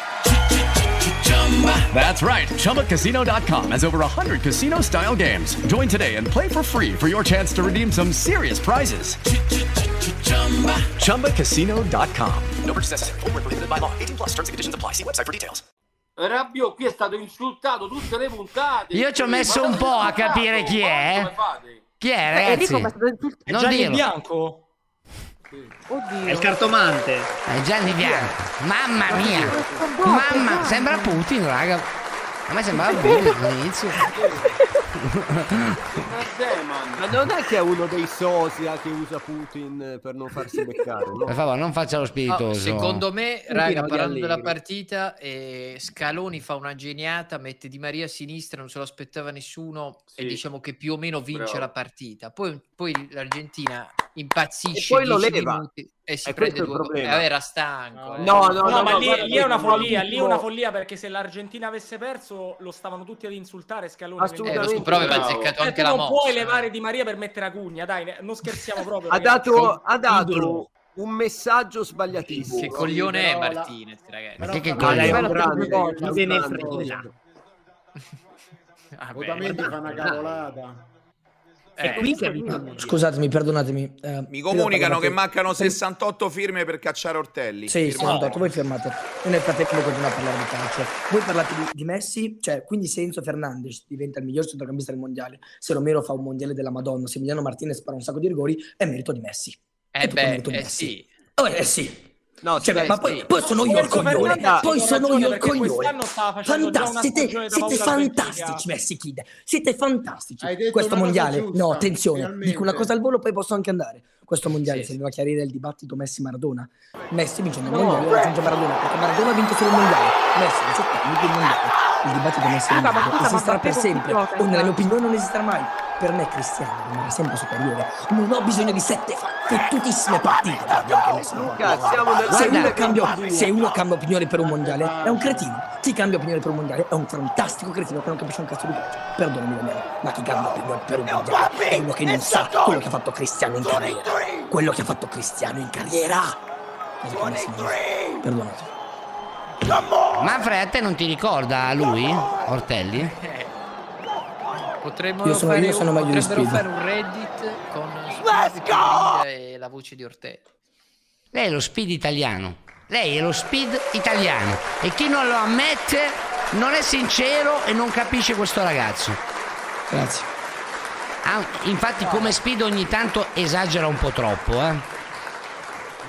Speaker 22: That's right. ChumbaCasino.com has over 100 casino style games. Join today and play for free for your chance to redeem some serious prizes. ChumbaCasino.com.
Speaker 1: No purchase necessary. Void where prohibited by law. 18 plus terms and conditions apply. See website for details.
Speaker 9: Rabbio, qui è stato insultato tutte le puntate.
Speaker 2: Io ci ho messo un po' a capire chi è. Chi è, ragazzi?
Speaker 7: Enrico, ma è stato insultato.
Speaker 2: Non
Speaker 15: Gianni
Speaker 2: dirlo.
Speaker 15: Bianco?
Speaker 7: Oddio.
Speaker 14: È il cartomante.
Speaker 2: È Gianni Bianco. Mamma mia. Mamma, sembra Putin, raga. A me sembrava Putin all'inizio.
Speaker 10: Ma non è che è uno dei sosia che usa Putin per non farsi beccare, no?
Speaker 2: Per favore, non faccia lo
Speaker 3: No,
Speaker 2: spiritoso.
Speaker 3: secondo me, raga, parlando della partita, eh, Scaloni fa una geniata, mette Di Maria a sinistra, non se lo aspettava nessuno e
Speaker 10: Sì.
Speaker 3: diciamo che più o meno vince
Speaker 10: Bravo.
Speaker 3: la partita. Poi, poi l'Argentina impazzisce
Speaker 10: E poi lo
Speaker 3: 10
Speaker 10: leva.
Speaker 3: minuti e si
Speaker 10: E
Speaker 3: prende due
Speaker 10: problema.
Speaker 3: Eh, era stanco. eh.
Speaker 10: No, no,
Speaker 15: No, ma
Speaker 10: no,
Speaker 15: lì,
Speaker 10: guarda
Speaker 15: lì è una follia, lì è una follia perché se l'Argentina avesse perso lo stavano tutti ad insultare Scaloni.
Speaker 10: Assolutamente. Eh, però aveva azzeccato
Speaker 15: Eh,
Speaker 10: anche la
Speaker 15: non
Speaker 10: mossa,
Speaker 15: puoi
Speaker 10: eh.
Speaker 15: levare Di Maria per mettere Acugna, dai, ne- non scherziamo proprio.
Speaker 10: Ha dato, ha dato un messaggio sbagliatissimo.
Speaker 3: Che coglione è Martinez, ragazzi.
Speaker 2: Ma che, che coglione?
Speaker 10: un
Speaker 14: se ne frega.
Speaker 3: Ah,
Speaker 12: Otamendi fa una cavolata.
Speaker 14: È qui che ha vinto il mondiale.
Speaker 21: Scusatemi, perdonatemi. eh,
Speaker 4: Mi comunicano che mancano 68 firme per cacciare Ortelli.
Speaker 21: Sì,
Speaker 4: Firmate.
Speaker 21: 68, voi fermate. Io nel frattempo continuo a parlare di calcio. Voi parlate di, di Messi, cioè quindi se Enzo Fernandes diventa il miglior centrocampista del mondiale, se Romero fa un mondiale della Madonna, se Emiliano Martinez spara un sacco di rigori, è merito di Messi. È
Speaker 3: Eh
Speaker 21: tutto
Speaker 3: beh,
Speaker 21: merito di
Speaker 3: eh
Speaker 21: Messi.
Speaker 3: sì.
Speaker 21: Oh, eh sì.
Speaker 10: No,
Speaker 21: Cioè, ma poi, poi sono io il coglione, poi sono io il coglione. Fantastici, siete, fantastici. Messi Kid. Siete fantastici. Questo mondiale,
Speaker 12: giusta,
Speaker 21: no, attenzione,
Speaker 12: finalmente.
Speaker 21: dico una cosa al volo, poi posso anche andare. Questo mondiale
Speaker 3: Sì,
Speaker 21: serviva a chiarire il dibattito Messi-Maradona. Messi vincendo il mondiale raggiunge Maradona, perché Maradona ha vinto solo il mondiale. Messi 18 anni il mondiale. Il dibattito Messi
Speaker 7: Raga, ma
Speaker 21: Ronaldo
Speaker 7: scusa, ma
Speaker 21: esisterà per sempre, o nella mia opinione non esisterà mai. Per me Cristiano rimarrà sempre superiore. Non ho bisogno di sette fottutissime partite per dire che Messi non
Speaker 10: Luca, siamo nel
Speaker 21: se uno,
Speaker 10: 2022.
Speaker 21: cambia, se uno cambia opinione per un mondiale è un cretino. Chi cambia opinione per un mondiale è un fantastico cretino che non capisce un cazzo di calcio. Perdonami Daniele, ma chi cambia opinione per un mondiale è uno che non sa quello che ha fatto Cristiano in carriera. Quello che ha fatto Cristiano in carriera. Perdonate.
Speaker 2: Manfred, a te non ti ricorda lui? Ortelli?
Speaker 3: Potremmo
Speaker 21: Io sono-
Speaker 3: fare,
Speaker 21: io sono
Speaker 3: un,
Speaker 21: meglio di
Speaker 3: potrebbero
Speaker 21: Speed.
Speaker 3: fare un Reddit con Speed e la voce di Ortelli.
Speaker 2: Lei è lo speed italiano. Lei è lo speed italiano. E chi non lo ammette non è sincero e non capisce questo ragazzo.
Speaker 21: Grazie.
Speaker 2: Ah, infatti come speed ogni tanto esagera un po' troppo, eh.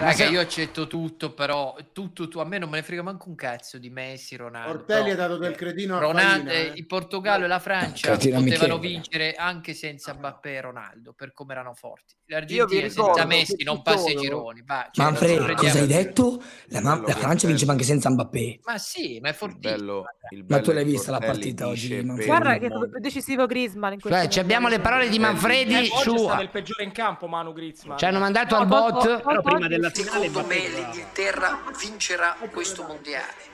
Speaker 3: Raga, io accetto tutto, però tutto, tu, a me non me ne frega manco un cazzo di Messi, Ronaldo.
Speaker 12: Ortelli
Speaker 3: però,
Speaker 12: ha dato del cretino a
Speaker 3: Ronaldo,
Speaker 12: Farina,
Speaker 3: eh,
Speaker 12: eh.
Speaker 3: il Portogallo e la Francia
Speaker 21: Cretino a
Speaker 3: potevano
Speaker 21: Michele.
Speaker 3: vincere anche senza Mbappé e Ronaldo, per come erano forti. L'Argentina senza Messi non passa i gironi. va, cioè,
Speaker 21: Manfred, cosa hai detto? La, ma- la Francia vinceva anche senza Mbappé.
Speaker 3: Ma sì, ma è
Speaker 4: Il
Speaker 3: fortissimo.
Speaker 4: bello, il
Speaker 21: Ma
Speaker 4: bello
Speaker 21: tu l'hai vista la partita oggi,
Speaker 7: Guarda
Speaker 4: il
Speaker 7: che è decisivo Griezmann
Speaker 2: Cioè, ci abbiamo le parole di Manfredi
Speaker 15: Eh, oggi è
Speaker 2: su...
Speaker 15: stato il peggiore in campo, Manu Griezmann.
Speaker 2: Ci hanno mandato
Speaker 7: No,
Speaker 2: al bot...
Speaker 7: tolto
Speaker 14: prima della finale
Speaker 3: Secondo me l'Inghilterra vincerà questo mondiale.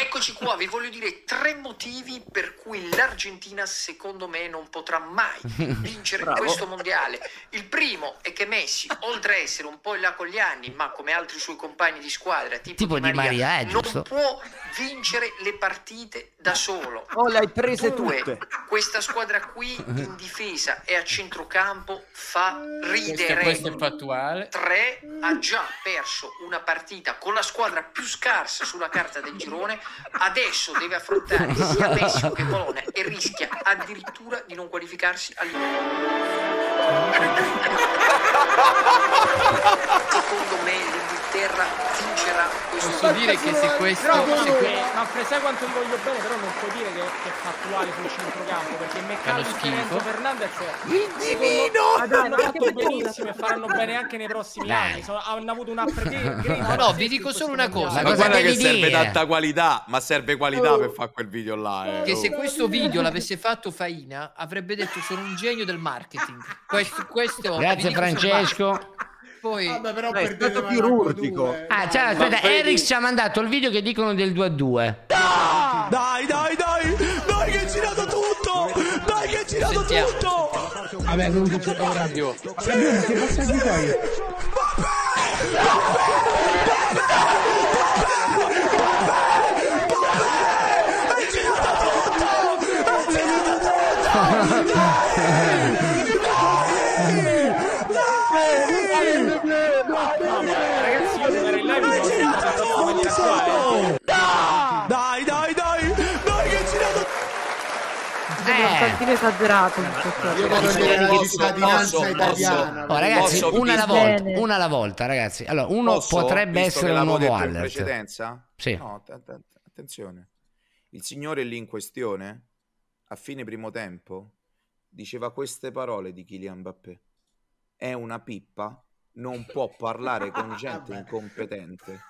Speaker 3: Eccoci qua, vi voglio dire tre motivi per cui l'Argentina secondo me non potrà mai vincere
Speaker 10: Bravo.
Speaker 3: questo mondiale. Il primo è che Messi, oltre a essere un po' in là con gli anni, ma come altri suoi compagni di squadra, tipo,
Speaker 2: Tipo Di Maria, eh,
Speaker 3: non può vincere le partite da solo.
Speaker 10: Oh, le hai prese
Speaker 3: Due,
Speaker 10: tutte.
Speaker 3: questa squadra qui in difesa e a centrocampo fa ridere.
Speaker 15: Questo è fattuale.
Speaker 3: 3 ha già perso una partita con la squadra più scarsa sulla carta del girone, adesso deve affrontare sia Messico che Polonia e rischia addirittura di non qualificarsi all'Euro. Secondo me l'Inghilterra vincerà questo
Speaker 15: Posso dire che se questo...
Speaker 3: Bravo!
Speaker 15: se que- Ma Fre, sai quanto ti voglio bene, però non puoi dire che, che è fattuale sul centrocampo, perché McAllister e Fernandez
Speaker 10: Il divino!
Speaker 15: hanno fatto benissimo e faranno bene anche nei prossimi
Speaker 2: Dai.
Speaker 15: anni. Sono- hanno avuto un upgrade.
Speaker 3: No, no, vi dico solo una cosa.
Speaker 4: Ma guarda che serve
Speaker 2: dire?
Speaker 4: tanta qualità, ma serve qualità per fare quel video là. eh.
Speaker 3: Che
Speaker 4: Oh.
Speaker 3: se questo video l'avesse fatto Faina avrebbe detto sono un genio del marketing. Questo, questo
Speaker 2: Grazie Francesco.
Speaker 3: Poi
Speaker 12: Vabbè, però
Speaker 10: Dai, è stato chirurgico.
Speaker 2: Ah, ciao, aspetta,
Speaker 9: Manfredi-
Speaker 2: Eric ci ha mandato il video che dicono del 2 a 2.
Speaker 11: Dai, dai, dai! Dai che hai girato tutto! Dai che hai girato
Speaker 3: Sentiamo.
Speaker 11: tutto!
Speaker 12: Vabbè, non succede radio.
Speaker 15: Ragazzi, io se in live in.
Speaker 11: Dai, dai, dai! Dai che girato
Speaker 2: Eh,
Speaker 7: tantino esagerato.
Speaker 12: Io voglio dire cittadinanza italiana.
Speaker 2: Oh, ragazzi,
Speaker 4: Posso
Speaker 2: una alla volta, una alla volta, ragazzi. Allora, uno
Speaker 4: Posso,
Speaker 2: potrebbe essere un nuovo
Speaker 4: detto in
Speaker 2: alert.
Speaker 4: precedenza?
Speaker 2: Sì.
Speaker 4: No, att- att- attenzione. Il signore lì in questione, a fine primo tempo, diceva queste parole di Kylian Mbappé. È una pippa, non può parlare con gente incompetente.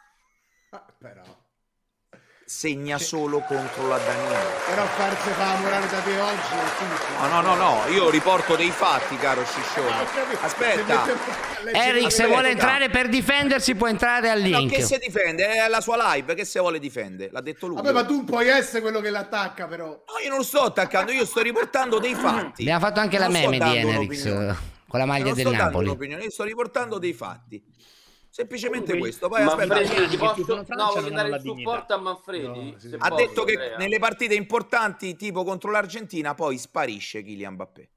Speaker 12: Però,
Speaker 4: Segna solo contro la Daniela.
Speaker 12: però farsi fa la morale da te oggi è.
Speaker 4: No, no, no, no, io riporto dei fatti, caro Sciscione. Aspetta.
Speaker 2: Eric, se vuole entrare per difendersi, può entrare al
Speaker 4: No,
Speaker 2: link.
Speaker 4: che si difende? È la sua live, che se vuole difendere? L'ha detto lui.
Speaker 12: Vabbè, ma tu puoi essere quello che l'attacca, però.
Speaker 4: No, io non lo sto attaccando, io sto riportando dei fatti.
Speaker 2: Abbiamo fatto anche la
Speaker 4: Non sto
Speaker 2: meme di eh, con la maglia
Speaker 4: non
Speaker 2: del Napoli.
Speaker 4: un'opinione, io sto riportando dei fatti. Semplicemente
Speaker 9: Comunque,
Speaker 4: questo. Poi aspetta,
Speaker 9: Manfredi, ti posso... No, voglio dare il supporto a Manfredi. se
Speaker 4: ha
Speaker 9: posso,
Speaker 4: detto che
Speaker 9: Andrea.
Speaker 4: nelle partite importanti, tipo contro l'Argentina, poi sparisce Kylian Mbappé.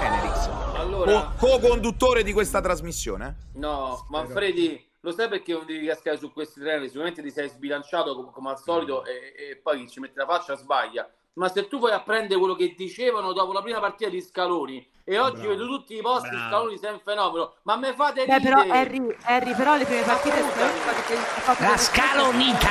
Speaker 4: Enerix.
Speaker 9: Allora-
Speaker 4: Co- co-conduttore di questa trasmissione.
Speaker 9: No, Manfredi, lo sai perché non devi cascare su questi treni? Sicuramente ti sei sbilanciato com- come al solito e, e poi chi ci mette la faccia sbaglia. Ma se tu vai a prendere quello che dicevano dopo la prima partita di Scaloni e oggi vedo tutti i posti
Speaker 14: Bravo.
Speaker 9: Scaloni sei un fenomeno, ma me fate
Speaker 7: Beh, però
Speaker 9: ridere!
Speaker 7: Harry, Harry, però le prime partite. Scaloni fatto
Speaker 2: La scalonita!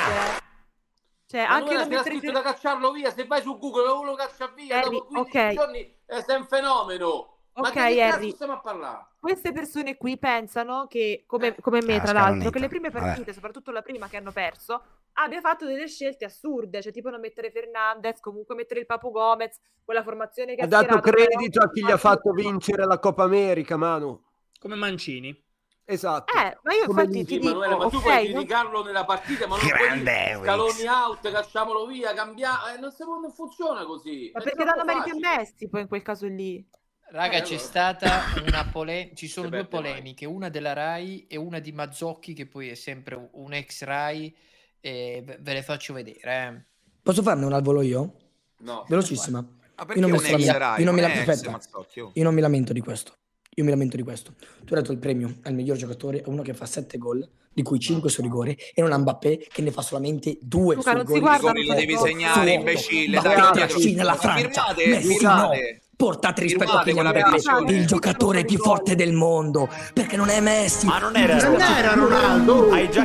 Speaker 7: Cioè,
Speaker 9: Ma
Speaker 7: anche
Speaker 9: non era
Speaker 7: mettere
Speaker 9: scritto da cacciarlo via, se vai su Google uno lo caccia via,
Speaker 7: Harry,
Speaker 9: dopo 15
Speaker 7: ok.
Speaker 9: giorni eh, sei un fenomeno!
Speaker 7: Ok, Harry.
Speaker 9: stiamo a parlare?
Speaker 7: Queste persone qui pensano che, come, come me
Speaker 2: Ah,
Speaker 7: tra l'altro,
Speaker 2: scalonita.
Speaker 7: che le prime
Speaker 2: Vabbè.
Speaker 7: partite, soprattutto la prima che hanno perso, abbia fatto delle scelte assurde, cioè tipo non mettere Fernandez, comunque mettere il Papu Gomez, quella formazione che
Speaker 10: Ha
Speaker 7: ha
Speaker 10: dato
Speaker 7: schierato,
Speaker 10: credito a chi gli ha fatto vincere la Coppa America, Manu.
Speaker 14: Come Mancini.
Speaker 10: Esatto.
Speaker 7: Eh, ma io
Speaker 10: Come
Speaker 7: infatti ti dico,
Speaker 9: Emanuele, ma tu
Speaker 7: ok,
Speaker 9: puoi
Speaker 7: non-
Speaker 9: criticarlo nella partita, ma non
Speaker 2: Grande
Speaker 9: puoi scaloni out, cacciamolo via, cambiamo. Eh, non, si non funziona così.
Speaker 7: ma
Speaker 9: È
Speaker 7: perché danno merito a. Messi poi in quel caso lì?
Speaker 3: Raga,
Speaker 9: Eh,
Speaker 3: c'è
Speaker 9: allora.
Speaker 3: stata una polemica. Ci sono due polemiche, una della Rai e una di Mazzocchi, che poi è sempre un ex Rai. E ve le faccio vedere. eh.
Speaker 21: Posso farne un al volo io?
Speaker 9: No.
Speaker 21: Velocissima.
Speaker 4: Ma perché
Speaker 21: Io non mi
Speaker 4: Rai?
Speaker 21: io non
Speaker 4: Non
Speaker 21: la-. Io non lamento di questo. Io mi lamento di questo. Tu hai dato il premio al miglior giocatore a uno che fa 7 gol, di cui 5 su rigore, e non a Mbappé che ne fa solamente 2
Speaker 7: Luca,
Speaker 21: su
Speaker 7: non si
Speaker 21: rigore.
Speaker 7: guardano
Speaker 4: I gol li devi segnare, imbecille.
Speaker 21: Ma
Speaker 4: Dai,
Speaker 21: la Cina
Speaker 4: Ma
Speaker 21: Francia.
Speaker 4: firmate,
Speaker 21: Messi
Speaker 4: firmate.
Speaker 21: no. Portate rispetto a Kylian
Speaker 4: quella
Speaker 21: Mbappé, il giocatore più forte del mondo, perché non è Messi.
Speaker 11: Ma non era
Speaker 12: Non era Ronaldo.
Speaker 11: Hai già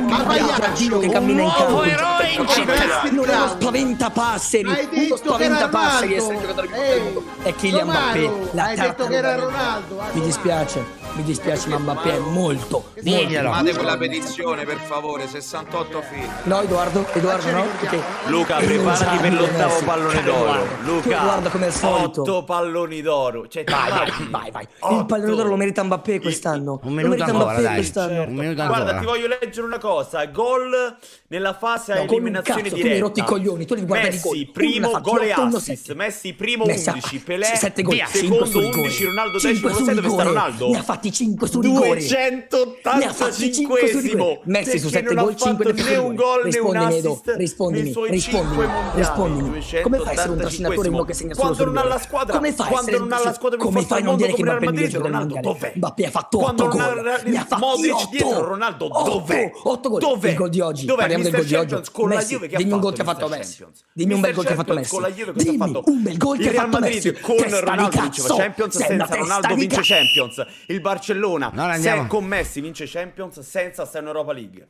Speaker 21: Giacchino che cammina in campo.
Speaker 2: eroe in città!
Speaker 21: Non è uno spaventapasseri,
Speaker 12: Hai
Speaker 21: uno spaventapasseri è
Speaker 12: Ronaldo.
Speaker 21: il giocatore più forte del
Speaker 12: Ehi,
Speaker 21: mondo. È Kylian Mbappé. La
Speaker 12: hai detto che era
Speaker 21: tartaruga.
Speaker 12: Ronaldo. ah,
Speaker 21: Mi dispiace, mi dispiace, ma Mbappé è molto, molto.
Speaker 2: Diglielo.
Speaker 4: Firmate quella petizione, per favore, 68 film.
Speaker 21: No, Edoardo, Edoardo, no? Perché
Speaker 11: Luca, preparati per l'ottavo pallone d'oro. Luca,
Speaker 21: guarda come al solito.
Speaker 11: 8 palloni d'oro. Cioè,
Speaker 21: Vai, vai, vai, vai. Il pallone d'oro lo merita Mbappé quest'anno.
Speaker 2: Un
Speaker 21: Lo
Speaker 2: minuto
Speaker 21: merita
Speaker 2: ancora,
Speaker 21: Mbappé
Speaker 2: dai.
Speaker 21: quest'anno.
Speaker 2: Un minuto
Speaker 11: Guarda,
Speaker 2: ancora.
Speaker 11: ti voglio leggere una cosa. Gol nella fase a
Speaker 21: No, un
Speaker 11: eliminazione
Speaker 21: cazzo, tu mi
Speaker 11: diretta.
Speaker 21: hai rotto i coglioni, tu devi guardare i
Speaker 11: Messi,
Speaker 21: gol.
Speaker 11: Primo
Speaker 21: fatto,
Speaker 11: gol e assist. Messi, primo
Speaker 21: Messi ha
Speaker 11: 11.
Speaker 21: fatto
Speaker 11: Pelé,
Speaker 21: 7 gol,
Speaker 11: via.
Speaker 21: 5
Speaker 11: secondo
Speaker 21: su rigore.
Speaker 11: 11. Ronaldo
Speaker 21: 5
Speaker 11: decimo. Lo
Speaker 21: su
Speaker 11: sai dove sta. Ronaldo?
Speaker 21: Ne ha fatti 5 su rigore.
Speaker 11: 285esimo.
Speaker 21: Ne ha fatti cinque su rigore. Messi su
Speaker 11: Perché
Speaker 21: 7
Speaker 11: non ha
Speaker 21: gol, 5
Speaker 11: fatto
Speaker 21: di
Speaker 11: né un gol né un
Speaker 21: Rispondimi,
Speaker 11: assist
Speaker 21: rispondimi, rispondimi, rispondimi. Come fai a essere un trascinatore uno che segna solo
Speaker 11: Quando non ha la squadra,
Speaker 21: Come fai
Speaker 11: quando non ha la squadra
Speaker 21: Come fai a non dire che Mbappé è il
Speaker 11: Real
Speaker 21: miglior
Speaker 11: Madrid,
Speaker 21: giocatore del
Speaker 11: Ronaldo
Speaker 21: mondiale?
Speaker 11: dov'è?
Speaker 21: Mbappé ha fatto 8
Speaker 11: Quando non ha
Speaker 21: gol. Ne ha fatti
Speaker 11: Modric
Speaker 21: 8.
Speaker 11: dietro, Ronaldo dov'è?
Speaker 21: 8 gol.
Speaker 11: Dov'è?
Speaker 21: Il gol di oggi. Parliamo del gol di oggi. Messi, dimmi un gol
Speaker 11: fatto
Speaker 21: che ha fatto. Messi. Dimmi un bel gol che ha fatto Messi. Dimmi
Speaker 11: fatto?
Speaker 21: un bel gol che ha fatto Messi.
Speaker 11: con Ronaldo vinceva. Champions senza Ronaldo vince. Champions. Il Barcellona se con Messi vince Champions senza sta in Europa League.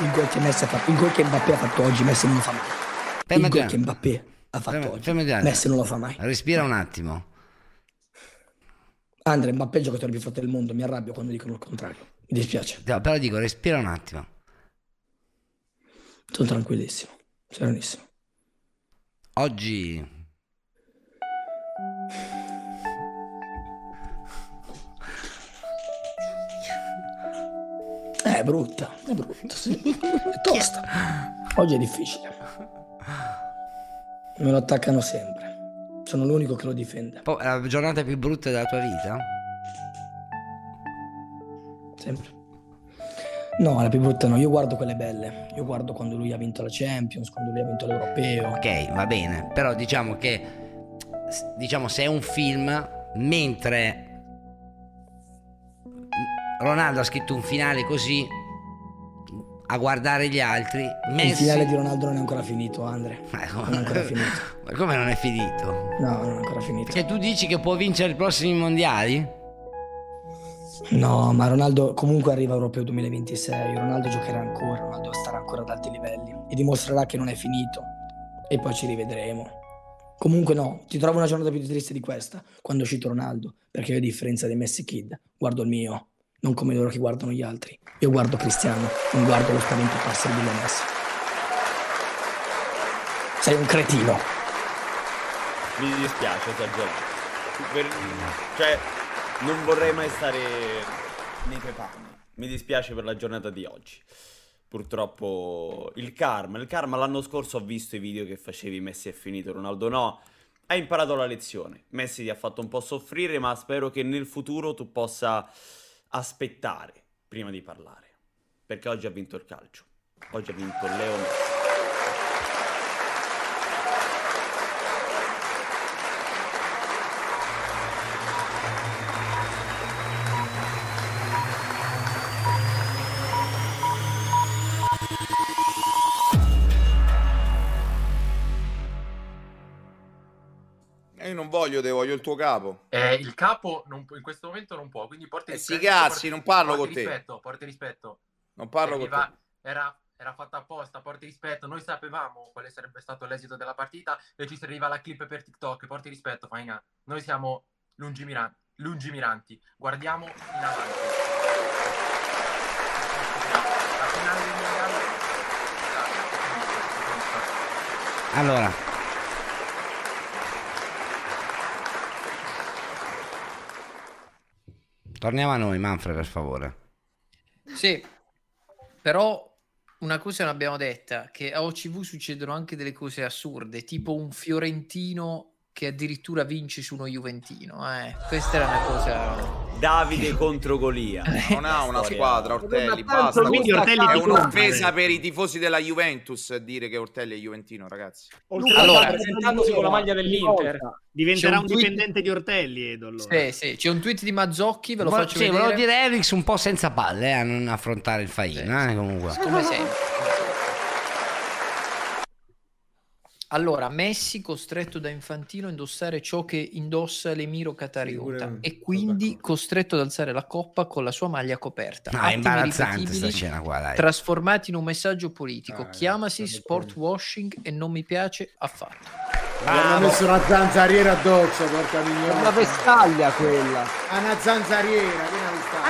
Speaker 21: Il gol che Messi ha fatto, il gol che Mbappé ha fatto oggi, Messi non lo fa mai.
Speaker 2: Fermati
Speaker 21: Il gol che. Mbappé ha fatto
Speaker 2: Fermi-
Speaker 21: oggi,
Speaker 2: attimo.
Speaker 21: Messi non lo fa mai.
Speaker 2: Respira un attimo.
Speaker 21: Andre, Mbappé è il giocatore più forte del mondo, mi arrabbio quando dicono il contrario. Mi dispiace,
Speaker 2: No, però dico, respira un attimo.
Speaker 21: sono tranquillissimo, serenissimo.
Speaker 2: Oggi
Speaker 21: È brutta, è brutta, sì. È tosta. Oggi è difficile. Me lo attaccano sempre. Sono l'unico che lo difende.
Speaker 2: po- la giornata più brutta della tua vita?
Speaker 21: Sempre. No, la più brutta no, io guardo quelle belle. Io guardo quando lui ha vinto la Champions, quando lui ha vinto l'Europeo.
Speaker 2: Ok, va bene, però diciamo che diciamo se è un film mentre Ronaldo ha scritto un finale così a guardare gli altri.
Speaker 21: Il
Speaker 2: Messi...
Speaker 21: finale di Ronaldo non è ancora finito, Andre. Non è ancora finito.
Speaker 2: Ma come non è finito?
Speaker 21: No, non è ancora finito.
Speaker 2: Cioè, tu dici che può vincere i prossimi mondiali?
Speaker 21: No, ma Ronaldo comunque arriva Europeo 2026. Ronaldo giocherà ancora, Ronaldo starà ancora ad alti livelli e dimostrerà che non è finito. E poi ci rivedremo. Comunque no, ti trovo una giornata più triste di questa, quando è uscito Ronaldo, perché io a differenza dei Messi Kid, guardo il mio, non come loro che guardano gli altri. Io guardo Cristiano, non guardo lo spavento passare di Messi. Sei un cretino.
Speaker 11: Mi dispiace esagerato. Per- Cioè, non vorrei mai stare nei tuoi panni. Mi dispiace per la giornata di oggi. Purtroppo il karma, il karma l'anno scorso ho visto i video che facevi Messi è finito, Ronaldo no. Hai imparato la lezione. Messi ti ha fatto un po' soffrire, ma spero che nel futuro tu possa aspettare prima di parlare. Perché oggi ha vinto il calcio. Oggi ha vinto Leo Messi.
Speaker 4: Voglio te, voglio il tuo capo.
Speaker 23: Eh, il capo non in questo momento non può, quindi porti
Speaker 4: Eh,
Speaker 23: rispetto.
Speaker 4: cazzi,
Speaker 23: porti-
Speaker 4: non parlo con te.
Speaker 23: Rispetto, porti rispetto.
Speaker 4: Non parlo con
Speaker 23: Serviva-
Speaker 4: te.
Speaker 23: Era, era fatta apposta, porti rispetto. Noi sapevamo quale sarebbe stato l'esito della partita e ci serviva la clip per TikTok. Porti rispetto, Faina. Noi siamo lungimiranti. lungimiranti. Guardiamo in avanti.
Speaker 2: Allora, torniamo a noi, Manfred, per favore.
Speaker 3: Sì, però una cosa non abbiamo detta, che a OCV succedono anche delle cose assurde, tipo un fiorentino che addirittura vince su uno juventino. Eh. Questa era una cosa...
Speaker 11: Davide contro Golia.
Speaker 4: Non ha una squadra, Ortelli,
Speaker 11: Ma
Speaker 4: basta.
Speaker 11: quindi Ortelli
Speaker 4: è un'offesa
Speaker 11: compra.
Speaker 4: per i tifosi della Juventus dire che Ortelli è juventino, ragazzi.
Speaker 3: Allora,
Speaker 15: presentandosi con la maglia dell'Inter.
Speaker 14: Diventerà un,
Speaker 3: un tweet-
Speaker 14: dipendente di Ortelli, Edo. allora.
Speaker 3: Sì, sì, c'è un tweet di Mazzocchi, ve lo
Speaker 2: Vo-
Speaker 3: faccio
Speaker 2: sì,
Speaker 3: vedere.
Speaker 2: volevo dire Erix un po' senza palle eh, a non affrontare il Faina, eh, comunque.
Speaker 3: Come sempre. Allora, Messi costretto da Infantino a indossare ciò che indossa l'Emiro Catariota e quindi costretto ad alzare la coppa con la sua maglia coperta.
Speaker 2: No, è
Speaker 3: Attimi
Speaker 2: imbarazzante sta scena qua, dai.
Speaker 3: Trasformati in un messaggio politico.
Speaker 12: Ah,
Speaker 3: Chiamasi sport washing e non mi piace affatto.
Speaker 12: Gli hanno messo una zanzariera addosso, porca mignona.
Speaker 10: Una vestaglia quella.
Speaker 12: Ah, una zanzariera,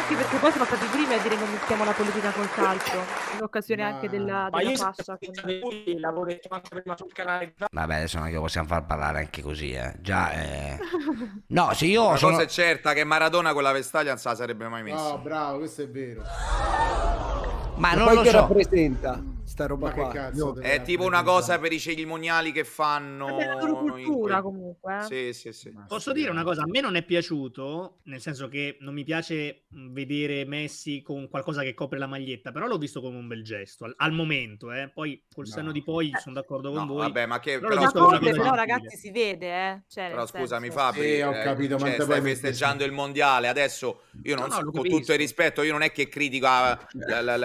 Speaker 12: che.
Speaker 7: Anche perché poi sono stati i primi a dire non mettiamo la politica col calcio, in occasione anche della,
Speaker 15: Ma
Speaker 7: della
Speaker 15: io
Speaker 7: fascia.
Speaker 15: lui l'avevo detto anche prima sul canale
Speaker 2: Vabbè, adesso non è che possiamo far parlare anche così, eh. Già, eh. No, se io
Speaker 4: Una
Speaker 2: sono...
Speaker 4: cosa è certa che Maradona quella vestaglia non se la sarebbe mai messa.
Speaker 12: Oh, bravo, questo è vero.
Speaker 2: Ma
Speaker 10: E
Speaker 2: non
Speaker 10: poi
Speaker 2: lo
Speaker 10: che
Speaker 2: so.
Speaker 10: rappresenta sta roba
Speaker 12: Ma che
Speaker 10: qua?
Speaker 12: cazzo
Speaker 10: No.
Speaker 4: È tipo una cosa per i cerimoniali che fanno.
Speaker 7: È la loro cultura
Speaker 4: quel-
Speaker 7: comunque.
Speaker 4: Sì,
Speaker 7: eh.
Speaker 4: sì, sì.
Speaker 14: Posso dire una cosa? A me non è piaciuto, nel senso che non mi piace vedere Messi con qualcosa che copre la maglietta, però l'ho visto come un bel gesto, al, al momento, eh. Poi col senno di poi sono d'accordo con
Speaker 4: No,
Speaker 14: voi.
Speaker 4: vabbè, ma che
Speaker 14: Però
Speaker 4: però
Speaker 14: cosa
Speaker 7: però ragazzi si vede, eh. Cioè,
Speaker 4: Però scusami Fabri,
Speaker 12: Sì, ho
Speaker 4: eh,
Speaker 12: capito,
Speaker 4: cioè, stai festeggiando il mondiale, adesso io non
Speaker 15: No, no,
Speaker 4: so, con tutto il rispetto, io non è che critico ah,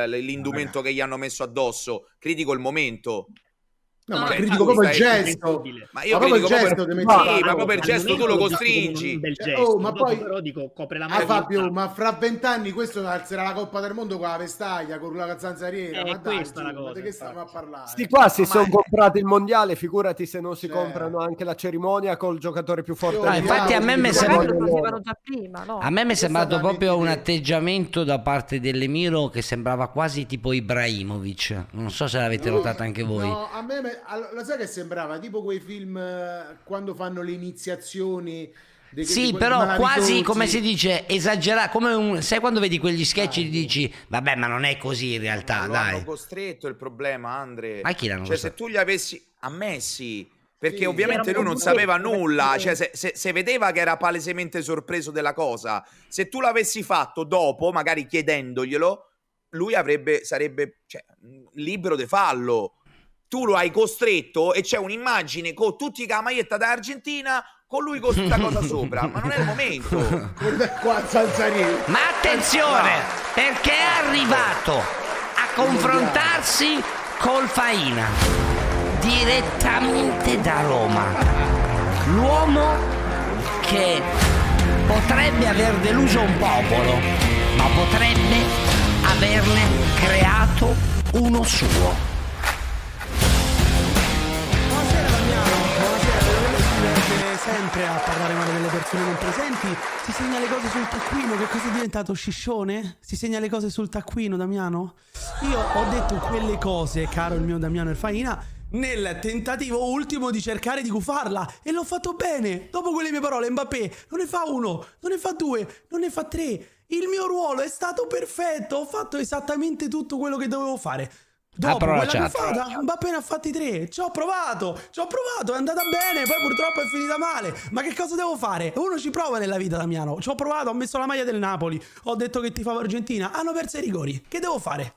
Speaker 4: l'indumento che gli hanno messo addosso, critico il momento.
Speaker 12: No, ma
Speaker 4: tu
Speaker 12: critico proprio il gesto.
Speaker 4: Ma io
Speaker 12: proprio il gesto metti
Speaker 4: Sì, ma proprio per
Speaker 14: al
Speaker 4: gesto tu lo costringi.
Speaker 14: Bel
Speaker 12: Cioè,
Speaker 14: gesto,
Speaker 12: oh, ma poi-
Speaker 14: però dico copre la
Speaker 12: Ah,
Speaker 14: maglietta.
Speaker 12: Fabio, ma fra vent'anni questo alzerà la Coppa del Mondo con la vestaglia, con la zanzariera.
Speaker 14: Eh,
Speaker 12: ma dai,
Speaker 14: questa la
Speaker 12: ma
Speaker 14: cosa,
Speaker 12: di che stiamo a parlare?
Speaker 10: Sti qua si
Speaker 4: Ma-
Speaker 10: sono comprati il mondiale, figurati se non si
Speaker 12: Cioè.
Speaker 10: comprano anche la cerimonia col giocatore più forte
Speaker 2: No, infatti a me mi
Speaker 10: mondo.
Speaker 2: sembra-
Speaker 7: Magari lo facevano già prima, no?
Speaker 2: A me mi è sembrato
Speaker 12: da
Speaker 2: proprio un
Speaker 12: 23.
Speaker 2: atteggiamento da parte dell'Emiro che sembrava quasi tipo Ibrahimovic. Non so se l'avete notato anche voi.
Speaker 12: No, a me, me- allo- lo sai che sembrava tipo quei film eh, quando fanno le iniziazioni.
Speaker 2: Sì, però quasi come si dice, esagerato, come un... sai quando vedi quegli sketch e dici, vabbè ma non è così in realtà,
Speaker 4: Lo hanno
Speaker 2: dai.
Speaker 4: costretto il problema, Andre.
Speaker 2: Ma chi l'hanno
Speaker 4: Cioè, se
Speaker 2: costretto?
Speaker 4: tu gli avessi a Messi, perché
Speaker 12: Sì,
Speaker 4: ovviamente lui non sapeva nulla, cioè se, se- se vedeva che era palesemente sorpreso della cosa, se tu l'avessi fatto dopo, magari chiedendoglielo, lui avrebbe, sarebbe cioè, libero di farlo. Tu lo hai costretto e c'è un'immagine con tutti con la maglietta da Argentina, con lui con questa cosa sopra, ma non è il momento.
Speaker 12: Guarda qua, zanzariera.
Speaker 2: Ma attenzione, perché è arrivato a confrontarsi col Faina direttamente da Roma. L'uomo che potrebbe aver deluso un popolo, ma potrebbe averne creato uno suo.
Speaker 24: Sempre a parlare male delle persone non presenti. Si segna le cose sul taccuino. Che cosa è diventato sciscione? Si segna le cose sul taccuino, Damiano? Io ho detto quelle cose, caro il mio Damiano Erfaina, nel tentativo ultimo di cercare di gufarla. E l'ho fatto bene. Dopo quelle mie parole, Mbappé non ne fa uno, non ne fa due, non ne fa tre. Il mio ruolo è stato perfetto. Ho fatto esattamente tutto quello che dovevo fare. Dopo
Speaker 2: Apro la
Speaker 24: quella
Speaker 2: chat.
Speaker 24: Mbappé ne ha fatti tre. Ci ho provato, ci ho provato, è andata bene, poi purtroppo è finita male. Ma che cosa devo fare? Uno ci prova nella vita, Damiano. Ci ho provato, ho messo la maglia del Napoli, ho detto che tifavo Argentina, hanno perso i rigori. Che devo fare?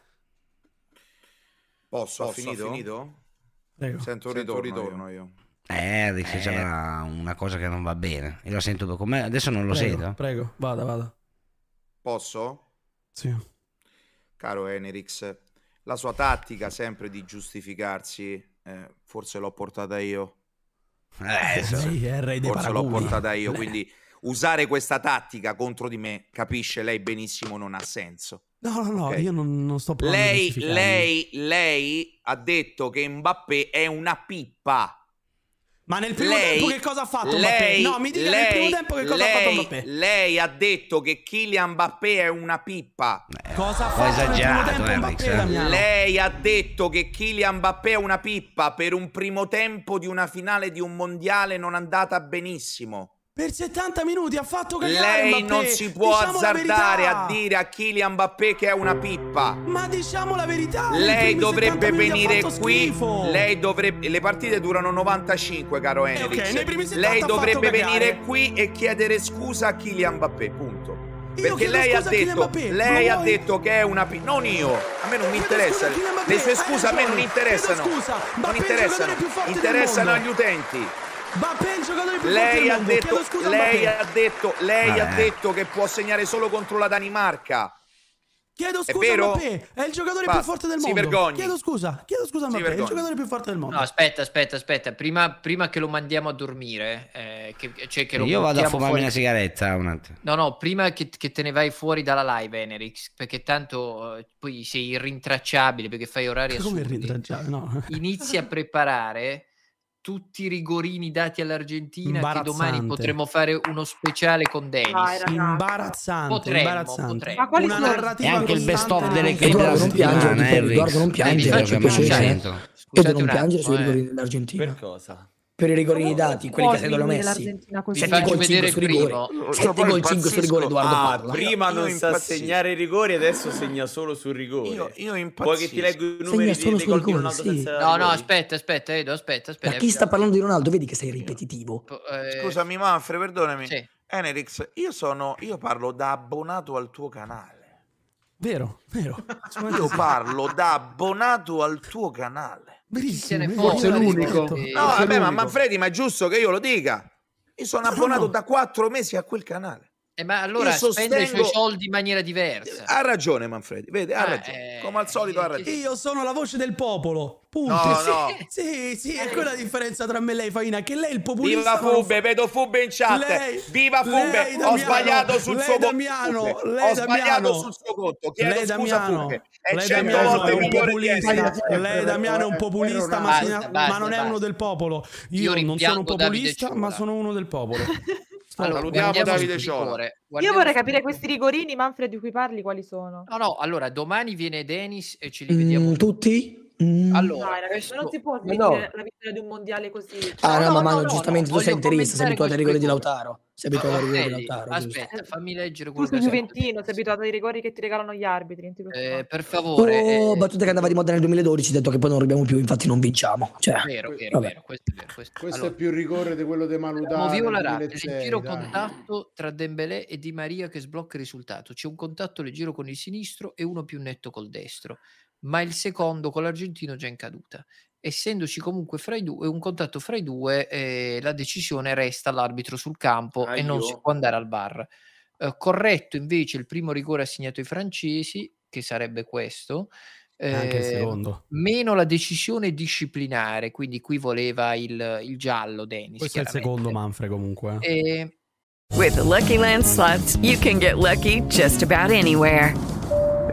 Speaker 4: Posso?
Speaker 11: Posso?
Speaker 4: finito?
Speaker 11: Finito?
Speaker 24: Prego.
Speaker 4: Sento un
Speaker 11: Sento un
Speaker 4: ritorno,
Speaker 11: ritorno
Speaker 4: io.
Speaker 2: Eh, dice c'è una, una cosa che non va bene. Io la sento per come adesso non lo
Speaker 24: Prego,
Speaker 2: sento.
Speaker 24: Prego, vada, vada.
Speaker 4: Posso?
Speaker 24: Sì.
Speaker 4: Caro Enerix, la sua tattica sempre di giustificarsi, eh, forse l'ho portata io.
Speaker 2: Eh,
Speaker 24: re dei
Speaker 4: Forse l'ho portata io, quindi usare questa tattica contro di me, capisce lei benissimo, non ha senso.
Speaker 24: No, no, no,
Speaker 4: Ok.
Speaker 24: io non, non sto provando a
Speaker 4: Lei, lei, lei ha detto che Mbappé è una pippa.
Speaker 24: Ma nel primo
Speaker 4: lei,
Speaker 24: tempo che cosa ha fatto Mbappé?
Speaker 4: lei,
Speaker 24: No, mi dica
Speaker 4: lei,
Speaker 24: nel primo tempo che cosa ha
Speaker 4: lei,
Speaker 24: fatto Mbappé?
Speaker 4: Lei ha detto che Kylian Mbappé è una pippa.
Speaker 24: Cosa ha fatto nel primo tempo
Speaker 2: Enric,
Speaker 24: Mbappé,
Speaker 2: eh.
Speaker 24: Damiano?
Speaker 4: Lei ha detto che Kylian Mbappé è una pippa per un primo tempo di una finale di un mondiale non andata benissimo.
Speaker 24: Per 70 minuti ha fatto cagare
Speaker 4: Lei
Speaker 24: Mbappé.
Speaker 4: non si può
Speaker 24: Diciamo
Speaker 4: azzardare a dire a Kylian Mbappé che è una pippa.
Speaker 24: Ma diciamo la verità.
Speaker 4: Lei
Speaker 24: primi 70
Speaker 4: dovrebbe venire qui. Lei dovrebbe. Le partite durano 95, caro
Speaker 24: Eh, ok,
Speaker 4: Enerix.
Speaker 24: nei primi 70
Speaker 4: lei dovrebbe venire qui e chiedere scusa a Kylian Mbappé. Punto. Perché lei ha detto, lei ha detto che è una pippa. Non io. A me non mi interessa. Le sue scuse a me non interessano.
Speaker 24: Scusa,
Speaker 4: Non interessano. Interessano agli utenti.
Speaker 24: Mbappé è il giocatore più forte
Speaker 4: Lei
Speaker 24: del
Speaker 4: ha
Speaker 24: mondo.
Speaker 4: detto,
Speaker 24: scusa
Speaker 4: lei ha detto, lei ha
Speaker 2: Eh.
Speaker 4: detto che può segnare solo contro la Danimarca.
Speaker 24: Chiedo
Speaker 4: È
Speaker 24: scusa a
Speaker 4: vero?
Speaker 24: Mbappé, è il giocatore
Speaker 4: Basta,
Speaker 24: più forte del
Speaker 4: si
Speaker 24: mondo.
Speaker 4: vergogni.
Speaker 24: Chiedo scusa, chiedo scusa a
Speaker 4: Si
Speaker 24: Mbappé, è il giocatore più forte del mondo.
Speaker 3: No, aspetta, aspetta, aspetta. Prima, prima che lo mandiamo a dormire, eh, che, cioè che lo
Speaker 2: Io vado a fumarmi
Speaker 3: fuori-
Speaker 2: una sigaretta un attimo.
Speaker 3: No, no, prima che, che te ne vai fuori dalla live, Enerix, perché tanto eh, poi sei irrintracciabile perché fai orari
Speaker 24: Come
Speaker 3: assurdi.
Speaker 24: rintracciare? No.
Speaker 3: Inizi a preparare tutti i rigorini dati all'Argentina che domani potremmo fare uno speciale con Dennis.
Speaker 7: Ragazzi.
Speaker 24: Imbarazzante,
Speaker 3: Potremmo,
Speaker 24: imbarazzante.
Speaker 3: potremmo.
Speaker 7: Ma quali
Speaker 24: Una
Speaker 7: sono-
Speaker 24: narrativa
Speaker 2: E anche il best of delle
Speaker 24: non
Speaker 2: clip
Speaker 24: so.
Speaker 2: della
Speaker 21: Edoardo, non piangere,
Speaker 2: eh,
Speaker 21: Edoardo, non piangere,
Speaker 2: Vi faccio
Speaker 21: per
Speaker 2: piacere.
Speaker 21: piacere.
Speaker 2: Sento.
Speaker 21: Edo,
Speaker 3: Scusate
Speaker 21: non piangere sui
Speaker 3: attimo, eh.
Speaker 21: dell'Argentina.
Speaker 11: Per cosa?
Speaker 21: Per i rigori dati, quelli che
Speaker 7: rigori
Speaker 21: Messi.
Speaker 3: Vi
Speaker 21: 7
Speaker 3: faccio
Speaker 21: gol 5
Speaker 3: vedere
Speaker 21: su
Speaker 3: il
Speaker 21: rigori.
Speaker 3: primo.
Speaker 21: 7
Speaker 4: poi
Speaker 21: gol 5 su rigori, Edoardo
Speaker 11: Ah,
Speaker 21: parla.
Speaker 11: prima non sa
Speaker 4: impazzisco.
Speaker 11: segnare i rigori, adesso segna solo sul rigore.
Speaker 4: Io- io impazzisco.
Speaker 11: che ti leggo i numeri
Speaker 21: Segna
Speaker 11: di,
Speaker 21: solo
Speaker 11: dei gol di
Speaker 21: rigori,
Speaker 11: Ronaldo
Speaker 21: sì.
Speaker 3: No, no, aspetta, aspetta, Edo, aspetta, aspetta.
Speaker 21: Da chi sta parlando di Ronaldo, vedi che sei ripetitivo.
Speaker 3: Eh,
Speaker 4: Scusami, Manfred, perdonami.
Speaker 3: Sì.
Speaker 4: Enerix, io sono. Io parlo da abbonato al tuo canale.
Speaker 24: Vero, vero.
Speaker 4: Io parlo da abbonato al tuo canale.
Speaker 24: Io l'ho
Speaker 3: l'unico.
Speaker 4: No,
Speaker 3: Forse
Speaker 4: vabbè, ma. Manfredi, ma è giusto che io lo dica. Io sono
Speaker 24: No,
Speaker 4: abbonato
Speaker 24: no.
Speaker 4: da quattro mesi a quel canale.
Speaker 3: Eh, ma allora
Speaker 4: Io
Speaker 3: spende i suoi
Speaker 4: sostengo-
Speaker 3: soldi in maniera diversa.
Speaker 4: Ha ragione, Manfredi. Vede, ha
Speaker 3: Ah,
Speaker 4: ragione.
Speaker 3: eh,
Speaker 4: Come al solito, ha
Speaker 3: che-
Speaker 4: ragione.
Speaker 24: Io sono la voce del popolo. Punto.
Speaker 4: No,
Speaker 24: sì,
Speaker 4: no.
Speaker 24: sì, sì, è quella la differenza tra me e lei, Faina, che lei è il populista.
Speaker 4: Viva Fubbe, vedo Fubbe in chat.
Speaker 24: Lei-
Speaker 4: Viva Fubbe,
Speaker 24: lei,
Speaker 4: ho
Speaker 24: Damiano,
Speaker 4: sbagliato sul
Speaker 24: lei,
Speaker 4: suo conto.
Speaker 24: Damiano,
Speaker 4: Fubbe.
Speaker 24: lei,
Speaker 4: ho sbagliato
Speaker 24: Damiano.
Speaker 4: sul suo conto. Chiedo
Speaker 24: Lei
Speaker 4: scusa
Speaker 24: Damiano,
Speaker 4: Fubbe. È
Speaker 24: lei Damiano è un populista, lei Damiano è un populista, ma,
Speaker 3: Basta,
Speaker 24: segna-
Speaker 3: basta,
Speaker 24: ma non è uno del popolo.
Speaker 3: Io
Speaker 24: Io, non sono un populista, ma sono uno del popolo.
Speaker 3: Allora,
Speaker 4: Salutiamo Davide Ciola.
Speaker 7: Io vorrei capire questi rigorini, Manfred, di cui parli, quali sono.
Speaker 3: No, no, allora domani viene Dennis e ce li vediamo.
Speaker 21: Mm, tutti? Mm.
Speaker 3: Allora,
Speaker 7: Dai, ragazzi, non si può smettere
Speaker 21: no.
Speaker 7: la vittoria di un mondiale così.
Speaker 21: Ah, no,
Speaker 3: no,
Speaker 21: ma
Speaker 3: no,
Speaker 21: Manu,
Speaker 3: no,
Speaker 21: giustamente
Speaker 3: no,
Speaker 21: tu sei interista, sei abituato ai rigori di Lautaro. Sei abituato ai rigori di Lautaro. giusto?
Speaker 3: aspetta, fammi leggere
Speaker 7: Tu
Speaker 3: quello
Speaker 7: sei
Speaker 3: che ha scritto.
Speaker 7: Juventino, sei abituato ai rigori che ti regalano gli arbitri.
Speaker 3: Eh, per favore,
Speaker 21: Oh,
Speaker 3: eh,
Speaker 21: battute che andava di moda nel 2012, detto che poi non rubiamo più, infatti non vinciamo. Cioè,
Speaker 3: vero, vero, vero, questo è vero. Questo,
Speaker 12: Questo
Speaker 3: allora,
Speaker 12: è più rigore di quello di Maludà.
Speaker 3: Muovivo la
Speaker 12: 2006,
Speaker 3: leggero
Speaker 12: dai.
Speaker 3: contatto tra Dembélé e Di Maria che sblocca il risultato. C'è un contatto leggero con il sinistro e uno più netto col destro, ma il secondo con l'argentino già in caduta. Essendoci comunque fra i due, un contatto fra i due, eh, la decisione resta all'arbitro sul campo e non si può andare al bar. Eh, corretto invece il primo rigore assegnato ai francesi, che sarebbe questo,
Speaker 24: Eh, anche il
Speaker 3: Eh,
Speaker 24: secondo.
Speaker 3: Meno la decisione disciplinare, quindi qui voleva il, il giallo Dennis.
Speaker 24: Questo è il secondo Manfred comunque. eh.
Speaker 3: E
Speaker 16: With the Lucky Land slots, you can get lucky just about anywhere.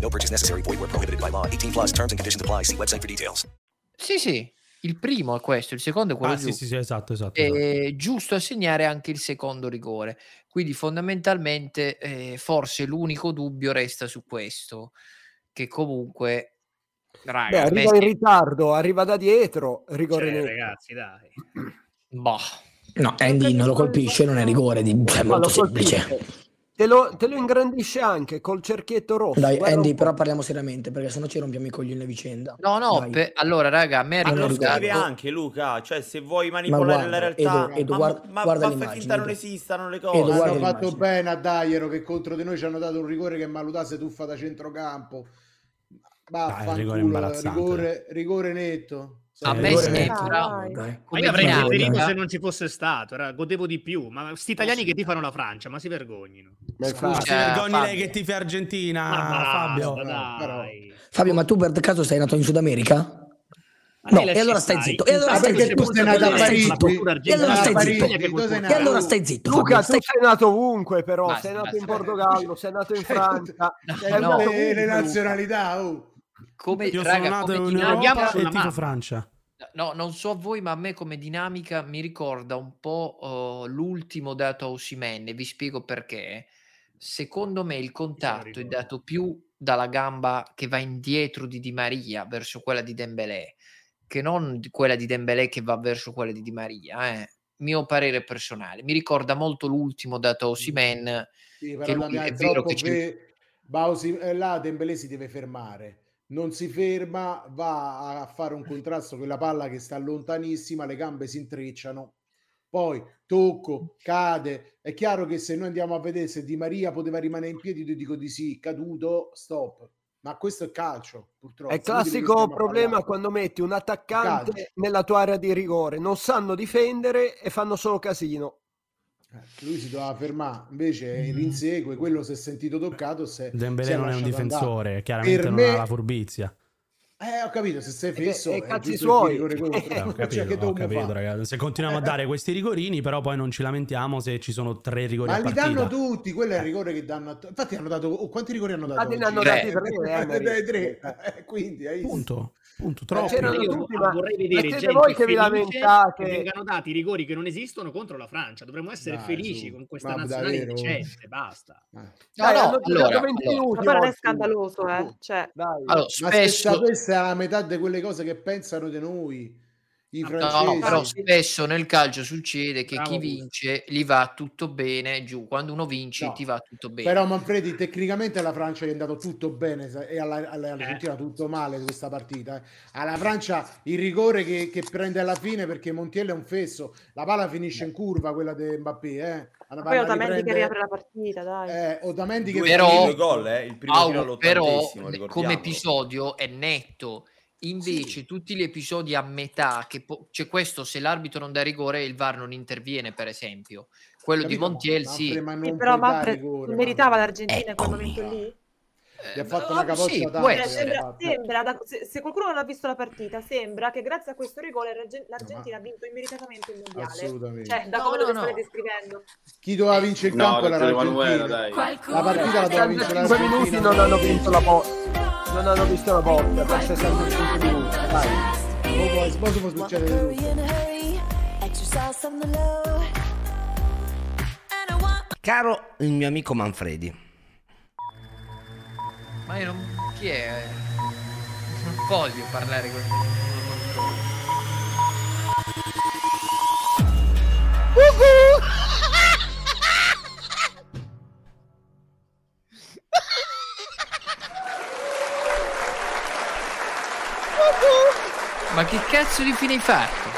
Speaker 1: No purchase necessary. Void where prohibited by law. 18 plus terms and conditions apply. See website for details.
Speaker 3: sì, sì, il primo è questo, il secondo è quello
Speaker 24: Ah, sì,
Speaker 3: giusto.
Speaker 24: sì, sì, esatto, esatto.
Speaker 3: È giusto assegnare anche il secondo rigore. Quindi fondamentalmente eh, forse l'unico dubbio resta su questo, che comunque,
Speaker 10: Beh,
Speaker 3: raga,
Speaker 10: arriva
Speaker 3: Messi-
Speaker 10: in ritardo, arriva da dietro, rigore
Speaker 14: Cioè, ragazzi, dai.
Speaker 3: Boh.
Speaker 21: No, Andy non lo colpisce, non è rigore, di- cioè, è molto
Speaker 10: lo
Speaker 21: semplice.
Speaker 10: colpisce. Te lo, te lo ingrandisce anche col cerchietto rosso.
Speaker 21: Dai, Andy, però parliamo seriamente, perché sennò ci rompiamo i coglioni a vicenda.
Speaker 3: No, no,
Speaker 21: Dai.
Speaker 3: per- allora raga, a me è
Speaker 11: Ma scrive anche Luca, cioè se vuoi
Speaker 21: Ma
Speaker 11: manipolare la
Speaker 21: guarda,
Speaker 11: realtà,
Speaker 21: Edo, Edo,
Speaker 11: ma,
Speaker 21: guarda-
Speaker 11: ma-
Speaker 21: guarda
Speaker 11: ma fai finta non
Speaker 21: Edo.
Speaker 11: esistano le
Speaker 21: Edo,
Speaker 11: cose.
Speaker 21: guarda
Speaker 12: Hanno fatto
Speaker 21: l'immagine.
Speaker 12: bene a Daiero che contro di noi ci hanno dato un rigore che Malutase tuffa da centrocampo.
Speaker 24: Dai, un rigore
Speaker 12: rigore, rigore netto.
Speaker 3: A
Speaker 12: Sì,
Speaker 3: me
Speaker 12: rigore
Speaker 3: sembra-
Speaker 12: netto.
Speaker 14: Ma
Speaker 3: come
Speaker 14: io avrei preferito se non ci fosse stato, era- godevo di più. Ma sti italiani che tifano la Francia, ma si vergognino.
Speaker 24: Ma
Speaker 3: Scusa,
Speaker 24: si vergogni
Speaker 3: Fabio.
Speaker 24: lei che tifi Argentina,
Speaker 14: Ma basta,
Speaker 24: Fabio.
Speaker 14: dai.
Speaker 21: Fabio, ma tu per caso sei nato in Sud America? No, e allora stai zitto. E allora stai
Speaker 12: perché
Speaker 21: zitto.
Speaker 12: tu sei nato a
Speaker 21: E allora stai zitto. E allora stai zitto.
Speaker 10: Luca,
Speaker 21: stai-
Speaker 10: sei nato ovunque, però. Sei nato in Portogallo, sei nato in Francia. sei
Speaker 3: no.
Speaker 10: nato
Speaker 12: Le, nazionalità, oh.
Speaker 3: Come,
Speaker 24: Io
Speaker 3: raga,
Speaker 24: sono nato
Speaker 3: come
Speaker 24: in Europa e tifo. Francia.
Speaker 3: No, non so a voi, ma a me come dinamica mi ricorda un po' eh, l'ultimo dato a Osimhen, e vi spiego perché. Secondo me il contatto è dato più dalla gamba che va indietro di Di Maria verso quella di Dembélé, che non quella di Dembélé che va verso quella di Di Maria. Eh. Mio parere personale. Mi ricorda molto l'ultimo dato a Osimhen,
Speaker 12: Sì,
Speaker 3: che lui è vero che
Speaker 12: ve- Bausi, eh, là Dembélé si deve fermare. Non si ferma, va a fare un contrasto con la palla che sta lontanissima, le gambe si intrecciano. Poi tocco, cade. È chiaro che se noi andiamo a vedere se Di Maria poteva rimanere in piedi, io dico di sì, caduto, stop. Ma questo è calcio, purtroppo.
Speaker 10: È il classico problema quando metti un attaccante
Speaker 12: Calcio.
Speaker 10: nella tua area di rigore. Non sanno difendere e fanno solo casino.
Speaker 12: Eh, Lui si doveva fermare, invece il rinsegue, quello si è sentito toccato. Se,
Speaker 24: Dembélé non è un difensore,
Speaker 12: andare.
Speaker 24: chiaramente
Speaker 12: Per
Speaker 24: non
Speaker 12: me-
Speaker 24: ha la furbizia.
Speaker 12: Eh, ho capito, se sei fesso
Speaker 10: e
Speaker 12: è
Speaker 10: cazzi suoi.
Speaker 12: rigore contro.
Speaker 24: Eh, ho
Speaker 12: Cioè,
Speaker 24: capito,
Speaker 12: che
Speaker 24: ho capito, ragazzi. Se continuiamo a dare questi rigorini, però poi non ci lamentiamo se ci sono tre rigori
Speaker 12: Ma li danno tutti, quello è il rigore che danno a Infatti hanno dato oh, quanti rigori hanno dato?
Speaker 10: Infatti ne hanno
Speaker 3: dati
Speaker 10: tre, eh,
Speaker 12: tre. Eh, quindi hai?
Speaker 24: Punto, punto, troppo.
Speaker 14: Io
Speaker 10: tutti, ma
Speaker 14: vorrei vedere gente
Speaker 10: voi che vi lamentate.
Speaker 14: che vengano dati rigori che non esistono contro la Francia. Dovremmo essere
Speaker 12: Dai,
Speaker 14: felici
Speaker 12: su.
Speaker 14: con questa
Speaker 12: Ma
Speaker 14: nazionale
Speaker 12: davvero?
Speaker 14: decente. Basta.
Speaker 12: Eh.
Speaker 10: Dai,
Speaker 3: no,
Speaker 10: hanno giocato
Speaker 3: allora,
Speaker 10: 20
Speaker 3: allora.
Speaker 7: Ma non è scandaloso, eh. Cioè,
Speaker 10: Dai.
Speaker 3: Allora,
Speaker 12: Ma
Speaker 3: spesso...
Speaker 12: spesso questa è la metà di quelle cose che pensano di noi, i
Speaker 14: No,
Speaker 12: francesi.
Speaker 3: No, però spesso nel calcio succede che
Speaker 14: Bravo,
Speaker 3: chi vince gli va tutto bene giù, quando uno vince
Speaker 12: No,
Speaker 3: ti va tutto bene.
Speaker 12: Però Manfredi, tecnicamente alla Francia è andato tutto bene e alla, alla-
Speaker 14: Eh.
Speaker 12: all'Argentina tutto male questa partita. eh. Alla Francia il rigore che, che prende alla fine perché Montiel è un fesso, la palla finisce in curva quella di Mbappé. Eh. Alla
Speaker 7: poi Otamendi che
Speaker 12: riprende-
Speaker 7: riapre la partita, dai.
Speaker 12: Eh, Otamendi che
Speaker 3: Però-
Speaker 11: due gol, eh, il primo
Speaker 3: Paolo,
Speaker 11: tiro
Speaker 3: però come episodio è netto. Invece tutti gli episodi a metà, che po- c'è questo, se l'arbitro non dà rigore il VAR non interviene, per esempio. Quello di
Speaker 12: Capito?
Speaker 3: Montiel
Speaker 12: Ma-
Speaker 3: sì.
Speaker 12: Ma
Speaker 7: Sì,
Speaker 12: non
Speaker 7: però Manfred
Speaker 12: rigore,
Speaker 7: non meritava
Speaker 12: Manfred.
Speaker 7: l'Argentina in quel momento lì?
Speaker 12: Gli ha fatto
Speaker 3: Eh,
Speaker 12: una capoccia
Speaker 3: sì,
Speaker 7: Cioè,
Speaker 3: essere.
Speaker 7: sembra, sembra da- se, se qualcuno non ha visto la partita, sembra che grazie a questo rigore l'Arge- l'Argentina ha vinto immediatamente il mondiale.
Speaker 12: Assolutamente.
Speaker 7: Cioè, da
Speaker 3: No,
Speaker 7: come
Speaker 3: no,
Speaker 7: lo
Speaker 3: no.
Speaker 7: state descrivendo.
Speaker 12: Chi doveva vincere il
Speaker 9: No,
Speaker 12: campo era l'Argentina.
Speaker 9: dai.
Speaker 12: La partita la doveva vincere
Speaker 10: 65 minuti
Speaker 12: l'Argentina.
Speaker 10: non hanno vinto la botta. Non hanno visto la botta per 65 minuti. Dai.
Speaker 12: Dopo, dopo può succedere tutto.
Speaker 2: Caro il mio amico Manfredi.
Speaker 3: Ma io non... Chi è? Non voglio parlare con con- Ma che cazzo di fine hai fatto?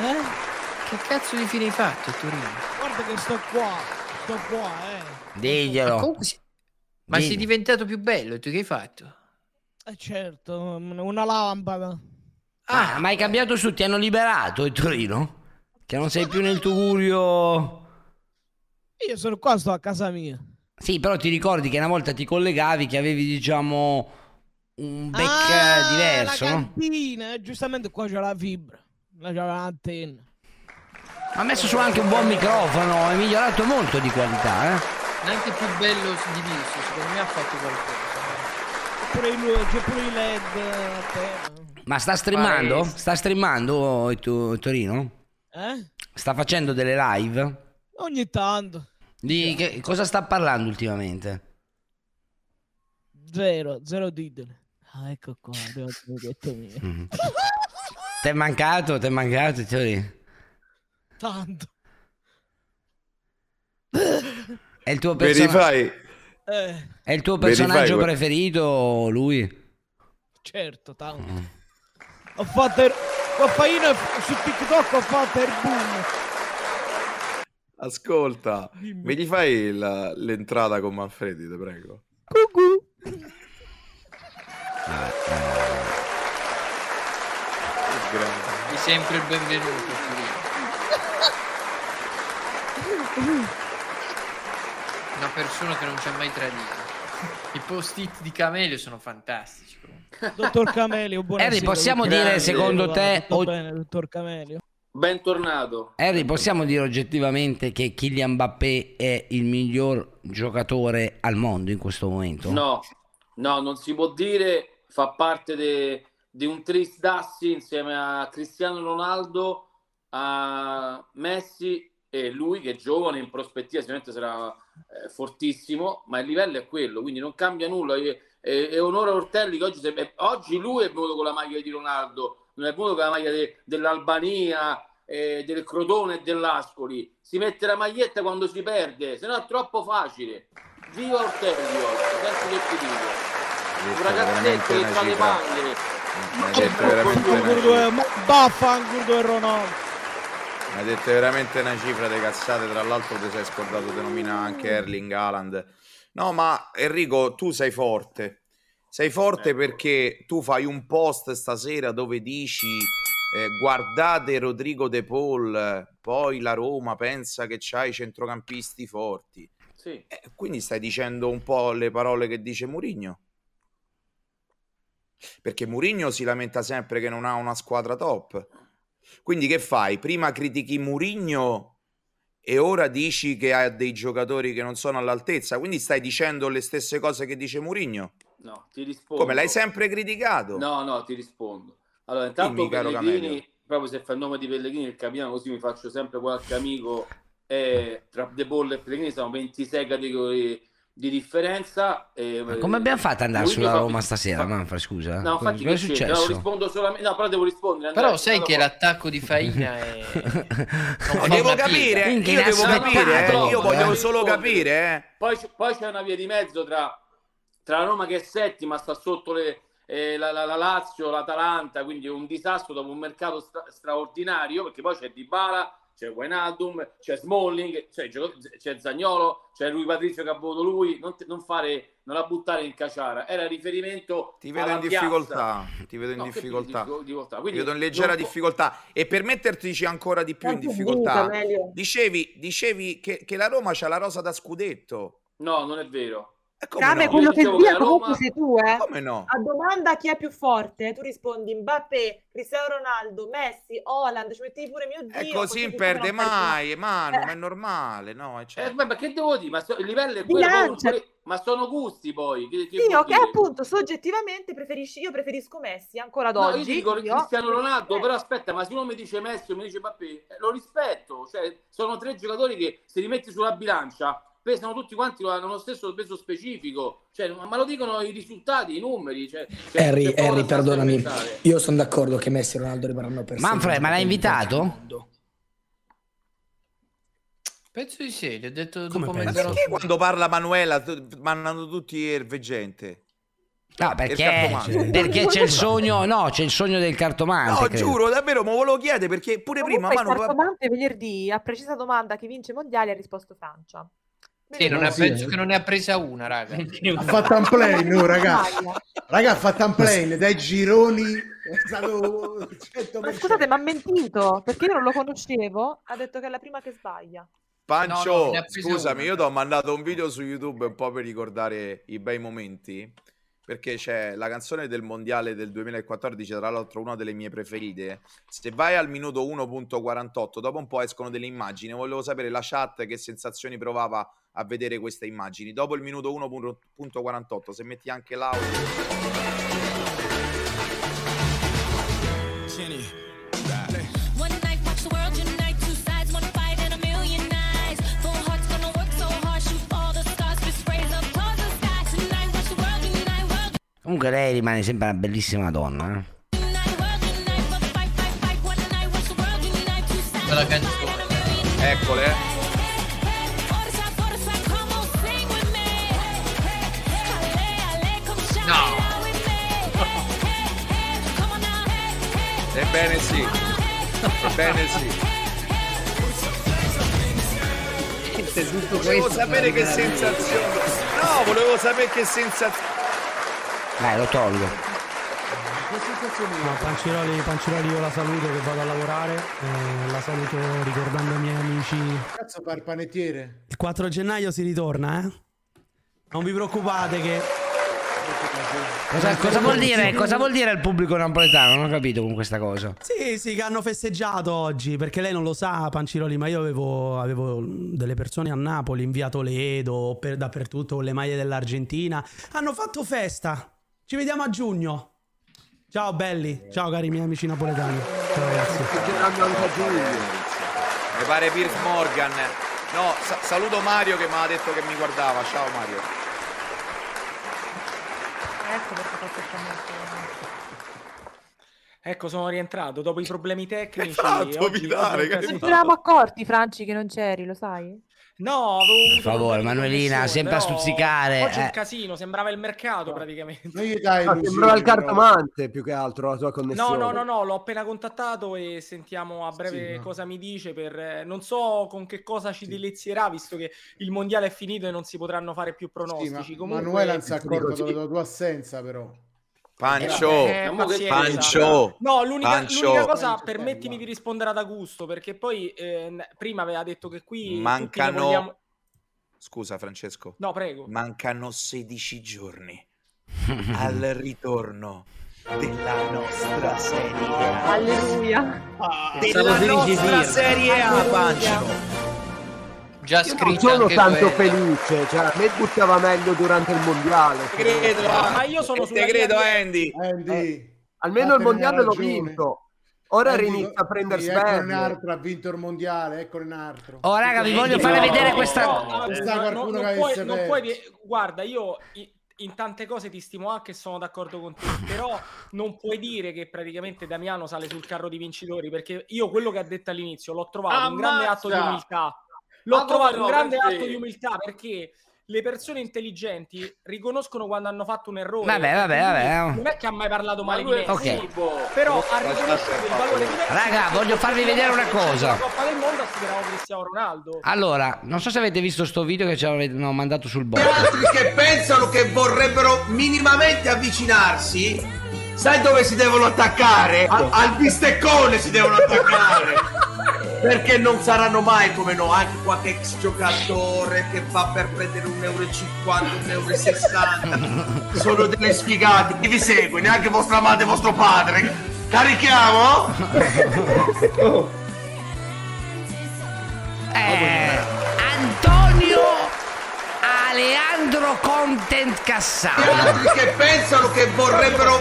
Speaker 25: Eh?
Speaker 3: Che cazzo di fine hai fatto, Torino?
Speaker 25: Guarda che sto qua, sto qua, eh.
Speaker 2: Diglielo.
Speaker 3: Ma comunque si- Ma sei diventato più bello, e tu che hai fatto?
Speaker 25: Eh certo, una lampada.
Speaker 2: Ah, ma hai cambiato su, ti hanno liberato il Torino? Che non sei più nel Tugurio.
Speaker 25: Io sono qua, sto a casa mia.
Speaker 2: Sì, però ti ricordi che una volta ti collegavi che avevi, diciamo, un
Speaker 25: Ah,
Speaker 2: eh, diverso,
Speaker 25: la
Speaker 2: no?
Speaker 25: cantina, eh, giustamente qua c'è la fibra. Là c'è l'antenna.
Speaker 2: Ha messo su anche un buon microfono, è migliorato molto di qualità, eh?
Speaker 3: Neanche più bello diviso, secondo me ha fatto qualcosa.
Speaker 25: C'è pure il, c'è pure il LED a terra.
Speaker 2: Ma sta streamando?
Speaker 25: Palese.
Speaker 2: Sta streamando il, tuo- il Torino?
Speaker 25: Eh?
Speaker 2: Sta facendo delle live?
Speaker 25: Ogni tanto.
Speaker 2: Di che, cosa sta parlando ultimamente?
Speaker 25: Zero, zero titoli. Ah, ecco qua, il biglietto mio.
Speaker 2: Mhm. Ti è mancato? Ti è mancato Torino?
Speaker 25: Tanto.
Speaker 2: È il tuo personaggio?
Speaker 4: Verify.
Speaker 25: Eh,
Speaker 2: È il tuo
Speaker 4: Verify
Speaker 2: personaggio
Speaker 4: que-
Speaker 2: preferito, lui?
Speaker 25: certo, tanto.
Speaker 2: Mm.
Speaker 25: Ho fatto il... Pappaino su TikTok ho fatto il boom.
Speaker 4: Ascolta, mi gli fai la- l'entrata con Manfredi, te prego. Grande.
Speaker 3: È sempre il benvenuto, Torino. Una persona che non ci ha mai tradito. I post-it di Camelio sono fantastici. comunque.
Speaker 25: Dottor Camelio, buonasera.
Speaker 2: Harry, possiamo
Speaker 25: dottor
Speaker 2: dire, secondo te,
Speaker 25: Tutto
Speaker 2: o-
Speaker 25: bene, dottor Camelio?
Speaker 9: Bentornato.
Speaker 2: Harry, possiamo dire oggettivamente che Kylian Mbappé è il miglior giocatore al mondo in questo momento?
Speaker 9: No, no, non si può dire, fa parte di un tristassi insieme a Cristiano Ronaldo, a Messi e lui che è giovane, in prospettiva sicuramente sarà eh, fortissimo, ma il livello è quello, quindi non cambia nulla. E, e- e onore a Ortelli che oggi, se- oggi lui è venuto con la maglia di Ronaldo, non è venuto con la maglia de- dell'Albania, eh, del Crotone e dell'Ascoli. Si mette la maglietta quando si perde, se no è troppo facile. Viva Ortelli oggi, senti che ti dico. Un ragazzetto che le
Speaker 4: hai detto veramente una cifra.
Speaker 25: Ma Vaffanculo e Ronaldo.
Speaker 4: Mi hai detto veramente una cifra di cazzate. Tra l'altro, ti sei scordato di nominare anche Erling Haaland. No, ma Enrico, tu sei forte. Sei forte perché tu fai un post stasera dove dici eh, guardate Rodrigo De Paul, poi la Roma pensa che c'hai centrocampisti forti.
Speaker 9: Sì.
Speaker 4: Eh, quindi stai dicendo un po' le parole che dice Murigno. Perché Murigno si lamenta sempre che non ha una squadra top. Quindi che fai? Prima critichi Murigno e ora dici che ha dei giocatori che non sono all'altezza. Quindi stai dicendo le stesse cose che dice Murigno.
Speaker 9: No, ti rispondo.
Speaker 4: Come l'hai sempre criticato?
Speaker 9: No, no, ti rispondo. Allora, intanto
Speaker 4: Dimmi,
Speaker 9: Pellegrini, proprio se fa il nome di Pellegrini, il capitano, così mi faccio sempre qualche amico. eh, tra De Paul e Pellegrini sono 26 categorie di differenza. e-
Speaker 2: Ma come abbiamo fatto ad andare sulla
Speaker 9: fa-
Speaker 2: Roma stasera, Manfred, scusa?
Speaker 9: No,
Speaker 2: Cosa
Speaker 9: infatti
Speaker 2: cosa è
Speaker 9: c'entra? No,
Speaker 2: successo?
Speaker 9: rispondo solamente... No, però devo rispondere.
Speaker 3: Però
Speaker 9: Andrea,
Speaker 3: sai
Speaker 9: sennò
Speaker 3: che
Speaker 9: dopo-
Speaker 3: l'attacco di Faina è...
Speaker 4: No,
Speaker 3: fa
Speaker 4: devo capire,
Speaker 3: piega.
Speaker 4: io devo capire, eh. io voglio solo
Speaker 9: rispondere.
Speaker 4: capire, eh.
Speaker 9: Poi, poi c'è una via di mezzo tra, tra la Roma che è settima, sta sotto le, eh, la, la- la Lazio, l'Atalanta, quindi è un disastro dopo un mercato stra- straordinario, perché poi c'è Dybala, c'è Wijnaldum, c'è Smalling, c'è, c'è Zagnolo, c'è lui Patrizio che ha voluto lui, non, non fare, non la buttare in caciara, era riferimento
Speaker 4: Ti vedo in
Speaker 9: piazza.
Speaker 4: difficoltà, ti vedo in
Speaker 9: No,
Speaker 4: difficoltà.
Speaker 9: difficoltà? difficoltà?
Speaker 4: Ti
Speaker 9: Quindi
Speaker 4: vedo in leggera
Speaker 9: non
Speaker 4: difficoltà e per mettertici ancora di più in difficoltà dicevi, dicevi che, che la Roma c'ha la rosa da scudetto
Speaker 9: No, non è vero.
Speaker 7: Came,
Speaker 4: no?
Speaker 7: quello
Speaker 4: Io
Speaker 7: che
Speaker 4: dicevo
Speaker 7: sbaglia
Speaker 4: che a
Speaker 7: comunque sei tu, eh.
Speaker 4: Come no?
Speaker 7: A domanda chi è più forte, tu rispondi Mbappé, Cristiano Ronaldo, Messi, Holland, ci metti pure mio
Speaker 4: E
Speaker 7: zio.
Speaker 4: così
Speaker 7: ti
Speaker 4: perde mai, Manu,
Speaker 7: Eh.
Speaker 4: ma è normale, no?
Speaker 9: Eh,
Speaker 4: certo.
Speaker 9: ma che devo dire? Ma so- il livello è quello, ma sono gusti poi. Che, che
Speaker 7: Sì, ok,
Speaker 9: dire?
Speaker 7: appunto, soggettivamente preferisci, io preferisco Messi ancora ad
Speaker 9: No, io
Speaker 7: oggi.
Speaker 9: ti dico
Speaker 7: io-
Speaker 9: Cristiano Ronaldo,
Speaker 7: Eh.
Speaker 9: però aspetta, ma se uno mi dice Messi o mi dice Mbappé, eh, lo rispetto. Cioè, sono tre giocatori che se li metti sulla bilancia pesano tutti quanti, hanno lo stesso peso specifico. Cioè, ma lo dicono i risultati, i numeri. Cioè, cioè,
Speaker 21: Harry,
Speaker 9: poco
Speaker 21: Harry, perdonami. Io sono d'accordo che Messi e Ronaldo rimarranno per sempre.
Speaker 2: Manfred, ma l'hai invitato?
Speaker 3: Penso di sì, gli ho detto
Speaker 2: Come
Speaker 3: dopo mezzanotte.
Speaker 4: Perché quando parla Manuela mandano tutti ervegente?
Speaker 2: No, perché, perché c'è il sogno, no, c'è il sogno del cartomante.
Speaker 4: No,
Speaker 2: credo.
Speaker 4: giuro, davvero, ma volevo chiedere perché pure prima
Speaker 7: Comunque,
Speaker 4: Manu
Speaker 7: il cartomante venerdì, a precisa domanda chi vince i mondiali, ha risposto Francia.
Speaker 3: Sì, non
Speaker 12: No,
Speaker 3: ha-
Speaker 12: sì,
Speaker 3: penso
Speaker 12: eh.
Speaker 3: che non ne ha presa una, raga.
Speaker 12: Ha fatto un play, no, raga. Raga, ha fatto un play dai gironi. È stato 100%.
Speaker 7: Ma scusate, ma ha mentito perché io non lo conoscevo. Ha detto che è la prima che sbaglia.
Speaker 4: Pancio,
Speaker 3: No,
Speaker 4: scusami,
Speaker 3: una.
Speaker 4: io ti ho mandato un video su YouTube un po' per ricordare i bei momenti. Perché c'è la canzone del mondiale del 2014, tra l'altro una delle mie preferite. Se vai al minuto 1.48, dopo un po' escono delle immagini. Volevo sapere la chat che sensazioni provava a vedere queste immagini. Dopo il minuto 1.48, se metti anche l'audio.
Speaker 26: One
Speaker 2: Comunque lei rimane sempre una bellissima donna. eh.
Speaker 3: Quella canzone.
Speaker 4: Eccole. eh.
Speaker 3: No.
Speaker 4: Ebbene sì. Ebbene sì. Volevo sapere che sensazione. No, volevo sapere che sensazione.
Speaker 2: Dai, lo tolgo.
Speaker 24: No, Panciroli, Panciroli io la saluto che vado a lavorare, eh, la saluto ricordando ai miei amici.
Speaker 12: Cazzo, fare il panettiere.
Speaker 24: Il 4 gennaio si ritorna, eh? Non vi preoccupate che...
Speaker 2: Cosa, cosa vuol dire? Cosa vuol dire il pubblico napoletano? Non ho capito con questa cosa.
Speaker 24: Sì, sì, che hanno festeggiato oggi, perché lei non lo sa, Panciroli, ma io avevo, avevo delle persone a Napoli, in via Toledo, per, dappertutto, con le maglie dell'Argentina. Hanno fatto festa. Ci vediamo a giugno. Ciao belli, ciao cari miei amici napoletani. Ciao ragazzi.
Speaker 4: Mi pare Piers Morgan. No, sa- saluto Mario che mi ha detto che mi guardava. Ciao Mario.
Speaker 7: Ecco perché faccio.
Speaker 15: Ecco, sono rientrato dopo i problemi tecnici. oggi- oggi preso-
Speaker 7: Non ci eravamo accorti, Franci, che non c'eri, lo sai?
Speaker 15: No, avevo
Speaker 2: Per favore, Manuelina, sempre a stuzzicare.
Speaker 15: Oggi
Speaker 2: eh.
Speaker 15: un casino, sembrava il mercato praticamente.
Speaker 10: Ah,
Speaker 12: illusioni,
Speaker 10: sembrava il
Speaker 12: però.
Speaker 10: cartomante più che altro la tua
Speaker 15: No,
Speaker 10: connessione.
Speaker 15: no, no, no, l'ho appena contattato e sentiamo a breve
Speaker 12: Sì, no.
Speaker 15: cosa mi dice. Per... eh, Non so con che cosa ci delizierà, visto che il mondiale è finito e non si potranno fare più
Speaker 12: Sì,
Speaker 15: pronostici.
Speaker 12: ma
Speaker 15: Comunque,
Speaker 12: Manuela non si è accorta della tua assenza, però.
Speaker 4: Pancio.
Speaker 15: Eh, pazienza.
Speaker 4: Pancio.
Speaker 15: No, l'unica,
Speaker 4: Pancio.
Speaker 15: l'unica cosa,
Speaker 12: Pancio,
Speaker 15: permettimi di rispondere ad Augusto, perché poi eh, prima aveva detto che qui
Speaker 4: Mancano.
Speaker 15: vogliamo...
Speaker 4: Scusa, Francesco.
Speaker 15: No, prego.
Speaker 4: Mancano 16 giorni al ritorno della nostra Serie A.
Speaker 7: Alleluia.
Speaker 4: Della nostra Serie A, Pancio.
Speaker 3: Già
Speaker 10: Io non
Speaker 3: scritto
Speaker 10: sono
Speaker 3: anche
Speaker 10: tanto
Speaker 3: quello.
Speaker 10: felice, cioè a me buttava meglio durante il mondiale.
Speaker 4: Te credo,
Speaker 15: Ma io sono
Speaker 4: te credo, Andy.
Speaker 12: Andy,
Speaker 10: Almeno il mondiale l'ho vinto. Ora
Speaker 12: Andy,
Speaker 10: inizia a prendere
Speaker 12: sì, eccone un altro, ha vinto il mondiale, eccone un altro.
Speaker 2: Oh, raga, vi voglio
Speaker 15: No,
Speaker 2: fare vedere
Speaker 15: no,
Speaker 2: questa.
Speaker 15: no, no, non puoi- non puoi Guarda, io in tante cose ti stimo anche e sono d'accordo con te, però non puoi dire che praticamente Damiano sale sul carro di vincitori, perché io quello che ha detto all'inizio l'ho trovato un grande atto di
Speaker 9: Ammazza!
Speaker 15: umiltà. L'ho
Speaker 9: Ma
Speaker 15: trovato
Speaker 9: no,
Speaker 15: un grande
Speaker 9: Francesco?
Speaker 15: atto di umiltà perché le persone intelligenti riconoscono quando hanno fatto un errore.
Speaker 2: Vabbè, vabbè, vabbè.
Speaker 15: Non è che ha mai parlato male di me,
Speaker 2: Ok.
Speaker 9: furbo.
Speaker 15: però ha riconosciuto il valore di me.
Speaker 2: Raga, voglio farvi vedere una cosa.
Speaker 15: La Coppa del Mondo sfiderò Cristiano Ronaldo.
Speaker 2: Allora, non so se avete visto sto video che ci avevano mandato sul bot.
Speaker 27: altri che pensano che vorrebbero minimamente avvicinarsi, sai dove si devono attaccare? A- al bisteccone si devono attaccare. Perché non saranno mai come no, anche qualche ex giocatore che va per prendere 1,50 euro, 1,60 euro. Sono delle sfigate. Chi vi segue? Neanche vostra madre e vostro padre. Carichiamo?
Speaker 2: Eh, Antonio Aleandro Content Cassano.
Speaker 27: Che pensano che vorrebbero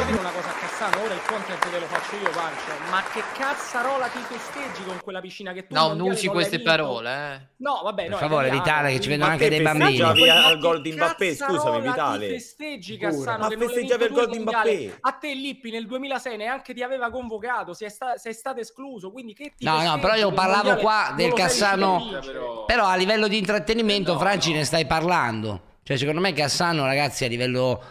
Speaker 15: Dire una cosa a Cassano, ora il content te lo faccio io, Pancio. Ma che cazzarola ti festeggi con quella piscina che tu
Speaker 3: No, non usi queste parole, eh.
Speaker 15: No, vabbè,
Speaker 2: Per
Speaker 15: no,
Speaker 2: favore,
Speaker 15: italiano,
Speaker 2: Vitale, che ci vedono anche dei bambini.
Speaker 15: Ma
Speaker 11: al gol di Mbappé,
Speaker 15: cazzarola
Speaker 11: scusami,
Speaker 15: ti
Speaker 11: Vitale.
Speaker 15: festeggi
Speaker 11: Pure.
Speaker 15: Cassano
Speaker 11: Ma
Speaker 15: che
Speaker 11: festeggiavi il gol di. Mbappé.
Speaker 15: A te Lippi nel 2006 neanche ti aveva convocato, sei, sta- sei stato escluso, quindi che ti
Speaker 2: No, no,
Speaker 15: festeggi
Speaker 2: però io parlavo
Speaker 15: mondiale
Speaker 2: qua del Cassano. Però a livello di intrattenimento, Franci, ne stai parlando. Cioè, secondo me Cassano, ragazzi, a livello.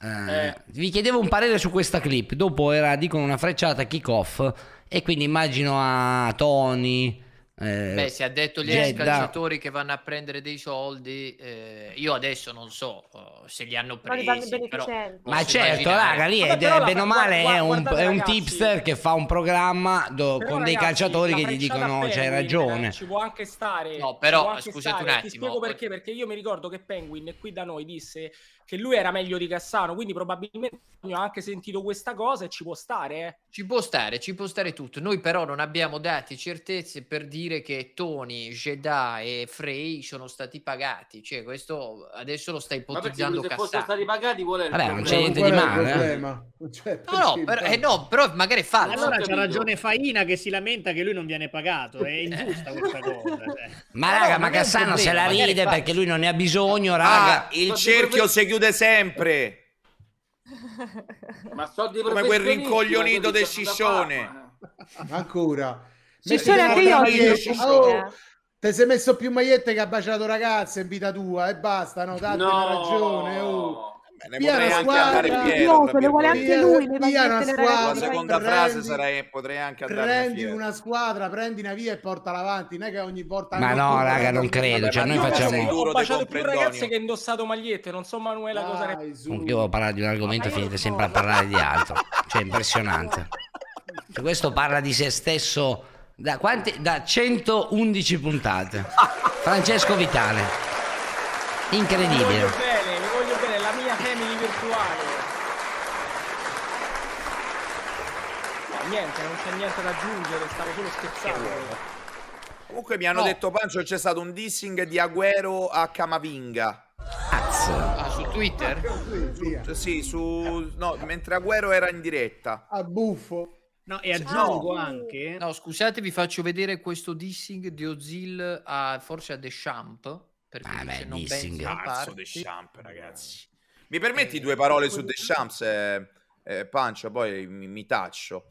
Speaker 2: Eh, Vi chiedevo un parere su questa clip. Dopo era, dicono, una frecciata kick-off. E quindi immagino a Tony. eh,
Speaker 3: Beh, si ha detto gli ex calciatori che vanno a prendere dei soldi. eh, io adesso non so eh, se li hanno presi, però.
Speaker 2: Ma certo, raga, lì è,
Speaker 15: Vabbè,
Speaker 2: bene o male
Speaker 15: guarda-
Speaker 2: è un, è un
Speaker 15: ragazzi.
Speaker 2: tipster che fa un programma do- con dei
Speaker 15: ragazzi,
Speaker 2: calciatori
Speaker 15: la
Speaker 2: che gli dicono
Speaker 15: a
Speaker 2: c'hai
Speaker 15: Penguin,
Speaker 2: ragione.
Speaker 15: eh, Ci può anche stare.
Speaker 3: No, però, scusate un
Speaker 15: stare. Ti
Speaker 3: attimo,
Speaker 15: spiego perché. Perché io mi ricordo che Penguin qui da noi disse che lui era meglio di Cassano, quindi probabilmente ha anche sentito questa cosa e ci può stare. Eh.
Speaker 3: Ci può stare, ci può stare tutto. Noi però non abbiamo dati certezze per dire che Tony, Jeddah e Frey sono stati pagati. Cioè, questo adesso lo sta
Speaker 9: Ma
Speaker 3: ipotizzando
Speaker 9: se fossero stati pagati qual è il
Speaker 2: Vabbè, non c'è niente di
Speaker 12: il
Speaker 2: male. eh.
Speaker 12: Cioè,
Speaker 3: No, no, però, eh, no, però magari è falso.
Speaker 14: Allora c'ha ragione Faina che si lamenta che lui non viene pagato. È ingiusta questa cosa. cioè.
Speaker 2: Ma raga, ma Cassano se la ride perché lui non ne ha bisogno,
Speaker 4: Ah,
Speaker 2: raga.
Speaker 4: il
Speaker 9: Ma ti
Speaker 4: cerchio si chiude sempre.
Speaker 9: Ma so di
Speaker 4: Come quel rincoglionito del
Speaker 9: fare,
Speaker 12: Ancora.
Speaker 7: Ciccione,
Speaker 12: Mettiti
Speaker 7: anche io oggi
Speaker 12: Oh. Ti sei messo più magliette che ha baciato ragazze in vita tua e basta, no? Date
Speaker 9: No.
Speaker 12: una ragione, oh.
Speaker 4: Me ne
Speaker 12: Via
Speaker 4: potrei
Speaker 12: la
Speaker 4: anche
Speaker 12: squadra.
Speaker 4: andare tra
Speaker 7: le vuole anche lui, le
Speaker 12: Via una
Speaker 4: La
Speaker 12: squadra.
Speaker 7: ragazze.
Speaker 4: seconda
Speaker 12: prendi-
Speaker 4: frase sarei, potrei anche andare
Speaker 12: Prendi
Speaker 4: fiero.
Speaker 12: una squadra, prendi una via e portala avanti. Non è che ogni volta.
Speaker 2: Ma no, raga, non credo. Cioè, noi facciamo.
Speaker 9: duro
Speaker 15: ho baciato più ragazze che ha indossato magliette, non so Manuela cosa ne.
Speaker 2: Io volevo parlare di un argomento e finite sempre a parlare di altro. Cioè, impressionante. Cioè, questo parla di se stesso da, quanti, da 111 puntate. Francesco Vitale.
Speaker 15: Mi
Speaker 2: Incredibile.
Speaker 15: voglio bene, mi voglio bene, la mia family virtuale. No, niente, non c'è niente da aggiungere, stavo solo scherzando.
Speaker 4: Comunque mi hanno
Speaker 3: No.
Speaker 4: detto Pancio c'è stato un dissing di Agüero a Camavinga.
Speaker 3: Ah, su Twitter?
Speaker 4: Sì, su no, mentre Agüero era in diretta.
Speaker 12: A buffo.
Speaker 14: No, e aggiungo
Speaker 3: No.
Speaker 14: anche.
Speaker 3: No, scusate, vi faccio vedere questo dissing di Ozil a forse a Deschamps. Perché
Speaker 2: Ah, beh,
Speaker 3: non
Speaker 2: dissing.
Speaker 4: Cazzo. Deschamps, ragazzi. Mi permetti due parole su Deschamps, eh, eh, Pancio, poi mi, mi taccio.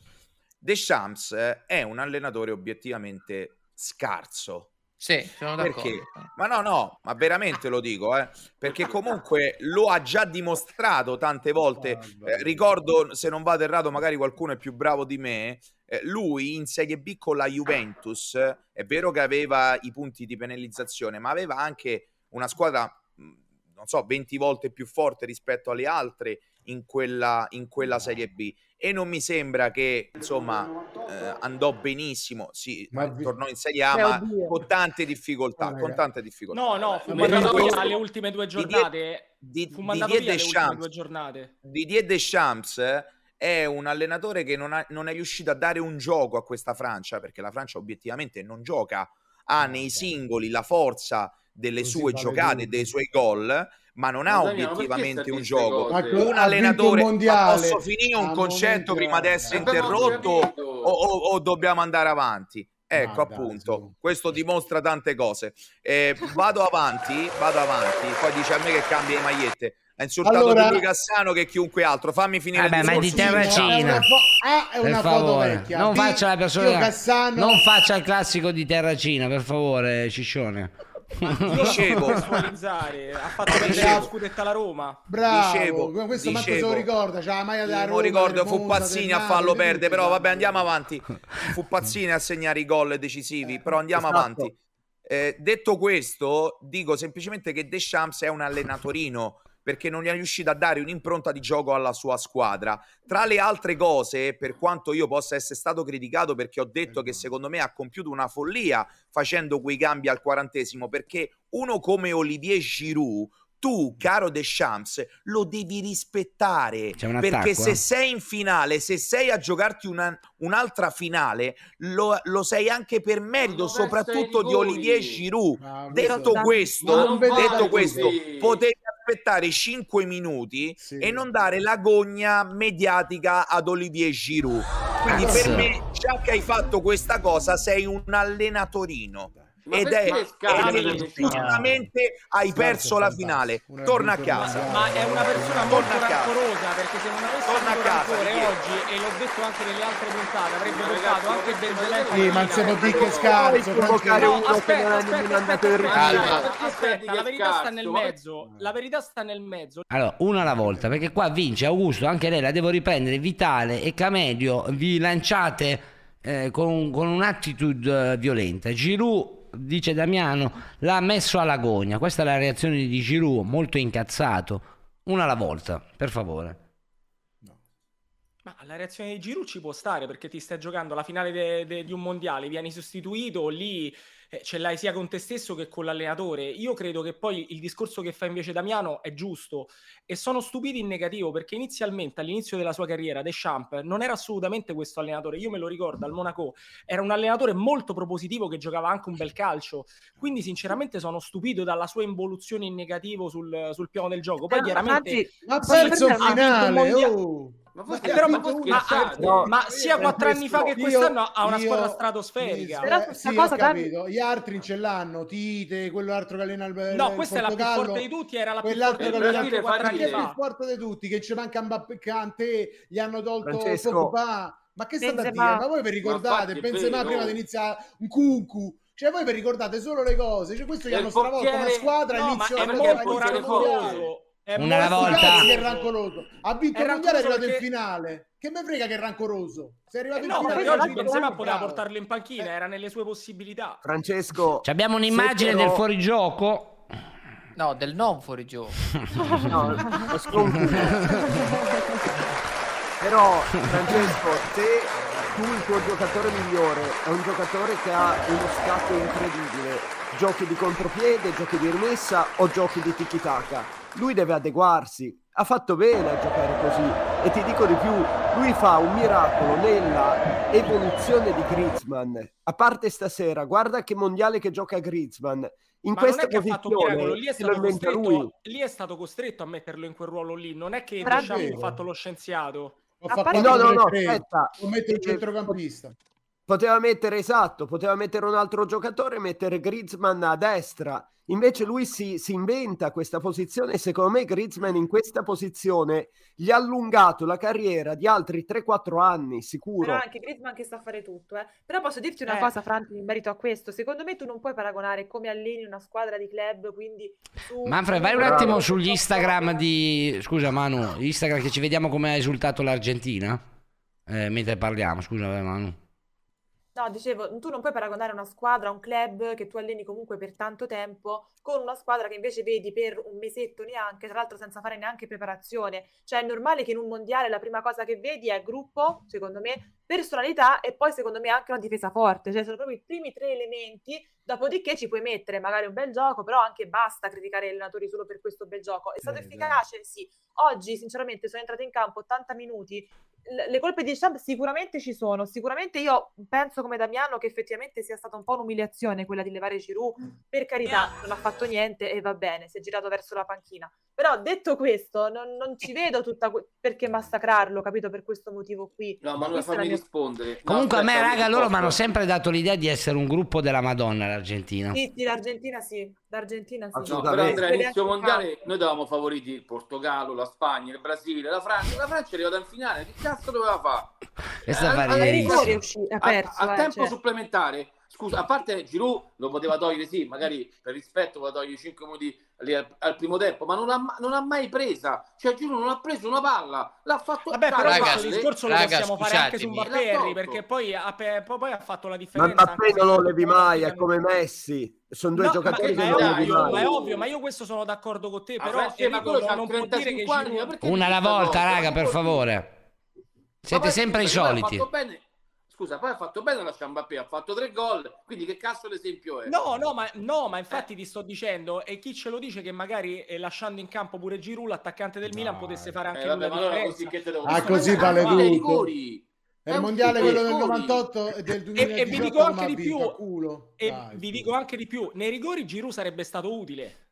Speaker 4: Deschamps eh, è un allenatore obiettivamente scarso.
Speaker 3: Sì, sono d'accordo.
Speaker 4: Perché? Ma no, no, ma veramente lo dico, eh, perché comunque lo ha già dimostrato tante volte. Eh, ricordo, se non vado errato, magari qualcuno è più bravo di me. eh, lui in Serie B con la Juventus è vero che aveva i punti di penalizzazione, ma aveva anche una squadra, non so, 20 volte più forte rispetto alle altre in quella, in quella Serie B. E non mi sembra che insomma eh, andò benissimo. Sì,
Speaker 12: Ma
Speaker 4: eh,
Speaker 12: vi-
Speaker 4: tornò in Serie A,
Speaker 7: Eh,
Speaker 4: ma
Speaker 7: oddio.
Speaker 4: con tante difficoltà.
Speaker 12: Ah,
Speaker 4: con
Speaker 12: raga.
Speaker 4: tante difficoltà.
Speaker 15: No, no, fu
Speaker 12: Ma
Speaker 15: mandato
Speaker 12: questo-
Speaker 15: via alle ultime due giornate.
Speaker 4: Di-
Speaker 15: Fu mandato
Speaker 4: Didier
Speaker 15: via alle ultime
Speaker 4: Deschamps.
Speaker 15: due giornate.
Speaker 4: Didier Deschamps eh, è un allenatore che non, ha- non è riuscito a dare un gioco a questa Francia, perché la Francia obiettivamente non gioca, ha nei singoli la forza delle
Speaker 12: Così
Speaker 4: sue giocate,
Speaker 12: tutto.
Speaker 4: dei suoi gol, ma non ha
Speaker 9: Ma ma perché
Speaker 4: obiettivamente un gioco.
Speaker 12: Ma
Speaker 4: Un
Speaker 12: ha
Speaker 4: allenatore,
Speaker 12: un mondiale.
Speaker 4: ma posso finire un
Speaker 12: Ha
Speaker 4: concetto prima di essere interrotto o, o- o dobbiamo andare avanti? Ecco
Speaker 12: dai,
Speaker 4: appunto,
Speaker 12: su.
Speaker 4: questo dimostra tante cose. Eh, vado avanti, vado avanti, poi dice a me che cambia le magliette. Ha insultato
Speaker 12: Allora-
Speaker 4: più Cassano che chiunque altro. Fammi finire
Speaker 2: Vabbè,
Speaker 4: il
Speaker 2: ma è di
Speaker 4: discorso.
Speaker 12: È
Speaker 2: Terracina.
Speaker 12: una, fo- A è
Speaker 2: Per
Speaker 12: una foto
Speaker 2: favore,
Speaker 12: vecchia.
Speaker 2: non
Speaker 12: B,
Speaker 2: faccia la persona. Non faccia il classico di Terracina, per favore, Ciccione.
Speaker 4: Dicevo.
Speaker 15: ha fatto perdere
Speaker 4: Dicevo.
Speaker 15: lo scudetto alla Roma.
Speaker 12: Bravo,
Speaker 4: Dicevo,
Speaker 12: questo manco se
Speaker 4: dicevo.
Speaker 12: lo ricorda, c'ha la maglia della
Speaker 4: Non
Speaker 12: Roma,
Speaker 4: ricordo,
Speaker 12: del
Speaker 4: fu
Speaker 12: Monza,
Speaker 4: Pazzini a farlo perdere, però vabbè andiamo avanti. Fu Pazzini a segnare i gol decisivi, però andiamo
Speaker 12: esatto.
Speaker 4: avanti. Eh, detto questo, dico semplicemente che Deschamps è un allenatorino, perché non è riuscito a dare un'impronta di gioco alla sua squadra. Tra le altre cose, per quanto io possa essere stato criticato perché ho detto che secondo me ha compiuto una follia facendo quei cambi al quarantesimo, perché uno come Olivier Giroud tu, caro Deschamps, lo devi rispettare
Speaker 2: C'è un
Speaker 4: perché se
Speaker 2: eh?
Speaker 4: sei in finale, se sei a giocarti una- un'altra finale, lo, lo sei anche per merito, soprattutto di. Olivier Giroud.
Speaker 12: Ma
Speaker 4: Detto
Speaker 12: questo-
Speaker 4: questo, detto questo, potevi aspettare 5 minuti e non dare la gogna mediatica ad Olivier Giroud. Quindi
Speaker 9: Cazzo.
Speaker 4: per me, già che hai fatto questa cosa, sei un allenatorino.
Speaker 9: Ma
Speaker 4: Ed è, giustamente hai perso la finale. Torna a casa.
Speaker 15: Ma è una persona molto
Speaker 4: Torna a casa.
Speaker 15: rancorosa perché se non avesse
Speaker 4: Torna a
Speaker 15: avuto
Speaker 4: casa,
Speaker 15: rancore oggi, e l'ho detto anche nelle altre puntate, avrebbe
Speaker 9: ragazzi,
Speaker 15: anche
Speaker 9: questo-
Speaker 12: Sì, ma non si può dire che scarso, Francesco.
Speaker 10: uno che
Speaker 15: aspetta,
Speaker 10: non è
Speaker 15: aspetta,
Speaker 10: nemmeno andato
Speaker 15: aspetta,
Speaker 10: in
Speaker 15: aspetta,
Speaker 10: ritiro.
Speaker 15: aspetta, aspetta, la verità sta nel mezzo. La verità sta nel mezzo.
Speaker 2: Allora, una alla volta, perché qua vince Augusto, anche lei la devo riprendere. Vitale e Camedio vi lanciate eh, con, con un'attitude eh, violenta. Giroud, dice Damiano, l'ha messo alla gogna. Questa è la reazione di Giroud, molto incazzato. Una alla volta, per favore.
Speaker 15: Ma la reazione di Giroud ci può stare perché ti stai giocando la finale de- de- di un mondiale, vieni sostituito lì, eh, ce l'hai sia con te stesso che con l'allenatore. Io credo che poi il discorso che fa invece Damiano è giusto e sono stupiti in negativo perché inizialmente all'inizio della sua carriera Deschamps non era assolutamente questo allenatore. Io me lo ricordo al Monaco, era un allenatore molto propositivo che giocava anche un bel calcio. Quindi sinceramente sono stupito dalla sua involuzione in negativo sul, sul piano del gioco. Poi
Speaker 7: Però,
Speaker 15: chiaramente
Speaker 12: Ma
Speaker 15: sì, vinto un
Speaker 12: finale,
Speaker 15: mondia-
Speaker 12: oh.
Speaker 9: Ma voi
Speaker 15: Eh, però, ma, ma- ma- ma sia quattro anni fa che
Speaker 12: Io-
Speaker 15: quest'anno ha una
Speaker 12: io-
Speaker 15: squadra stratosferica.
Speaker 12: mi-
Speaker 7: Però
Speaker 12: eh,
Speaker 7: questa
Speaker 12: sì,
Speaker 7: cosa,
Speaker 12: capito. Gli altri ce l'hanno, Tite, quell'altro che allena il
Speaker 15: No, questa è la più forte di tutti, era la più forte
Speaker 12: che
Speaker 15: di
Speaker 12: allena
Speaker 15: tutti quattro
Speaker 12: ma
Speaker 15: anni
Speaker 12: è più
Speaker 15: fa.
Speaker 12: forte di tutti, che ci manca Mbappé, Kanté, gli hanno tolto. Pogba. Ma che state a dire? Ma voi vi ricordate?
Speaker 9: è
Speaker 12: Benzema prima di iniziare un cucu. Cioè voi vi ricordate solo le cose, cioè questo gli hanno stravolto una squadra
Speaker 15: No, ma
Speaker 12: inizio
Speaker 15: è
Speaker 12: perché
Speaker 15: molto rancoroso. È
Speaker 2: Una volta.
Speaker 12: Che è
Speaker 15: rancoroso.
Speaker 12: Ha vinto il mondiale, è arrivato
Speaker 15: rancoroso
Speaker 12: in
Speaker 15: perché-
Speaker 12: finale. Che me frega che è rancoroso? Sei arrivato
Speaker 15: Eh
Speaker 12: in
Speaker 15: no,
Speaker 12: finale.
Speaker 15: perché
Speaker 12: oggi
Speaker 15: Benzema poteva
Speaker 12: bravo.
Speaker 15: portarlo in panchina, era nelle sue possibilità.
Speaker 10: Francesco,
Speaker 2: Ci abbiamo un'immagine
Speaker 10: però-
Speaker 2: del fuorigioco.
Speaker 3: No, del non fuorigioco.
Speaker 10: No, lo sconfitto. Però, Francesco, se tu il tuo giocatore migliore è un giocatore che ha uno scatto incredibile, giochi di contropiede, giochi di rimessa o giochi di tiki-taka, lui deve adeguarsi. Ha fatto bene a giocare così e ti dico di più, lui fa un miracolo nella evoluzione di Griezmann. A parte stasera, guarda che mondiale che gioca Griezmann. In
Speaker 15: Ma non
Speaker 10: questa
Speaker 15: è che ha fatto un miracolo,
Speaker 10: posizione
Speaker 15: lì è,
Speaker 10: lo
Speaker 15: stato costretto, lì è stato costretto a metterlo in quel ruolo lì, non è che
Speaker 7: Fra-
Speaker 15: diciamo ha fatto lo scienziato.
Speaker 12: Ho fatto
Speaker 10: No, no, no,
Speaker 12: 4-3-3.
Speaker 10: aspetta.
Speaker 12: O metto il
Speaker 10: Eh,
Speaker 12: centrocampista.
Speaker 10: Poteva mettere esatto, poteva mettere un altro giocatore mettere Griezmann a destra. Invece lui si, si inventa questa posizione e secondo me Griezmann in questa posizione gli ha allungato la carriera di altri 3-4 anni, sicuro.
Speaker 7: Però anche Griezmann che sa fare tutto, eh. Però posso dirti una
Speaker 15: Eh.
Speaker 7: cosa, Franti, in merito a questo. Secondo me tu non puoi paragonare come alleni una squadra di club, quindi su...
Speaker 2: Manfred, vai un
Speaker 7: su-
Speaker 2: attimo
Speaker 7: su-
Speaker 2: sugli Instagram di... Scusa Manu, Instagram che ci vediamo come ha esultato l'Argentina. Eh, mentre parliamo, scusa Manu.
Speaker 7: No, dicevo, tu non puoi paragonare una squadra, un club che tu alleni comunque per tanto tempo con una squadra che invece vedi per un mesetto neanche, tra l'altro senza fare neanche preparazione. Cioè è normale che in un mondiale la prima cosa che vedi è gruppo, secondo me, personalità e poi secondo me anche una difesa forte. Cioè sono proprio i primi tre elementi, dopodiché ci puoi mettere magari un bel gioco, però anche basta criticare gli allenatori solo per questo bel gioco. È stato
Speaker 12: Eh,
Speaker 7: efficace? Sì. Oggi, sinceramente, sono entrata in campo 80 minuti, l- le colpe di Deschamps sicuramente ci sono, sicuramente io penso come Damiano che effettivamente sia stata un po' un'umiliazione quella di levare Giroud, per carità non ha fatto niente e va bene, si è girato verso la panchina, però detto questo non, non ci vedo tutta que- perché massacrarlo, capito, per questo motivo qui.
Speaker 9: No, ma non fammi
Speaker 7: mia-
Speaker 9: rispondere. No,
Speaker 2: Comunque a me, raga, loro mi hanno sempre dato l'idea di essere un gruppo della Madonna, l'Argentina.
Speaker 7: Sì, sì, l'Argentina sì, l'Argentina sì.
Speaker 9: No, però Andrea,
Speaker 7: Vede
Speaker 9: inizio
Speaker 7: anche in
Speaker 9: mondiale noi davamo favoriti il Portogallo, la Spagna, il Brasile, la Francia. La Francia è arrivata in finale, che cazzo doveva fare?
Speaker 2: Questa
Speaker 9: Eh.
Speaker 7: All'inizio
Speaker 9: a-
Speaker 7: perso,
Speaker 9: a
Speaker 7: eh,
Speaker 9: tempo
Speaker 7: cioè.
Speaker 9: supplementare Scusa, a parte Giroud lo poteva togliere, sì, magari per rispetto poteva togliere 5 minuti lì al, al primo tempo, ma non ha, non ha mai presa. Cioè Giroud non ha preso una palla, l'ha fatto
Speaker 15: Vabbè, però questo
Speaker 9: palle,
Speaker 15: discorso lo
Speaker 9: raga,
Speaker 15: possiamo fare anche su. Mbappé, perché poi ha, poi ha fatto la
Speaker 10: Ma
Speaker 15: differenza.
Speaker 10: Mbappé
Speaker 15: anche
Speaker 10: non lo levi mai, è come Messi. Sono due
Speaker 15: No,
Speaker 10: giocatori
Speaker 15: ma,
Speaker 10: che
Speaker 15: è
Speaker 10: non levi
Speaker 15: ovvio, ma è ovvio, ma io questo sono d'accordo con te,
Speaker 9: Ah,
Speaker 15: però
Speaker 9: Francesco, ma quello
Speaker 15: non può dire che
Speaker 9: 35 anni,
Speaker 15: Giroud-
Speaker 9: ma
Speaker 2: Una alla volta, raga, per favore.
Speaker 9: Ma
Speaker 2: Siete sempre i soliti.
Speaker 9: Scusa, poi ha fatto bene la Mbappé, ha fatto tre gol, quindi che cazzo l'esempio è?
Speaker 15: No, no, ma, no, ma infatti ti sto dicendo, e chi ce lo dice che magari eh, lasciando in campo pure Giroud, l'attaccante del Milan, potesse fare anche
Speaker 9: Eh,
Speaker 15: lui
Speaker 9: vabbè,
Speaker 15: la
Speaker 9: ma allora così che te devo
Speaker 12: Ah, così vale tutto.
Speaker 9: rigori.
Speaker 12: È il
Speaker 9: un
Speaker 12: mondiale quello del
Speaker 9: rigori.
Speaker 12: 98 e del
Speaker 15: E,
Speaker 12: 2018
Speaker 15: e vi dico anche di più,
Speaker 12: culo.
Speaker 15: e
Speaker 12: Dai,
Speaker 15: vi dico anche di più, nei rigori Giroud sarebbe stato utile.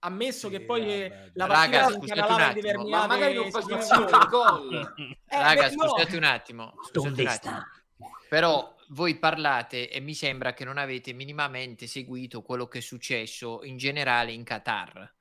Speaker 15: Ammesso che poi eh, la
Speaker 3: Raga,
Speaker 15: partita si
Speaker 3: scusate un attimo,
Speaker 9: ma magari non
Speaker 15: situazioni.
Speaker 9: più gol.
Speaker 15: Eh,
Speaker 3: Raga,
Speaker 15: beh, no.
Speaker 3: scusate un attimo. Scusate un attimo. Però voi parlate e mi sembra che non avete minimamente seguito quello che è successo in generale in Qatar.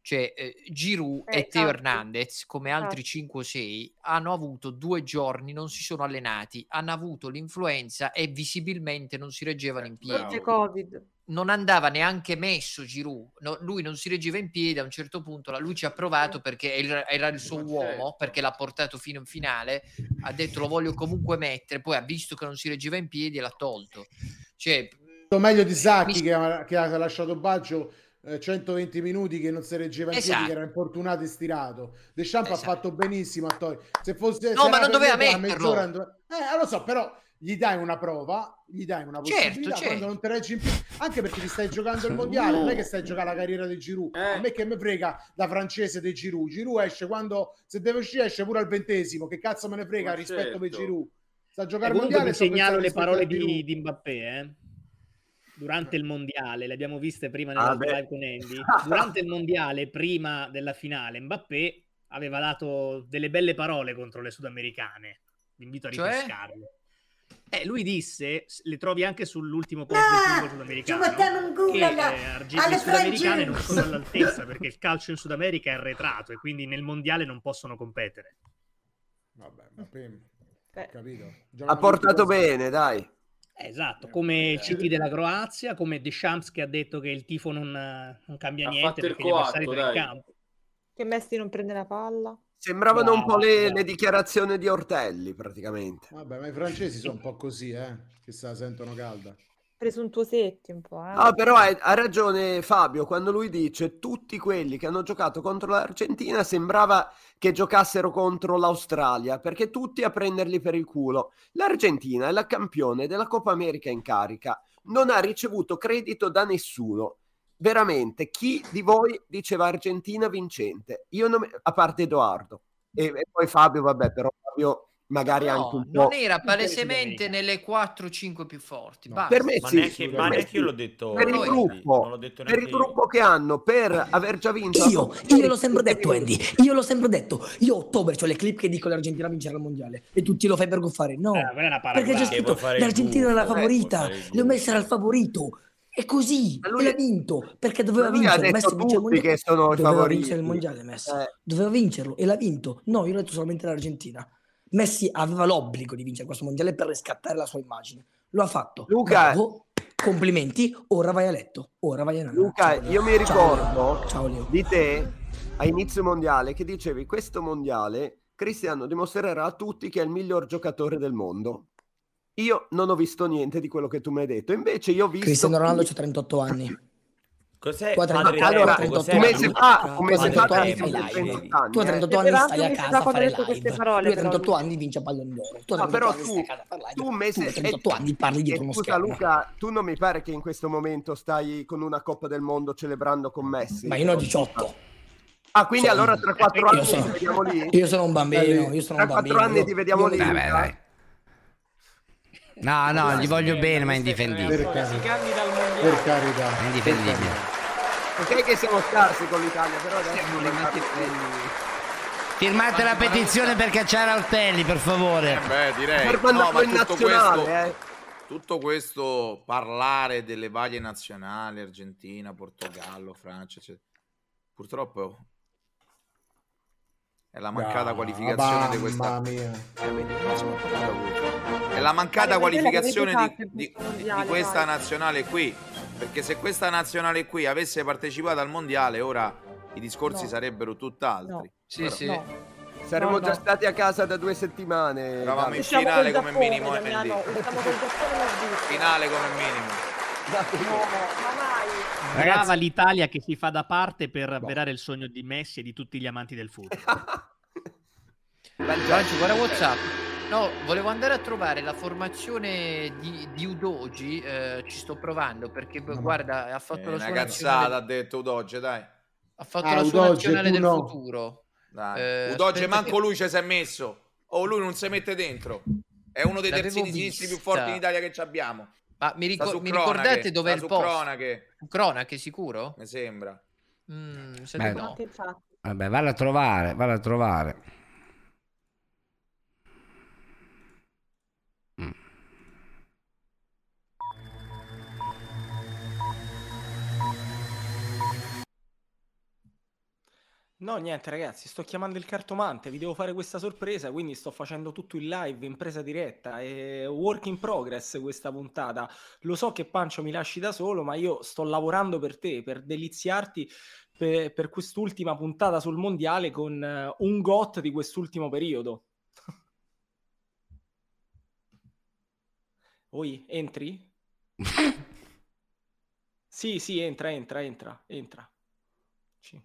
Speaker 3: Cioè, eh, Giroud
Speaker 7: Eh,
Speaker 3: e Teo
Speaker 7: esatto.
Speaker 3: Hernandez, come altri
Speaker 7: Esatto.
Speaker 3: 5 o 6, hanno avuto due giorni, non si sono allenati, hanno avuto l'influenza e visibilmente non si reggevano in piedi.
Speaker 7: Forse Covid.
Speaker 3: Non andava neanche messo Giroud, no, lui non si reggeva in piedi a un certo punto, la- lui ci ha provato perché era, il suo uomo, perché l'ha portato fino in finale, ha detto lo voglio comunque mettere, poi ha visto che non si reggeva in piedi e l'ha tolto. Cioè,
Speaker 12: meglio di Sacchi che ha, che ha lasciato Baggio eh, 120 minuti che non si reggeva in piedi,
Speaker 3: Esatto.
Speaker 12: che era infortunato e stirato. Deschamps ha fatto benissimo a togliere. Se fosse
Speaker 3: No,
Speaker 12: se
Speaker 3: ma non doveva metterlo.
Speaker 12: mezz'ora, Eh, lo so, però gli dai una prova, gli dai una
Speaker 3: Certo,
Speaker 12: possibilità
Speaker 3: certo.
Speaker 12: quando non ti reggi in piedi, anche perché ti stai giocando il mondiale, non è che stai giocando la carriera di Giroud.
Speaker 3: Eh.
Speaker 12: A me che mi frega da francese di Giroud. Giroud esce quando se deve uscire esce pure al ventesimo, che cazzo me ne frega
Speaker 9: Ma
Speaker 12: rispetto per
Speaker 9: certo.
Speaker 12: Giroud. Sta a giocare il
Speaker 14: comunque
Speaker 12: mondiale
Speaker 14: segnalo le parole di, di Mbappé, eh. Durante il mondiale, le abbiamo viste prima nella
Speaker 10: Ah,
Speaker 14: live con Andy. Durante il mondiale, prima della finale, Mbappé aveva dato delle belle parole contro le sudamericane. Vi invito a
Speaker 3: Cioè?
Speaker 14: Eh, lui disse, le trovi anche sull'ultimo post del futbol sudamericano, che eh, le sudamericane non sono all'altezza perché il calcio in Sudamerica è arretrato e quindi nel mondiale non possono competere.
Speaker 12: Vabbè, Mbappé,
Speaker 7: Eh.
Speaker 12: capito?
Speaker 10: Ha
Speaker 12: Giocano
Speaker 10: portato
Speaker 12: così.
Speaker 10: bene, dai.
Speaker 14: Esatto, come il CT della Croazia, come Deschamps che ha detto che il tifo non, non cambia
Speaker 9: Ha
Speaker 14: niente perché gli avversari sono in campo.
Speaker 7: Che Messi non prende la palla.
Speaker 10: Sembravano un po'
Speaker 14: Bravo,
Speaker 10: le,
Speaker 14: bravo.
Speaker 10: le dichiarazioni di Ortelli, praticamente.
Speaker 12: Vabbè, ma i francesi sono un po' così, eh, che se la sentono calda.
Speaker 7: Presuntuosetti un po', eh.
Speaker 10: Ah, però hai- ha ragione Fabio quando lui dice tutti quelli che hanno giocato contro l'Argentina sembrava che giocassero contro l'Australia, perché tutti a prenderli per il culo. L'Argentina è la campione della Coppa America in carica, non ha ricevuto credito da nessuno. Veramente, chi di voi diceva Argentina vincente? Io non a parte Edoardo. E, e poi Fabio, vabbè, però Fabio magari anche
Speaker 3: no,
Speaker 10: un po'...
Speaker 3: non era palesemente nelle 4-5 più forti. basta.
Speaker 10: Per me
Speaker 11: Ma
Speaker 10: sì,
Speaker 11: neanche- ma neanche io l'ho detto,
Speaker 10: Per il gruppo,
Speaker 11: non l'ho detto
Speaker 10: per il gruppo che hanno per aver già vinto
Speaker 21: Io, io l'ho sempre detto, Andy. Io l'ho sempre detto. Io a ottobre ho le clip che dico l'Argentina vincerà il mondiale e tutti lo fai per goffare. No,
Speaker 14: Eh, è
Speaker 21: perché c'è scritto l'Argentina era la
Speaker 11: eh,
Speaker 21: favorita. Leo
Speaker 11: gufo.
Speaker 21: Messi era il favorito. È così.
Speaker 10: Ma lui-
Speaker 21: l'ha vinto perché doveva
Speaker 10: ha
Speaker 21: vincere. Messi vince il mondiale. Doveva
Speaker 10: favoriti.
Speaker 21: vincere il mondiale, Messi.
Speaker 10: Eh.
Speaker 21: Doveva vincerlo e l'ha vinto. No, io ho detto solamente l'Argentina. Messi aveva l'obbligo di vincere questo mondiale per riscattare la sua immagine. Lo ha fatto.
Speaker 10: Luca-
Speaker 21: Bravo. Complimenti. Ora vai a letto. Ora vai a nanna.
Speaker 10: Luca,
Speaker 21: Ciao,
Speaker 10: io mi ricordo.
Speaker 21: Ciao, Leo.
Speaker 10: di te a inizio mondiale che dicevi questo mondiale Cristiano dimostrerà a tutti che è il miglior giocatore del mondo. Io non ho visto niente di quello che tu mi hai detto, invece io ho visto
Speaker 21: Cristiano Ronaldo c'ha 38 anni.
Speaker 11: Cos'è?
Speaker 21: Tu a 38
Speaker 11: Padre
Speaker 10: allora,
Speaker 11: Eterno,
Speaker 21: 38
Speaker 10: un mese
Speaker 21: anni.
Speaker 10: fa,
Speaker 21: Tu
Speaker 10: un
Speaker 21: a
Speaker 10: mese fa
Speaker 21: 38 anni
Speaker 10: hai
Speaker 21: fai
Speaker 10: vinto
Speaker 21: live.
Speaker 10: 38 anni,
Speaker 21: Tu a
Speaker 10: eh.
Speaker 21: 38
Speaker 7: E
Speaker 21: anni stai a casa a fare live.
Speaker 7: queste parole,
Speaker 21: Lui a
Speaker 7: però,
Speaker 21: 38
Speaker 7: lui.
Speaker 21: anni vince a Pallon d'Oro. Tu a
Speaker 10: Ah,
Speaker 21: 38
Speaker 10: però
Speaker 21: anni
Speaker 10: tu,
Speaker 21: a live.
Speaker 10: tu un mese
Speaker 21: Tu a 38 anni parli
Speaker 10: e
Speaker 21: dietro uno
Speaker 10: scusa
Speaker 21: schermo.
Speaker 10: Luca, tu non mi pare che in questo momento stai con una Coppa del Mondo celebrando con Messi.
Speaker 21: Ma io ne ho 18.
Speaker 10: Ah, quindi
Speaker 21: Sono-
Speaker 10: allora tra quattro anni
Speaker 21: Io sono-
Speaker 10: ti vediamo lì?
Speaker 21: Io sono un bambino, io sono
Speaker 10: Tra
Speaker 21: un bambino.
Speaker 10: anni
Speaker 21: Io-
Speaker 10: ti vediamo lì.
Speaker 2: Vabbè, dai. No, no, gli voglio bene, ma è indifendibile.
Speaker 12: Per carità.
Speaker 15: Si candida al mondiale.
Speaker 12: Per carità.
Speaker 2: È indifendibile.
Speaker 10: Ok che siamo scarsi con l'Italia, però adesso non
Speaker 2: Firmate la petizione per cacciare Ortelli, per favore.
Speaker 4: Eh beh, direi.
Speaker 10: Per
Speaker 4: No, ma
Speaker 10: in
Speaker 4: tutto questo,
Speaker 10: eh.
Speaker 4: tutto questo parlare delle varie nazionali, Argentina, Portogallo, Francia, eccetera, purtroppo È la mancata
Speaker 12: Ah,
Speaker 4: qualificazione di questa.
Speaker 12: mamma mia.
Speaker 4: È la mancata qualificazione di, di- di questa nazionale qui. Perché se questa nazionale qui avesse partecipato al mondiale, ora i discorsi
Speaker 28: No.
Speaker 4: sarebbero tutt'altri.
Speaker 28: Sì,
Speaker 4: Però-
Speaker 28: sì. Saremmo
Speaker 4: No,
Speaker 28: già
Speaker 4: no.
Speaker 28: stati a casa da due settimane.
Speaker 4: Eravamo in finale come minimo,
Speaker 7: Giappone e la Svizzera.
Speaker 4: Finale come minimo.
Speaker 7: No, ma mai.
Speaker 14: Brava l'Italia che si fa da parte per avverare il sogno di Messi e di tutti gli amanti del football.
Speaker 3: Banci, guarda WhatsApp. No, volevo andare a trovare la formazione di, di Udogi. eh, ci sto provando perché guarda, ha fatto
Speaker 4: È
Speaker 3: la
Speaker 4: una
Speaker 3: sua
Speaker 4: cazzata, ha detto Udoge, dai.
Speaker 3: ha fatto
Speaker 12: Ah,
Speaker 3: la sua
Speaker 12: Udoge,
Speaker 3: nazionale del
Speaker 12: no.
Speaker 3: futuro.
Speaker 4: Dai.
Speaker 3: Eh,
Speaker 4: Udoge, manco
Speaker 3: che-
Speaker 4: lui ci si è messo. O lui non si mette dentro. È uno dei terzini sinistri più forti in Italia che ci abbiamo.
Speaker 3: Ma mi,
Speaker 4: Sta
Speaker 3: ricor- mi
Speaker 4: cronache,
Speaker 3: ricordate dov'è
Speaker 4: sta
Speaker 3: il posto?
Speaker 4: cronache.
Speaker 3: Cronache, sicuro?
Speaker 4: Mi sembra.
Speaker 3: Mm, mi
Speaker 2: Beh.
Speaker 3: no.
Speaker 2: Vabbè, valla a trovare, valla a trovare.
Speaker 15: No, niente, ragazzi, sto chiamando il cartomante, vi devo fare questa sorpresa, quindi sto facendo tutto in live, in presa diretta, è work in progress questa puntata. Lo so che Pancio mi lasci da solo, ma io sto lavorando per te, per deliziarti per, per quest'ultima puntata sul mondiale con eh, un GOT di quest'ultimo periodo. Oi, entri? Sì, sì, entra, entra, entra, entra. Sì.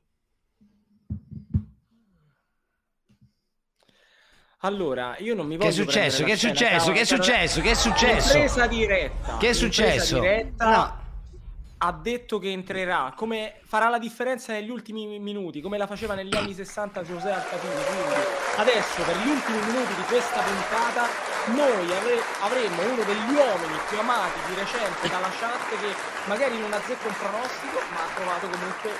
Speaker 15: Allora, io non mi
Speaker 2: Che è
Speaker 15: voglio
Speaker 2: successo? Che è successo? Che è successo? Che è successo?
Speaker 15: Presa diretta.
Speaker 2: Che è successo?
Speaker 15: diretta
Speaker 2: No.
Speaker 15: ha detto che entrerà, come farà la differenza negli ultimi minuti, come la faceva negli anni 60 José Alcatini. Quindi adesso, per gli ultimi minuti di questa puntata, noi avre- avremo uno degli uomini più amati di recente dalla chat che magari non azzecca un pronostico, ma ha trovato comunque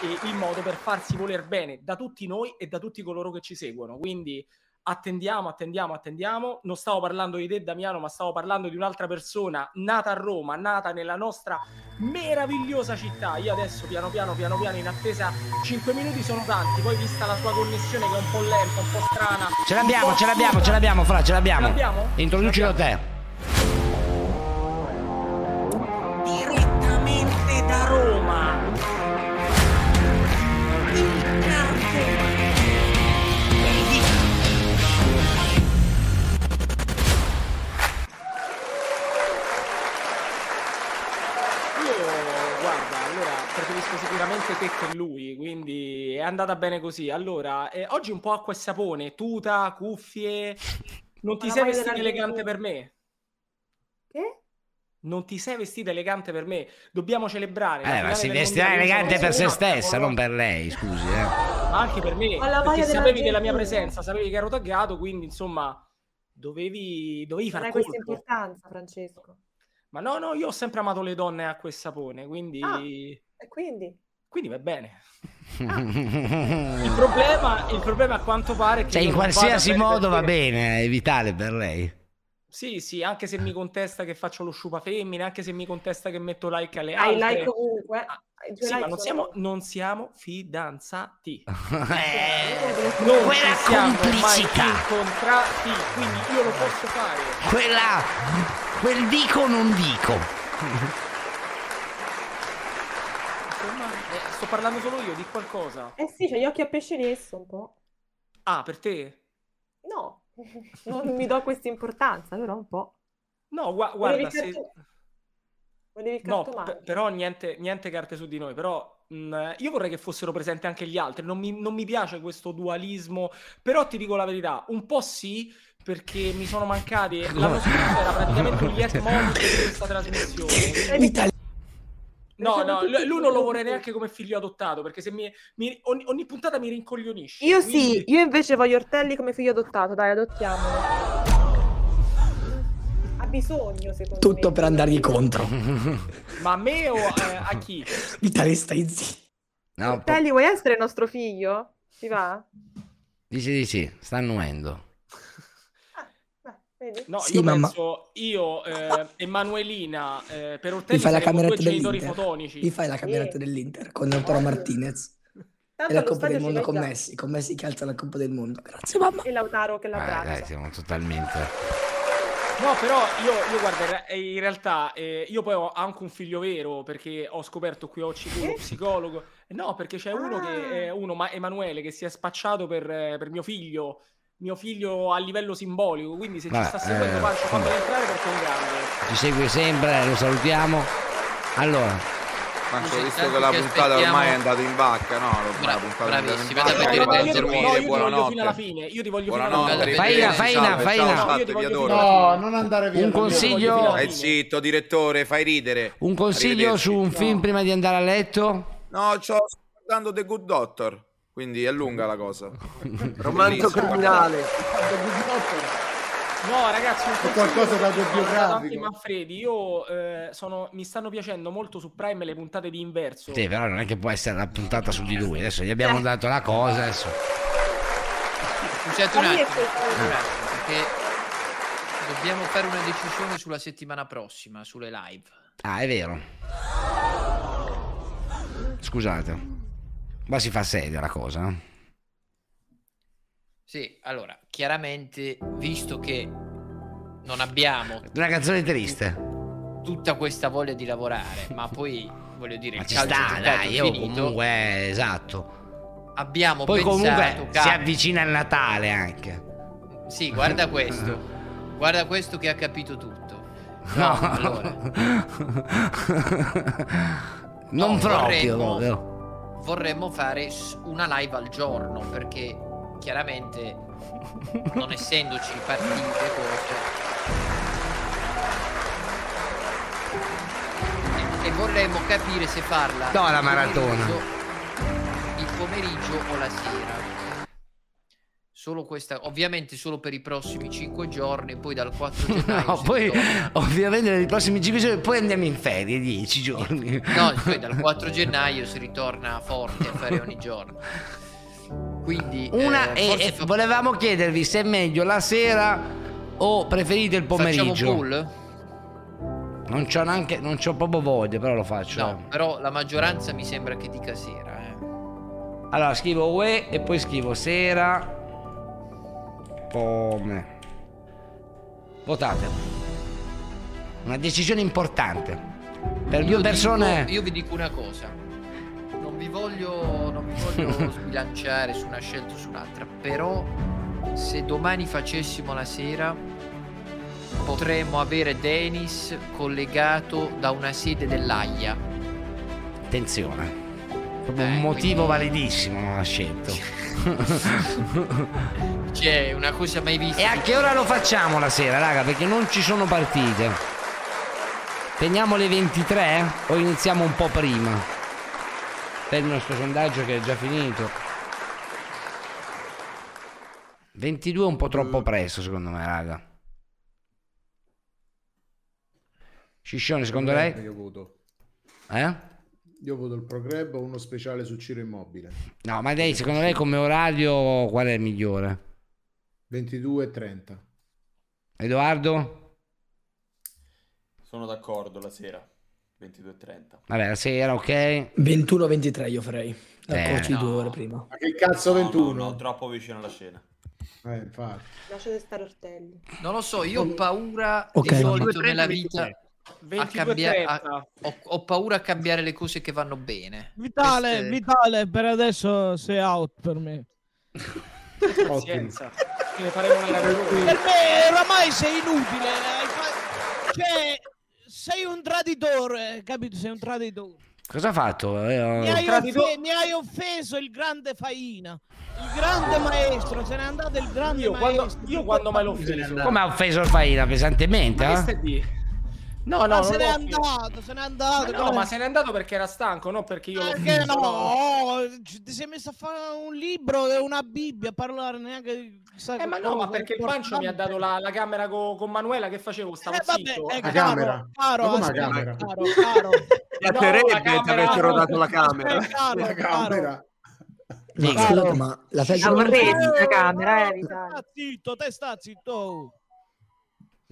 Speaker 15: eh, il modo per farsi voler bene da tutti noi e da tutti coloro che ci seguono. Quindi attendiamo, attendiamo, attendiamo. Non stavo parlando di te, Damiano, ma stavo parlando di un'altra persona nata a Roma, nata nella nostra meravigliosa città. Io adesso, piano piano, piano piano, in attesa, 5 minuti sono tanti. Poi, vista la sua connessione che è un po' lenta, un po' strana.
Speaker 2: Ce l'abbiamo, ce l'abbiamo, ce l'abbiamo, Fra, ce l'abbiamo.
Speaker 15: Ce l'abbiamo?
Speaker 2: Introducilo te.
Speaker 15: Te che lui, quindi è andata bene così. Allora, eh, oggi un po' acqua e sapone, tuta, cuffie. Non ti
Speaker 7: Ma
Speaker 15: sei vestita elegante per me?
Speaker 7: Che?
Speaker 15: Non ti sei vestita elegante per me. Dobbiamo celebrare. la
Speaker 2: Eh, ma si vestirà elegante per se stessa, non per lei, scusi, eh.
Speaker 15: Ma anche per me. Perché sapevi della mia presenza, sapevi che ero taggato, quindi insomma dovevi, dovevi
Speaker 7: Non
Speaker 15: far
Speaker 7: hai questa
Speaker 15: colpo.
Speaker 7: importanza, Francesco.
Speaker 15: Ma no, no, io ho sempre amato le donne acqua e sapone, quindi...
Speaker 7: Ah. E quindi?
Speaker 15: Quindi va bene. Il problema, il problema a quanto pare è che
Speaker 2: Cioè,
Speaker 15: io
Speaker 2: in qualsiasi modo va bene, è vitale per lei.
Speaker 15: Sì, sì, anche se mi contesta che faccio lo sciupa femmine, anche se mi contesta che metto like alle
Speaker 7: Hai
Speaker 15: altre.
Speaker 7: like ovunque. Tuoi
Speaker 15: Sì,
Speaker 7: like
Speaker 15: ma non siamo, non siamo fidanzati.
Speaker 2: Eh,
Speaker 15: non
Speaker 2: quella
Speaker 15: ci siamo
Speaker 2: complicità.
Speaker 15: mai incontrati, quindi io lo posso fare.
Speaker 2: Quella, quel dico non dico.
Speaker 15: Insomma, eh, sto parlando solo io, di qualcosa.
Speaker 7: Eh sì, c'ha gli occhi a pesce lesso un po'.
Speaker 15: Ah, per te?
Speaker 7: No, non mi do questa importanza, però un po'.
Speaker 15: No,
Speaker 7: Volevi
Speaker 15: guarda,
Speaker 7: il
Speaker 15: se...
Speaker 7: Volevi il
Speaker 15: No, pe- però niente, niente carte su di noi, però mh, io vorrei che fossero presenti anche gli altri, non mi, non mi piace questo dualismo, però ti dico la verità, un po' sì, perché mi sono mancati, l'anno scorso era praticamente un leitmotiv di questa trasmissione. No, no, lui lui non lo vorrei neanche come figlio adottato, perché se mi, mi- ogni, ogni puntata mi rincoglionisce.
Speaker 7: Io
Speaker 15: quindi-
Speaker 7: sì, io invece voglio Ortelli come figlio adottato, dai, adottiamolo. Ha bisogno, secondo
Speaker 21: Tutto
Speaker 7: me.
Speaker 21: per andargli contro.
Speaker 15: Ma a me o eh, a chi?
Speaker 21: Vitale, stai zitto.
Speaker 2: No, po-
Speaker 7: Ortelli, vuoi essere nostro figlio? Ti va?
Speaker 2: dice di sì, sta annuendo.
Speaker 7: Vedi?
Speaker 15: No,
Speaker 21: Sì,
Speaker 15: io
Speaker 21: mamma.
Speaker 15: penso, io, eh, Emanuelina, eh, per Ortelli
Speaker 21: Gli fai la cameretta
Speaker 15: genitori
Speaker 21: dell'Inter.
Speaker 15: fotonici.
Speaker 21: Gli fai la cameretta dell'Inter con Lautaro Martinez.
Speaker 7: Tanto
Speaker 21: E la Coppa del Mondo con. Messi, con Messi che alza la Coppa del Mondo. Grazie mamma.
Speaker 7: E Lautaro che
Speaker 2: Eh,
Speaker 7: l'abbraccia.
Speaker 2: dai, siamo totalmente...
Speaker 15: No, però io, io guarda, in re- in realtà eh, io poi ho anche un figlio vero perché ho scoperto qui oggi che uno psicologo. No, perché c'è uno che è uno, ma Emanuele, che si è spacciato per, eh, per mio figlio, mio figlio a livello simbolico. Quindi se
Speaker 2: Vabbè,
Speaker 15: ci sta seguendo,
Speaker 2: eh,
Speaker 15: Pancio, fammi entrare perché è un grande.
Speaker 2: Ci segue sempre, lo salutiamo. Allora,
Speaker 4: Pancio, visto che la
Speaker 3: che
Speaker 4: puntata
Speaker 3: aspettiamo-
Speaker 4: ormai è andata in vacca, no? La
Speaker 3: Bra-
Speaker 4: puntata è andata in
Speaker 3: bravissimi,
Speaker 4: vacca.
Speaker 3: vado a vedere
Speaker 4: Vai a
Speaker 3: dentro.
Speaker 15: io ti
Speaker 4: dormire,
Speaker 15: voglio- io ti voglio
Speaker 4: buonanotte.
Speaker 15: fino alla fine. Io ti voglio fino alla
Speaker 4: Buonanotte,
Speaker 15: fine.
Speaker 2: Faina,
Speaker 4: arrivederci,
Speaker 2: faina,
Speaker 4: salve,
Speaker 2: faina.
Speaker 4: ciao,
Speaker 2: No,
Speaker 12: No, non andare via.
Speaker 2: Un consiglio-
Speaker 4: Stai zitto, direttore, fai ridere.
Speaker 2: un consiglio su un film prima di andare a letto?
Speaker 4: No, sto guardando The Good Doctor, quindi è lunga la cosa.
Speaker 28: Romanzo criminale.
Speaker 15: No, ragazzi, un consiglio
Speaker 12: qualcosa da autobiografico.
Speaker 15: Manfredi, io eh, sono, mi stanno piacendo molto su Prime le puntate di inverso.
Speaker 2: Sì, però non è che può essere una puntata su di lui. Adesso gli abbiamo dato la cosa. Adesso.
Speaker 3: Scusate un attimo, perché dobbiamo fare una decisione sulla settimana prossima, sulle live.
Speaker 2: Ah, è vero. Scusate. Ma si fa seria la cosa. eh?
Speaker 3: Sì, allora, chiaramente, visto che non abbiamo
Speaker 2: Una canzone triste.
Speaker 3: tutta questa voglia di lavorare, ma poi, voglio dire,
Speaker 2: Ma
Speaker 3: il
Speaker 2: ci sta, dai. Io
Speaker 3: finito,
Speaker 2: comunque, esatto.
Speaker 3: abbiamo
Speaker 2: Poi
Speaker 3: pensato,
Speaker 2: comunque
Speaker 3: ca-
Speaker 2: si avvicina il Natale anche.
Speaker 3: Sì, guarda questo. guarda questo che ha capito tutto.
Speaker 2: No,
Speaker 3: allora.
Speaker 2: non
Speaker 3: No,
Speaker 2: proprio.
Speaker 3: vorremmo-
Speaker 2: proprio.
Speaker 3: Vorremmo fare una live al giorno perché chiaramente non essendoci partite cose e, e vorremmo capire se farla
Speaker 2: No, la maratona.
Speaker 3: pomeriggio- il pomeriggio o la sera solo questa ovviamente solo per i prossimi 5 giorni poi dal 4 gennaio
Speaker 2: No, poi
Speaker 3: ritorna.
Speaker 2: ovviamente nei prossimi 5 giorni poi andiamo in ferie 10 giorni.
Speaker 3: No, poi dal 4 gennaio si ritorna forti a fare ogni giorno. Quindi
Speaker 2: Una
Speaker 3: eh,
Speaker 2: e,
Speaker 3: fa-
Speaker 2: volevamo chiedervi se è meglio la sera o preferite il
Speaker 3: facciamo
Speaker 2: pomeriggio.
Speaker 3: pool?
Speaker 2: Non c'ho neanche non c'ho proprio voglia, però lo faccio.
Speaker 3: No, però la maggioranza mi sembra che dica sera. eh.
Speaker 2: Allora scrivo UE e poi scrivo sera come Votate. Una decisione importante. Per due
Speaker 3: dico-
Speaker 2: persone
Speaker 3: io vi dico una cosa. Non vi voglio, non vi voglio sbilanciare su una scelta o su un'altra, però se domani facessimo la sera potremmo avere Dennis collegato da una sede dell'AIA.
Speaker 2: Attenzione. Proprio
Speaker 3: Eh,
Speaker 2: un motivo
Speaker 3: quindi-
Speaker 2: validissimo non ha scelto.
Speaker 3: Cioè, una cosa mai vista.
Speaker 2: E a che ora lo facciamo la sera, raga? Perché non ci sono partite. Teniamo le 23 o iniziamo un po' prima? Per il nostro sondaggio che è già finito. 22 è un po' troppo presto, secondo me, raga. Sciscione, secondo lei? Eh?
Speaker 12: Io voto il Progreb o uno speciale su Ciro Immobile.
Speaker 2: No, ma lei, secondo lei come orario qual è il migliore?
Speaker 12: 22 e 30.
Speaker 2: Edoardo?
Speaker 29: Sono d'accordo la sera. 22.30.
Speaker 2: Vabbè, la sera, ok.
Speaker 21: 21-23 io farei.
Speaker 2: Eh,
Speaker 21: Accorci
Speaker 2: no.
Speaker 21: due ore prima.
Speaker 12: Ma che cazzo
Speaker 29: No,
Speaker 12: 21?
Speaker 29: no, no, troppo vicino alla scena.
Speaker 12: Eh, infatti.
Speaker 7: Lasciate stare Ortelli.
Speaker 3: Non lo so, io ho paura
Speaker 21: Ok,
Speaker 3: di solito nella vita a
Speaker 15: 22
Speaker 3: cambiare, a-
Speaker 15: 30.
Speaker 3: ho, ho paura a cambiare le cose che vanno bene.
Speaker 25: Vitale,
Speaker 3: Queste-
Speaker 25: Vitale, per adesso sei out per me.
Speaker 15: Pazienza. Che ne faremo una
Speaker 25: Per me oramai sei inutile. fa- Cioè, sei un traditore, capito? Sei un traditore.
Speaker 2: Cosa ha fatto?
Speaker 25: Mi
Speaker 2: Eh,
Speaker 25: hai,
Speaker 15: tradito-
Speaker 25: offe- mi hai offeso il grande Faina, il grande maestro, se n'è andato il grande
Speaker 15: Io quando,
Speaker 25: maestro.
Speaker 15: io quando mai l'ho offeso?
Speaker 2: Come ha offeso il Faina pesantemente?
Speaker 15: Ma
Speaker 2: eh?
Speaker 15: Di? No,
Speaker 25: Ma
Speaker 15: no,
Speaker 25: se n'è
Speaker 15: l'ho
Speaker 25: andato, se n'è andato.
Speaker 15: Ma no, ma se n'è andato perché era stanco, non perché io l'ho
Speaker 25: Perché
Speaker 15: offeso.
Speaker 25: no? Ci- Ti sei messo a fare un libro una Bibbia a parlare neanche di
Speaker 15: Eh, ma no, ma perché il Pancio mi ha dato la, la camera co- con Manuela, che facevo? Stavo
Speaker 25: Eh, vabbè,
Speaker 15: zitto.
Speaker 25: eh,
Speaker 12: La
Speaker 25: caro,
Speaker 12: camera?
Speaker 25: caro,
Speaker 12: Ma come
Speaker 25: aspetta,
Speaker 12: camera?
Speaker 25: caro, caro.
Speaker 28: Piacerebbe
Speaker 15: la
Speaker 28: ti
Speaker 15: camera-
Speaker 28: avessero dato la camera.
Speaker 25: Caro,
Speaker 12: La
Speaker 25: caro.
Speaker 12: camera.
Speaker 21: Ma
Speaker 2: Dica.
Speaker 21: scusate, ma la festa
Speaker 7: La
Speaker 21: non
Speaker 7: vorresti la camera, eh.
Speaker 25: Sta zitto, te sta zitto.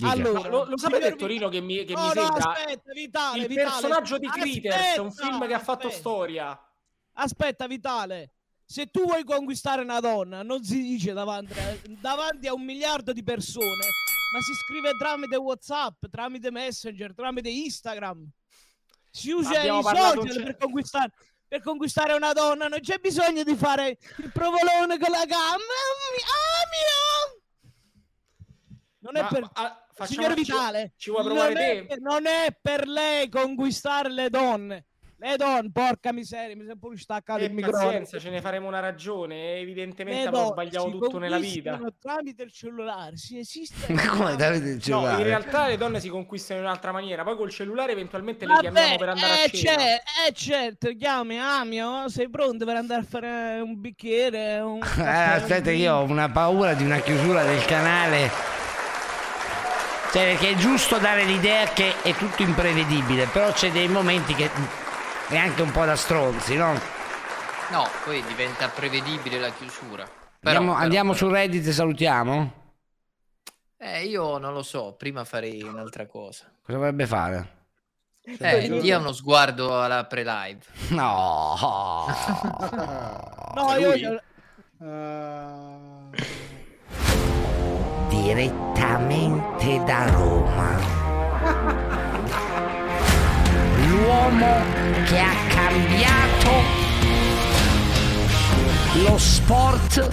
Speaker 2: Dica.
Speaker 25: Allora,
Speaker 15: Lo, lo sapete
Speaker 25: signor
Speaker 15: Torino che mi, che
Speaker 25: No,
Speaker 15: mi
Speaker 25: no,
Speaker 15: sembra
Speaker 25: aspetta, Vitale,
Speaker 15: il
Speaker 25: Vitale.
Speaker 15: personaggio di Critters, un film che ha fatto
Speaker 25: aspetta.
Speaker 15: storia.
Speaker 25: Aspetta, Vitale. se tu vuoi conquistare una donna, non si dice davanti, davanti a un miliardo di persone, ma si scrive tramite WhatsApp, tramite Messenger, tramite Instagram. Si usa i social per conquistare, per conquistare una donna, non c'è bisogno di fare il provolone con la gamba. Ah, mio! Non è
Speaker 15: Ma,
Speaker 25: per...
Speaker 15: ah, facciamo-
Speaker 25: Signor Vitale,
Speaker 15: ci vuoi provare
Speaker 25: non è,
Speaker 15: te?
Speaker 25: non è per lei conquistare le donne. Le donne, porca miseria, mi è pure staccato
Speaker 15: E
Speaker 25: il microfono.
Speaker 15: pazienza, ce ne faremo una ragione. Evidentemente
Speaker 25: Le
Speaker 15: avrò
Speaker 25: donne
Speaker 15: sbagliato tutto nella vita.
Speaker 25: conquistano tramite il cellulare, si esiste.
Speaker 2: Ma come Davide il
Speaker 15: No,
Speaker 2: cellulare?
Speaker 15: in realtà le donne si conquistano in un'altra maniera. Poi col cellulare eventualmente le chiamiamo
Speaker 25: Vabbè,
Speaker 15: per andare
Speaker 25: eh,
Speaker 15: a cena.
Speaker 25: c'è, eh, certo, chiami Amio, sei pronto per andare a fare un bicchiere? Un
Speaker 2: Eh, aspetta, io ho una paura di una chiusura del canale. Cioè, perché è giusto dare l'idea che è tutto imprevedibile, però c'è dei momenti che è anche un po' da stronzi, no?
Speaker 3: No, poi diventa prevedibile la chiusura. Però,
Speaker 2: andiamo
Speaker 3: però-
Speaker 2: andiamo su Reddit e salutiamo?
Speaker 3: Eh, io non lo so, prima farei un'altra cosa.
Speaker 2: Cosa vorrebbe fare?
Speaker 3: Eh, dia uno sguardo alla pre-live.
Speaker 2: No.
Speaker 25: No, io, io-
Speaker 2: Direttamente da Roma. L'uomo che ha cambiato lo sport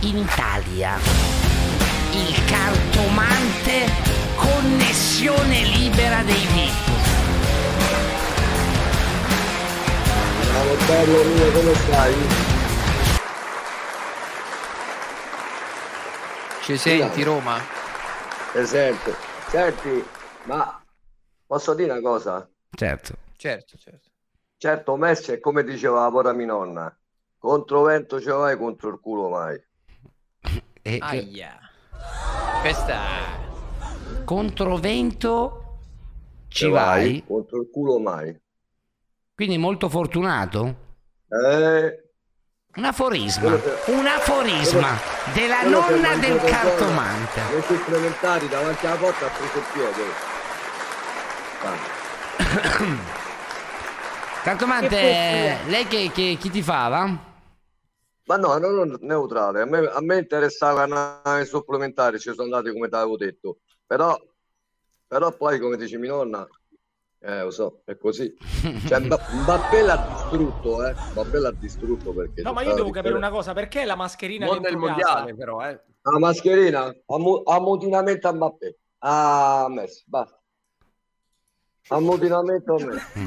Speaker 2: in Italia. Il cartomante connessione libera dei VIP.
Speaker 30: Ciao bello mio, come stai?
Speaker 3: Ci senti, Roma?
Speaker 30: Esatto. Senti, ma posso dire una cosa?
Speaker 2: Certo.
Speaker 3: Certo, certo.
Speaker 30: Certo, Messi è come diceva ora mia nonna, contro vento ce vai, contro il culo mai.
Speaker 2: E
Speaker 3: Aia. Questa...
Speaker 2: Controvento ci
Speaker 30: Ce
Speaker 2: vai?
Speaker 30: Contro il culo mai.
Speaker 2: Quindi molto fortunato?
Speaker 30: Eh,
Speaker 2: Un aforisma. Un aforisma della nonna del cartomante.
Speaker 30: Nei supplementari davanti alla porta ha preso il piede.
Speaker 2: Cartomante,
Speaker 30: Che
Speaker 2: lei che, che- chi ti fava?
Speaker 30: Ma no, non non neutrale. A me, a me interessava andare ai supplementari, ci sono andati come ti avevo detto. Però, però poi, come dice mia nonna, eh, lo so, è così. Cioè, Mba- Mbappé l'ha distrutto, eh. Mbappé l'ha distrutto perché...
Speaker 15: No, ma io devo capire
Speaker 30: differenza.
Speaker 15: una cosa, perché la mascherina
Speaker 10: Non del
Speaker 15: dentro
Speaker 10: mondiale, però, eh.
Speaker 30: La mascherina, ammu- ammutinamento a Mbappé. Ah, Messi, basta. Ammutinamento a Messi.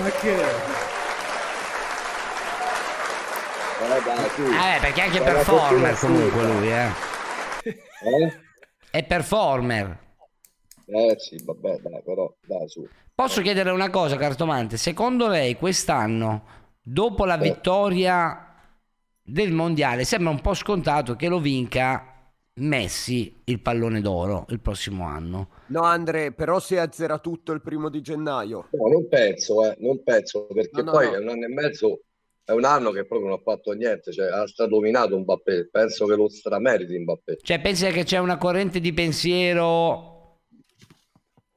Speaker 12: Ma che
Speaker 30: Eh.
Speaker 2: Eh, perché anche performer comunque lui, eh.
Speaker 30: Eh?
Speaker 2: È performer.
Speaker 30: Eh sì, vabbè, dai, però, dai, su.
Speaker 2: Posso chiedere una cosa, Cartomante? Secondo lei quest'anno, dopo la vittoria del mondiale, sembra un po' scontato che lo vinca Messi il pallone d'oro il prossimo anno.
Speaker 28: No, Andre, però si azzera tutto il primo di gennaio.
Speaker 30: No, non penso, eh, non penso, perché
Speaker 28: No, no,
Speaker 30: poi
Speaker 28: no.
Speaker 30: è un anno e mezzo, è un anno che proprio non ha fatto niente, cioè ha stradominato Mbappé, penso che lo strameriti Mbappé.
Speaker 2: Cioè, pensi che c'è una corrente di pensiero,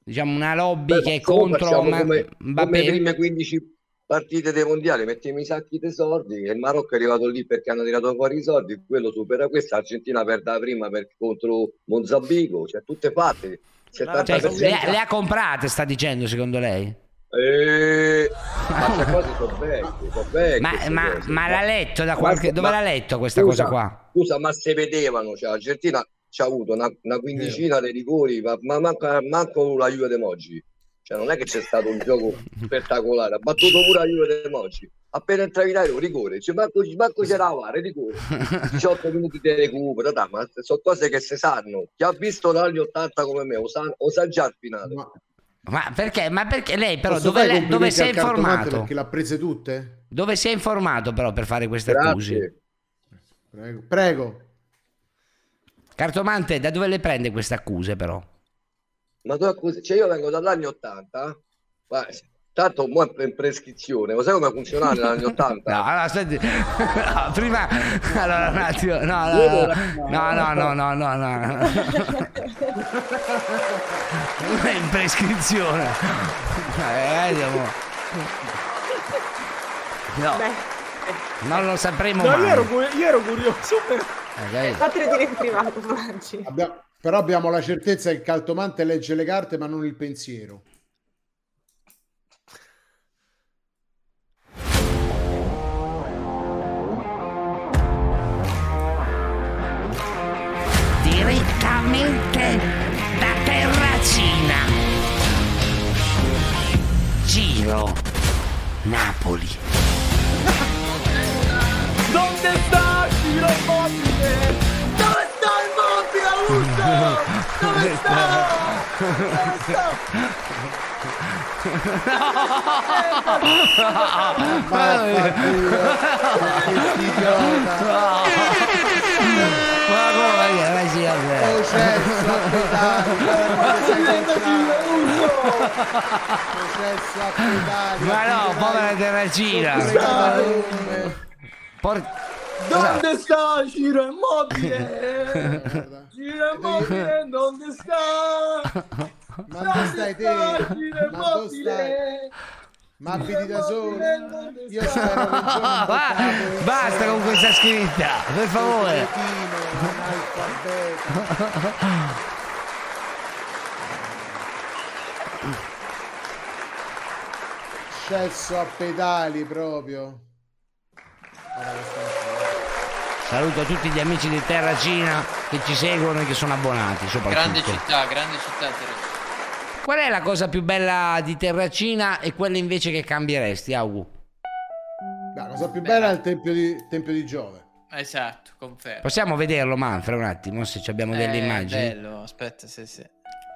Speaker 2: diciamo una lobby che è contro Ma-
Speaker 30: come,
Speaker 2: Mbappé?
Speaker 30: le prime 15 partite dei mondiali, mettiamo i sacchi dei soldi, e il Marocco è arrivato lì perché hanno tirato fuori i soldi, quello supera questa, Argentina perde la prima per- contro Mozambico, cioè tutte fatte.
Speaker 2: Cioè,
Speaker 30: 70%.
Speaker 2: le, le ha comprate, sta dicendo, secondo lei?
Speaker 30: Eh, ma queste cose sono vecchie, sono vecchie
Speaker 2: Ma,
Speaker 30: queste
Speaker 2: ma-
Speaker 30: cose.
Speaker 2: ma l'ha letto da
Speaker 30: Ma-
Speaker 2: qualche... Dove
Speaker 30: ma-
Speaker 2: l'ha letto questa
Speaker 30: scusa,
Speaker 2: cosa qua?
Speaker 30: Scusa, ma se vedevano, cioè l'Argentina ci ha avuto una, una quindicina di rigori, ma, ma manco, manco la Juve de Moggi. Cioè non è che c'è stato un gioco spettacolare, ha battuto pure la Juve de Moggi. Appena entravi in aereo, rigore, cioè, manco, manco c'era la VAR, rigore. 18 minuti di recupero, dai, ma sono cose che si sanno. Chi ha visto dagli 80 come me, lo sa, lo sa già il finale.
Speaker 2: Ma perché? Ma perché lei però dove,
Speaker 12: fare
Speaker 2: le-
Speaker 12: i
Speaker 2: dove si è informato?
Speaker 12: Perché l'ha prese tutte?
Speaker 2: Dove si è informato però per fare queste
Speaker 30: Grazie.
Speaker 2: accuse?
Speaker 12: Prego. Prego.
Speaker 2: Cartomante, da dove le prende queste accuse però?
Speaker 30: Ma tu accusi, cioè io vengo dagli anni 80, ma tanto mo è in prescrizione, lo sai come funzionava negli anni 80?
Speaker 2: No, allora aspetti. No, prima allora un attimo. No, no, no, no, no, no, no, no, no. Non è in prescrizione. Eh, vediamo. No.
Speaker 7: Beh,
Speaker 2: Non lo sapremo
Speaker 12: No,
Speaker 2: mai.
Speaker 12: io, ero, io ero curioso. però.
Speaker 2: Eh, dai.
Speaker 7: Fatelo dire in privato, Franci.
Speaker 12: Abbia- però abbiamo la certezza che il caltomante legge le carte ma non il pensiero.
Speaker 2: Direttamente da Terracina. Giro Napoli.
Speaker 27: Dove sta Giro Immobile?
Speaker 12: Pedali.
Speaker 2: Ma no, povera Terracina.
Speaker 12: tutte
Speaker 27: Dove sta Giro Immobile? Giro Immobile, dove sta?
Speaker 12: Ma dove stai te? Stai?
Speaker 27: Immobile?
Speaker 12: Ma abiti da solo? Io spero che
Speaker 2: basta con questa scritta, per favore.
Speaker 12: Cretino, analfabeta. Cesso a pedali proprio.
Speaker 2: Saluto tutti gli amici di Terracina che ci seguono e che sono abbonati soprattutto.
Speaker 3: Grande città, grande città Terracina.
Speaker 2: Qual è la cosa più bella di Terracina e quella invece che cambieresti, Augu?
Speaker 12: La cosa più bella è il tempio di, tempio di Giove.
Speaker 3: Esatto, confermo.
Speaker 2: Possiamo vederlo, Manfred, un attimo, se ci abbiamo delle
Speaker 3: Eh,
Speaker 2: immagini?
Speaker 3: bello, aspetta, sì, sì.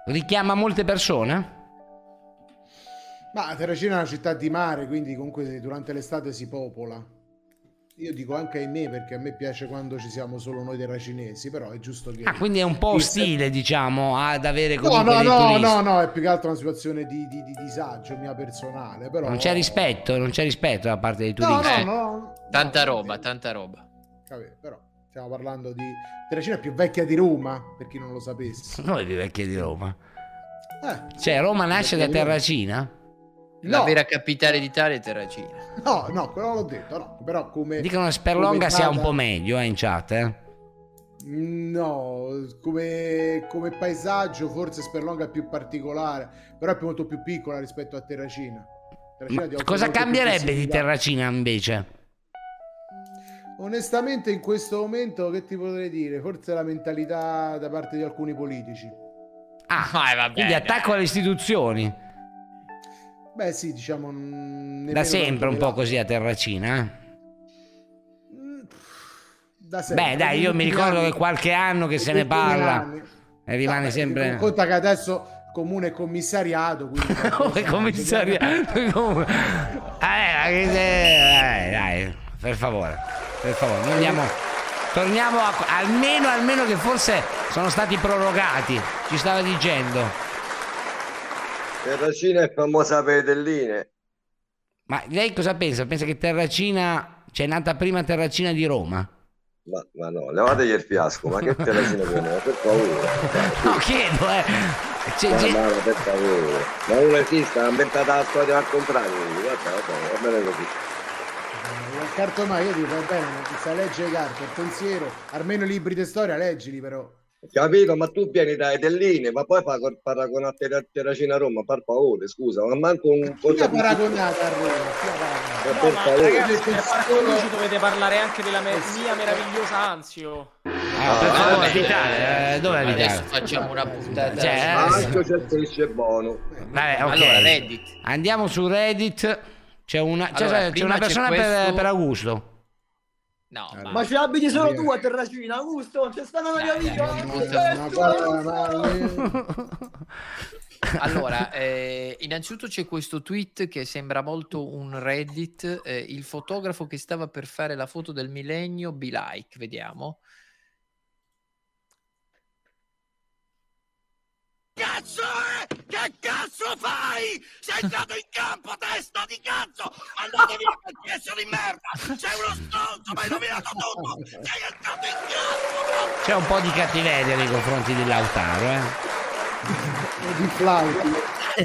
Speaker 2: Richiama molte persone?
Speaker 12: Ma Terracina è una città di mare, quindi comunque durante l'estate si popola. Io dico anche ai me perché a me piace quando ci siamo solo noi terracinesi, però è giusto che...
Speaker 2: Ah, quindi è un po'
Speaker 12: il-
Speaker 2: ostile, diciamo, ad avere
Speaker 12: No,
Speaker 2: comunque
Speaker 12: no, no, no, no, è più che altro una situazione di, di- di disagio mia personale, però...
Speaker 2: Non c'è rispetto, non c'è rispetto da parte dei
Speaker 12: No,
Speaker 2: turisti.
Speaker 12: no, no,
Speaker 3: Tanta roba, tanta roba.
Speaker 12: Capito, però stiamo parlando di... Terracina è più vecchia di Roma, per chi non lo sapesse.
Speaker 2: Noi di vecchi di Roma.
Speaker 12: Eh,
Speaker 2: Cioè, Roma nasce da Terracina?
Speaker 3: La
Speaker 12: No.
Speaker 3: vera capitale d'Italia è Terracina.
Speaker 12: no, no, quello l'ho detto, no, però come...
Speaker 2: Dicono che Sperlonga
Speaker 12: come
Speaker 2: sia un po' meglio eh, in chat, eh.
Speaker 12: No, come, come paesaggio forse Sperlonga è più particolare, però è più- molto più piccola rispetto a Terracina. Terracina
Speaker 2: Cosa cambierebbe di. Terracina invece?
Speaker 12: Onestamente in questo momento che ti potrei dire? Forse la mentalità da parte di alcuni politici.
Speaker 2: Ah,
Speaker 3: vabbè,
Speaker 2: quindi attacco alle istituzioni.
Speaker 12: Beh sì, diciamo... mm,
Speaker 2: Da sempre un po' così a Terracina, eh.
Speaker 12: da sempre.
Speaker 2: Beh, dai, io mi ricordo che qualche anno che se ne parla
Speaker 12: anni.
Speaker 2: e rimane
Speaker 12: Vabbè,
Speaker 2: sempre...
Speaker 12: Conta che adesso comune commissariato.
Speaker 2: Come commissariato? Come- Eh, eh, dai, per favore, per favore, andiamo, torniamo a, almeno, almeno che forse sono stati prorogati, ci stava dicendo.
Speaker 30: Terracina è famosa per le telline.
Speaker 2: Ma lei cosa pensa? Pensa che Terracina, c'è nata prima Terracina di Roma?
Speaker 30: Ma, ma no, levategli il fiasco, ma che Terracina viene? Per favore.
Speaker 2: No, chiedo, eh. C'è-
Speaker 30: Ma,
Speaker 2: c'è-
Speaker 30: ma, per favore. Ma non esiste, ha inventato la storia al contrario. Guarda, vabbè, va bene così.
Speaker 12: Il cartomai, io dico, va bene, sai leggere le carte, il pensiero, almeno i libri di storia leggili però.
Speaker 30: Capito? Ma tu vieni dai telline, ma poi fa paragonare Terra- Terracina a Roma, per favore, scusa, ma manco un
Speaker 12: Chi ha
Speaker 30: cosa
Speaker 12: paragonato a Roma?
Speaker 30: Ma
Speaker 15: No,
Speaker 30: per
Speaker 15: ma ragazzi, per paragoni dovete parlare anche della me- mia meravigliosa Anzio.
Speaker 2: Ah, per favore, abitare, eh, dove abitare?
Speaker 3: Adesso facciamo una puntata.
Speaker 2: Cioè,
Speaker 3: su-
Speaker 2: eh,
Speaker 30: Anche c'è il pesce buono.
Speaker 2: Vabbè, ok.
Speaker 3: Allora, Reddit.
Speaker 2: Andiamo su Reddit. C'è una, c'è-
Speaker 3: Allora,
Speaker 2: c'è una
Speaker 3: c'è
Speaker 2: persona per,
Speaker 3: questo-
Speaker 2: per Augusto.
Speaker 3: No,
Speaker 27: Ma ci abiti solo tu a Terracina, Augusto? C'è stata una mia vita.
Speaker 3: Allora, eh, innanzitutto c'è questo tweet che sembra molto un Reddit. eh, il fotografo che stava per fare la foto del millennio, be like, vediamo.
Speaker 27: Cazzo è? Che cazzo fai? Sei entrato in campo, testa di cazzo! Andate via quel pezzo di merda! Sei uno stronzo, mi hai rovinato tutto! Sei entrato in campo!
Speaker 2: C'è un po' di cattiveria nei confronti di Lautaro, eh.
Speaker 12: di flauti.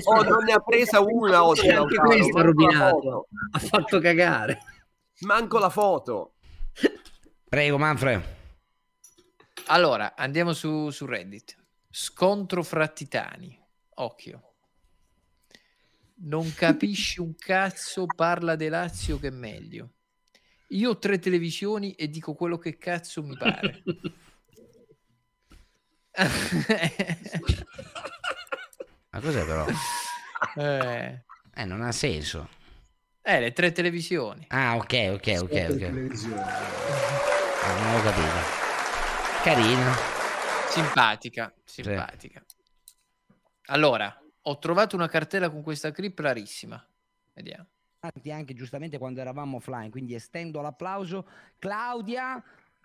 Speaker 28: Oh, non ne ha presa una oggi.
Speaker 14: Anche questo ha rovinato. Ha fatto cagare.
Speaker 10: Manco la foto.
Speaker 2: Prego, Manfred.
Speaker 3: Allora, andiamo su, su Reddit. Scontro fra titani. Occhio. Non capisci un cazzo, parla De Lazio che è meglio. Io ho tre televisioni e dico quello che cazzo mi pare.
Speaker 2: Ma cos'è però?
Speaker 3: eh.
Speaker 2: Eh, non ha senso.
Speaker 3: Eh, le tre televisioni.
Speaker 2: Ah, ok, ok, ok, ok.
Speaker 12: televisione.
Speaker 2: Ah, non ho capito. Carino.
Speaker 3: Simpatica, simpatica. Allora, ho trovato una cartella con questa clip rarissima. Vediamo.
Speaker 31: anche giustamente quando eravamo offline, quindi estendo l'applauso. Claudia,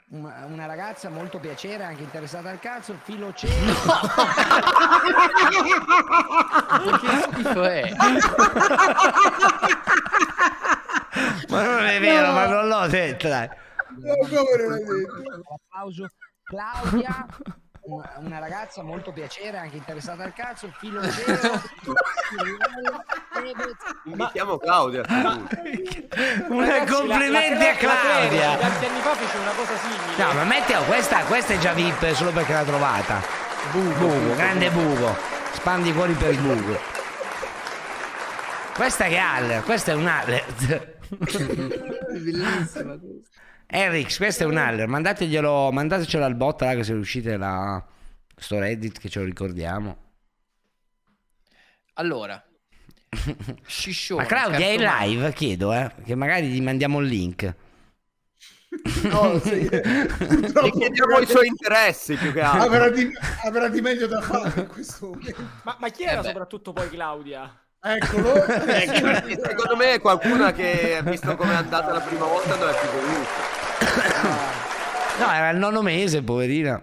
Speaker 31: una, una ragazza molto piacere, anche interessata al calcio, filo cielo.
Speaker 3: Ma che schifo è?
Speaker 2: Ma non è vero, ma non l'ho detto, dai.
Speaker 31: L'applauso. Claudia, una, una ragazza molto piacere, anche interessata al calcio, filo cielo.
Speaker 10: Invitiamo Claudia.
Speaker 2: Una complimenti a Claudia.
Speaker 15: Tanti anni fa fece una cosa simile.
Speaker 2: No, ma metti, oh, questa, questa è già VIP solo perché l'ha trovata. Buco, grande buco. Spandi fuori per il buco. Questa che è Haller, questa è un Haller.
Speaker 3: Bellissima questa.
Speaker 2: Erix, questo è un Haller, mandateglielo, mandatecelo al bot là che se riuscite la... sto Reddit che ce lo ricordiamo.
Speaker 3: Allora, Sciscione.
Speaker 2: Ma Claudia è in live, chiedo, eh, che magari gli mandiamo il link.
Speaker 12: No, sì.
Speaker 10: Gli chiediamo i suoi interessi più che altro.
Speaker 12: Avrà di, avrà di meglio da fare in questo momento.
Speaker 15: Ma, ma chi era soprattutto poi Claudia?
Speaker 12: Eccolo.
Speaker 10: Secondo me è qualcuna che, visto come è andata la prima volta, non è più venuta.
Speaker 2: No, era il nono mese, poverina.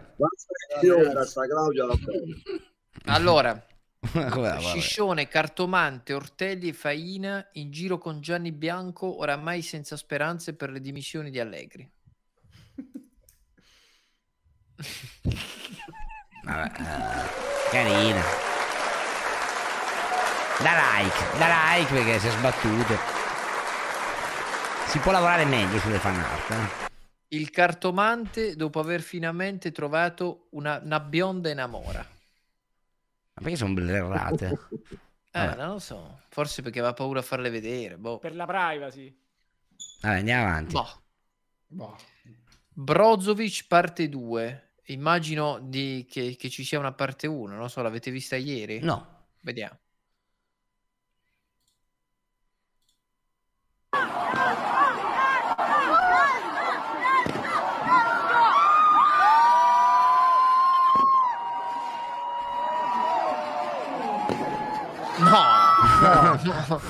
Speaker 3: Allora. Sciscione, Cartomante, Ortelli e Faina in giro con Gianni Bianco, oramai senza speranze per le dimissioni di Allegri.
Speaker 2: Vabbè, eh, carina. Da like, da like perché si è sbattuto. Si può lavorare meglio sulle fan art. eh.
Speaker 3: Il cartomante dopo aver finalmente trovato una, una bionda innamora.
Speaker 2: Ma perché sono blerrate?
Speaker 3: Eh,
Speaker 2: Vabbè.
Speaker 3: non lo so, forse perché aveva paura a farle vedere. Boh.
Speaker 15: Per la privacy.
Speaker 2: Vabbè, andiamo avanti.
Speaker 3: Boh. Brozovic parte 2. Immagino di- che, che ci sia una parte 1, non so, l'avete vista ieri?
Speaker 2: No.
Speaker 3: Vediamo.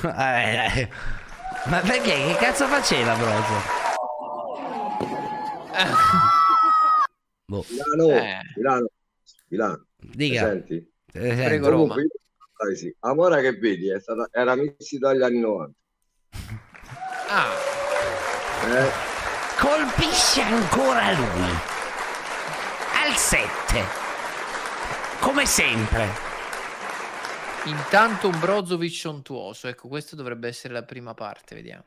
Speaker 2: Eh, eh. Ma perché? Che cazzo faceva Brozo? Boh.
Speaker 30: Milano,
Speaker 3: Eh.
Speaker 30: Milano, Milano.
Speaker 2: Dica.
Speaker 30: Senti?
Speaker 2: Eh.
Speaker 3: Prego, Roma.
Speaker 30: Comunque, sì. Amora che vedi, è stata, era Miss Italia anni 90.
Speaker 3: Ah,
Speaker 30: Eh,
Speaker 2: Colpisce ancora lui. Al 7. Come sempre.
Speaker 3: Intanto un Brozovic sontuoso. Ecco, questa dovrebbe essere la prima parte, vediamo.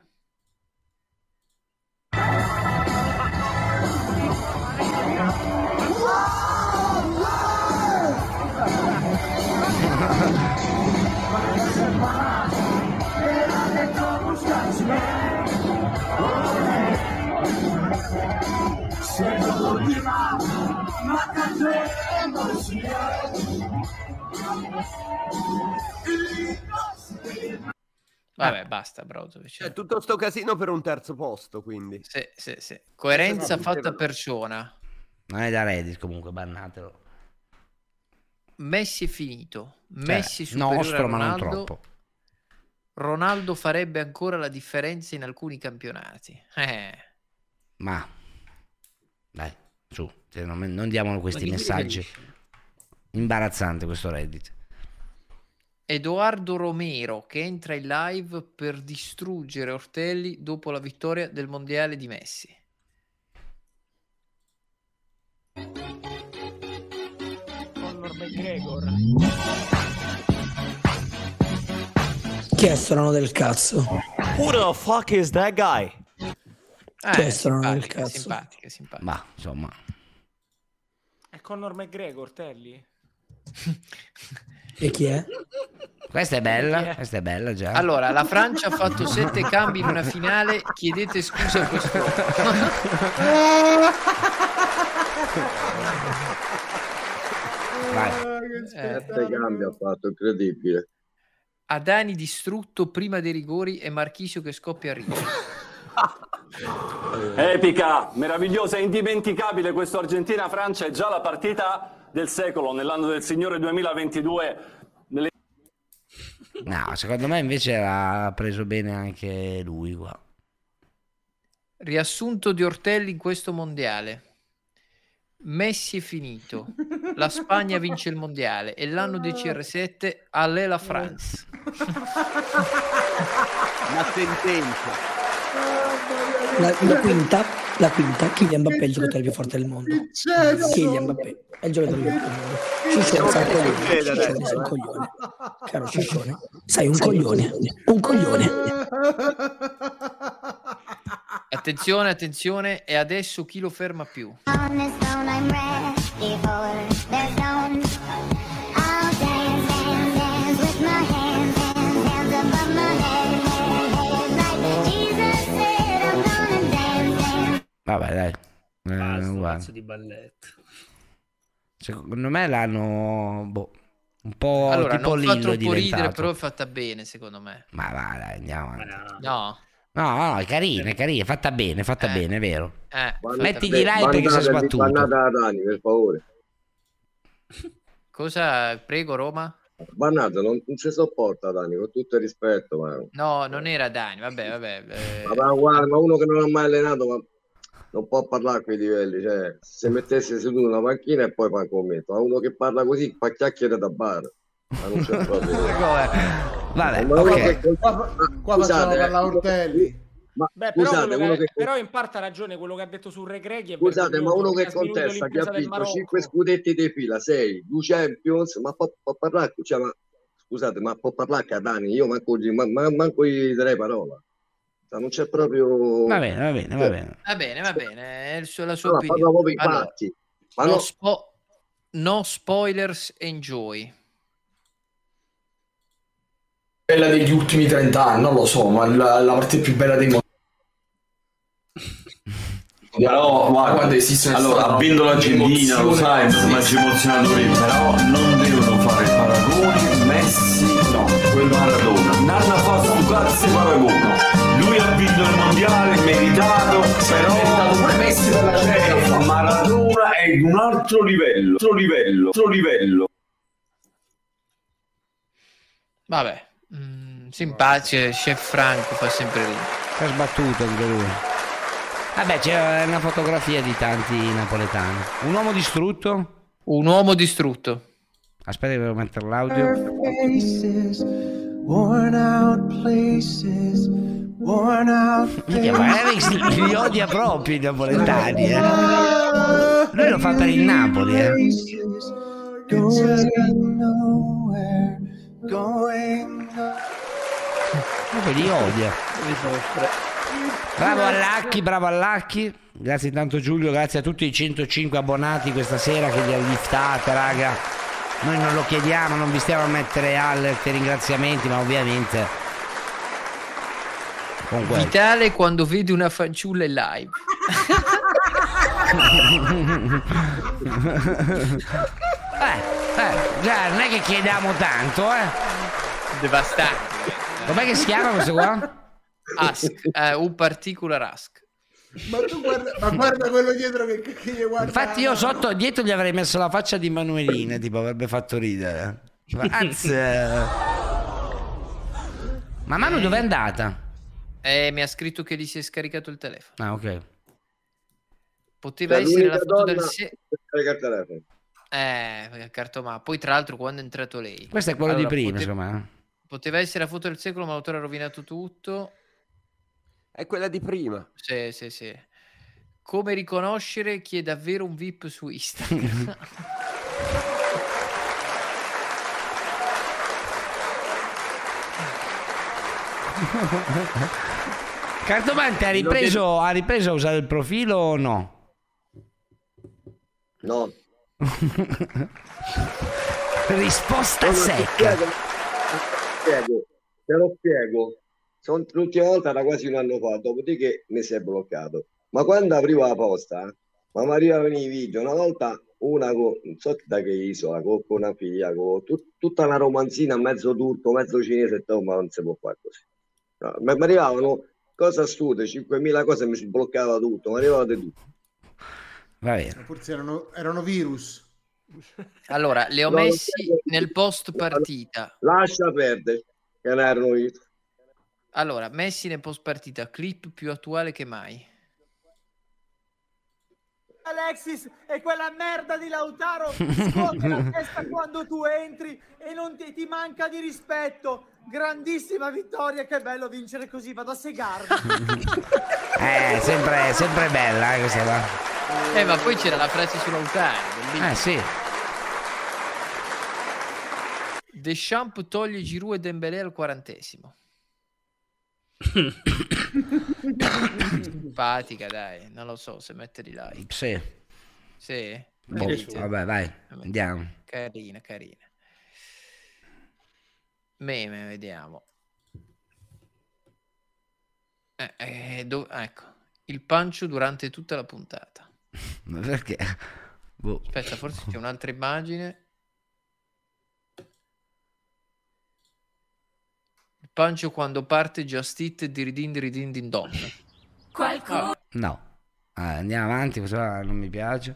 Speaker 3: Vabbè, basta, Brozovic.
Speaker 10: È tutto sto casino per un terzo posto, quindi.
Speaker 3: Sì, sì, sì. Coerenza
Speaker 10: No,
Speaker 3: fatta persona.
Speaker 2: Non è da Reddit comunque, bannatelo.
Speaker 3: Messi è finito.
Speaker 2: Cioè,
Speaker 3: Messi superiore
Speaker 2: nostro,
Speaker 3: a
Speaker 2: ma non
Speaker 3: Ronaldo.
Speaker 2: troppo.
Speaker 3: Ronaldo farebbe ancora la differenza in alcuni campionati. Eh.
Speaker 2: Ma dai, su, cioè, non, non diamo questi messaggi. Imbarazzante questo Reddit.
Speaker 3: Edoardo Romero che entra in live per distruggere Ortelli dopo la vittoria del mondiale di Messi.
Speaker 32: Conor McGregor.
Speaker 21: Chi è strano del cazzo?
Speaker 11: Who the fuck is that guy?
Speaker 3: Eh,
Speaker 21: strano del cazzo.
Speaker 3: simpatica, simpatica.
Speaker 2: Ma insomma,
Speaker 15: È Conor McGregor, Telly.
Speaker 21: E chi è?
Speaker 2: questa è bella, questa è bella già.
Speaker 3: Allora, la Francia ha fatto sette cambi in una finale. Chiedete scusa a questo.
Speaker 30: Sette cambi ha fatto, incredibile.
Speaker 3: Adani distrutto prima dei rigori e Marchisio che scoppia a ridere.
Speaker 33: Epica, meravigliosa e indimenticabile questo Argentina-Francia è già la partita del secolo nell'anno del Signore 2022. Nelle-
Speaker 2: No, secondo me invece ha preso bene anche lui qua.
Speaker 3: Riassunto di Ortelli in questo mondiale. Messi è finito. La Spagna vince il mondiale e l'anno dei CR7 all'è la France.
Speaker 28: Una sentenza.
Speaker 21: La, la quinta, la quinta, Kylian Mbappé è il giocatore più forte del mondo. Kylian Mbappé è il giocatore più forte del mondo. Ciccione, sei un coglione. Ciccione, sei un coglione. Caro Ciccione, sei un coglione. Un coglione.
Speaker 3: Attenzione, attenzione, e adesso chi lo ferma più?
Speaker 34: On
Speaker 2: Vabbè, dai. Eh, guarda.
Speaker 14: Pezzo di balletto.
Speaker 2: Secondo me l'hanno boh, un po'
Speaker 3: Allora,
Speaker 2: tipo
Speaker 3: non fa troppo ridere, però è fatta bene, secondo me.
Speaker 2: Ma va, dai, andiamo avanti.
Speaker 3: No.
Speaker 2: No, no, è carina, è carina, è fatta bene, è fatta
Speaker 3: Eh.
Speaker 2: bene, è vero.
Speaker 3: Eh,
Speaker 2: Mettigli like perché si è sbattuto.
Speaker 30: Bannata a Dani, per favore.
Speaker 3: Cosa? Prego, Roma?
Speaker 30: Bannata, non, non ci sopporta Dani, con tutto il rispetto, ma...
Speaker 3: No, non era Dani, vabbè, vabbè. eh,
Speaker 30: Ma, ma guarda, ma uno che non ha mai allenato, ma non può parlare a quei livelli, cioè, se mettesse seduto una panchina e poi fa un commento, ma uno che parla così fa chiacchiere da bar. Ma non c'è proprio.
Speaker 2: Vabbè,
Speaker 30: Ma uno
Speaker 2: ok.
Speaker 30: che-
Speaker 12: Qua, qua
Speaker 30: Scusate,
Speaker 12: facciamo
Speaker 30: eh,
Speaker 12: parlare Ortelli.
Speaker 30: Ma
Speaker 15: Beh, però,
Speaker 30: scusate,
Speaker 15: che-
Speaker 30: che,
Speaker 15: però in parte ha ragione quello che ha detto su Regreghi.
Speaker 30: scusate, ma uno che contesta che ha vinto
Speaker 15: Marocco.
Speaker 30: 5 scudetti di fila, 6, 2 Champions, ma può, può parlare, cioè, ma, scusate, ma può parlare a Dani, io manco, ma, manco gli darei parola. Cioè, non c'è proprio...
Speaker 2: Va bene, va bene, va bene.
Speaker 3: Va bene, va bene, è il suo- la sua
Speaker 30: Allora, parla
Speaker 3: opinione. Allora,
Speaker 30: fatti. Ma
Speaker 3: no,
Speaker 30: no-
Speaker 3: spo- no spoilers, enjoy.
Speaker 27: Bella degli ultimi 30 anni, non lo so, ma la, la partita più bella dei mondi.
Speaker 35: Però guarda,
Speaker 27: quando esiste
Speaker 35: allora, avendo l'Argentina, lo sai, mi ha emozionato io, però non devono fare paragoni, Messi, no, quel Maradona. Non hanno fatto un cazzo di paragone. Vinto il mondiale, meritato, però
Speaker 27: pure Messi per la Champions.
Speaker 35: Maradona è di un altro livello, altro livello, altro livello.
Speaker 3: Vabbè, mm, simpatico, chef Franco fa sempre ridere.
Speaker 2: Si è sbattuto anche lui. Vabbè, c'è una fotografia di tanti napoletani. Un uomo distrutto?
Speaker 3: Un uomo distrutto.
Speaker 2: Aspetta che devo mettere l'audio.
Speaker 36: Faces, worn out places,
Speaker 2: Minchia, ma Alex li odia proprio i napoletani, eh. Lui lo fa per il Napoli, eh. Proprio li odia. Bravo all'Acchi, bravo all'Acchi. Grazie intanto Giulio, grazie a tutti i 105 abbonati questa sera che li ha liftate, raga. Noi non lo chiediamo, non vi stiamo a mettere alert e ringraziamenti, ma ovviamente... Comunque...
Speaker 3: Vitale quando vede una fanciulla in live.
Speaker 2: eh, eh, già, non è che chiediamo tanto, eh.
Speaker 3: Devastante.
Speaker 2: Com'è che si chiama questo qua?
Speaker 3: Ask, eh, un particular ask.
Speaker 12: Ma tu guarda, ma guarda quello dietro che, che gli guarda.
Speaker 2: Infatti io sotto, dietro gli avrei messo la faccia di Manuelina, tipo avrebbe fatto ridere. Ma anzi, eh. Ma Manu dov'è andata?
Speaker 3: Eh, mi ha scritto che gli si è scaricato il telefono.
Speaker 2: Ah, ok.
Speaker 3: Poteva
Speaker 30: Cioè,
Speaker 3: essere la foto del se... Eh, cartomà. Poi tra l'altro quando è entrato lei.
Speaker 2: Questo è quello
Speaker 3: Allora,
Speaker 2: di prima,
Speaker 3: pote-
Speaker 2: secondo me.
Speaker 3: Poteva essere la foto del secolo, ma l'autore ha rovinato tutto.
Speaker 28: È quella di prima.
Speaker 3: Sì, sì, sì. Come riconoscere chi è davvero un VIP su Instagram?
Speaker 2: Cartomante ha ripreso, ha ripreso a usare il profilo o no?
Speaker 30: No.
Speaker 2: Risposta
Speaker 30: No,
Speaker 2: secca.
Speaker 30: spiego, ti spiego, te lo spiego. Son- l'ultima volta era quasi un anno fa, dopodiché mi si è bloccato. Ma quando aprivo la posta, ma mi arrivavano i video, una volta una con, non so da che isola, con, con una figlia, con tut- tutta una romanzina, mezzo turco, mezzo cinese, e ma non si può fare così. No, ma mi arrivavano cose assurde, 5.000 cose, mi si bloccava tutto, mi arrivava di tutto.
Speaker 2: Va bene.
Speaker 12: Forse erano, erano virus.
Speaker 3: Allora, le ho
Speaker 30: No,
Speaker 3: messi
Speaker 30: non
Speaker 3: nel post partita.
Speaker 30: Lascia perdere, che non erano io.
Speaker 3: Allora, messi nel post partita, clip più attuale che mai.
Speaker 37: Alexis e quella merda di Lautaro scuote la testa quando tu entri e non ti, ti manca di rispetto. Grandissima vittoria, che bello vincere così, vado a segarmi.
Speaker 2: Eh, sempre, sempre bella eh, questa qua.
Speaker 3: Eh, ma poi c'era la frase sull'autare.
Speaker 2: Eh sì.
Speaker 3: Deschamps toglie Giroud e Dembélé al quarantesimo. Simpatica, dai. Non lo so se metterli like.
Speaker 2: Sì.
Speaker 3: Sì.
Speaker 2: Boh, vabbè, vai, andiamo.
Speaker 3: Carina, carina. Meme, vediamo. Eh, eh, do- ecco, il pancio durante tutta la puntata.
Speaker 2: Ma perché? Boh.
Speaker 3: Aspetta, forse c'è un'altra immagine. Il pancio quando parte Just It di Ridin di Ridin Din Don.
Speaker 34: Qualcuno.
Speaker 2: No. Ah, andiamo avanti, qua non mi piace.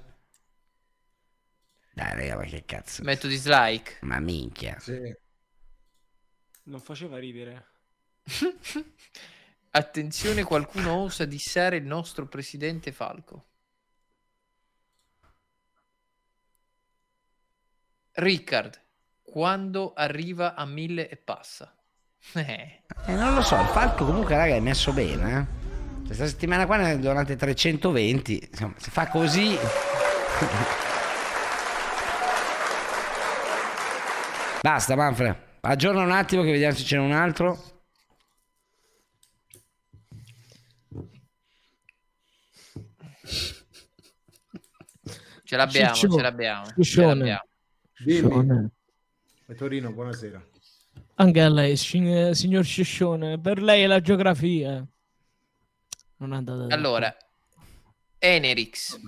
Speaker 2: Dai, raga, ma che cazzo.
Speaker 3: Metto dislike.
Speaker 2: Ma minchia.
Speaker 15: Non faceva ridere.
Speaker 3: Attenzione, qualcuno osa dissare il nostro presidente Falco. Riccard, quando arriva a mille e passa. Eh.
Speaker 2: Eh, non lo so, il Falco comunque, raga, è messo bene, eh. Questa settimana qua ne ha donate 320. Insomma, se fa così... Basta, Manfred. Aggiorna un attimo che vediamo se c'è un altro.
Speaker 3: Ce l'abbiamo,
Speaker 12: Ciccio-
Speaker 3: ce l'abbiamo. Ce
Speaker 12: Ciccione.
Speaker 3: l'abbiamo.
Speaker 12: Dimmi. E Torino, buonasera.
Speaker 25: Anche a lei, signor Sciscione, per lei è la geografia. Non è andata
Speaker 3: Allora, Enerix.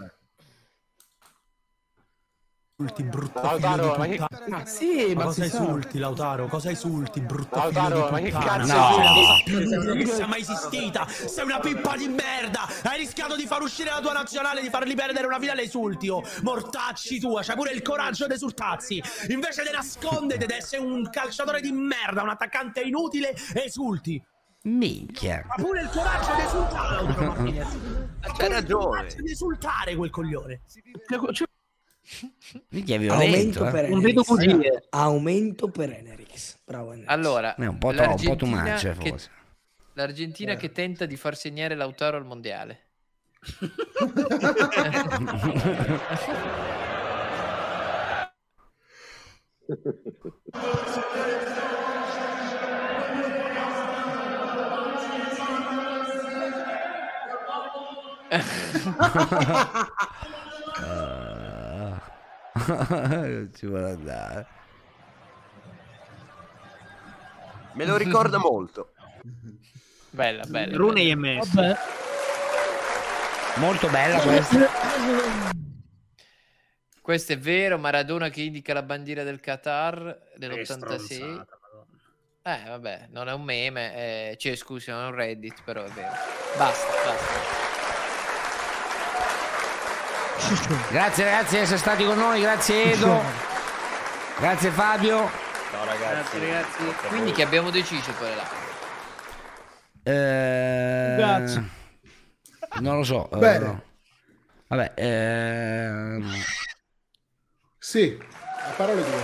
Speaker 38: Insulti, brutto
Speaker 39: Lautaro,
Speaker 38: figlio
Speaker 39: ma
Speaker 38: di
Speaker 39: che-
Speaker 38: puttana.
Speaker 39: Ma sì, ma
Speaker 38: cosa
Speaker 39: si sa.
Speaker 38: insulti, Lautaro? Cosa insulti, brutto
Speaker 39: Lautaro,
Speaker 38: figlio
Speaker 39: ma
Speaker 38: di
Speaker 39: che
Speaker 38: puttana?
Speaker 39: cazzo
Speaker 38: no.
Speaker 39: insulti?
Speaker 38: che sia mai esistita. Sei una pippa di merda. Hai rischiato di far uscire la tua nazionale, di farli perdere una finale esulti. oh. Mortacci tua, c'hai pure il coraggio di esultazzi. Invece di nascondete ed essere un calciatore di merda, un attaccante inutile, esulti.
Speaker 2: Minchia.
Speaker 38: Ha pure il coraggio di esultare, Lautaro Martinez. Il
Speaker 28: ragione.
Speaker 38: coraggio di esultare quel coglione.
Speaker 2: Minchia, è
Speaker 21: Aumento
Speaker 2: violento,
Speaker 21: per
Speaker 2: eh.
Speaker 21: Enerix. Aumento per Enerix. Bravo Enerix.
Speaker 3: Allora,
Speaker 2: È un po' troppo, un po' too much,
Speaker 3: che-
Speaker 2: forse.
Speaker 3: L'Argentina
Speaker 21: Eh.
Speaker 3: che tenta di far segnare Lautaro al mondiale.
Speaker 2: Ah. Ci vuole andare.
Speaker 28: Me lo ricorda molto.
Speaker 3: Bella, bella.
Speaker 14: Rune. IMS.
Speaker 25: Vabbè.
Speaker 2: Molto bella questa.
Speaker 3: Questo è vero, Maradona che indica la bandiera del Qatar dell'86. Eh, vabbè, non è un meme, eh, cioè scusi, non è un Reddit, però è vero. Basta, basta.
Speaker 2: Grazie ragazzi di essere stati con noi, grazie Edo. Grazie Fabio.
Speaker 29: Ciao ragazzi.
Speaker 3: Grazie ragazzi. Quindi che abbiamo deciso per la
Speaker 2: Eh,
Speaker 25: Grazie.
Speaker 2: Non lo so. eh,
Speaker 12: Bene.
Speaker 2: no. Vabbè, ehm,
Speaker 12: Sì, a parole tue.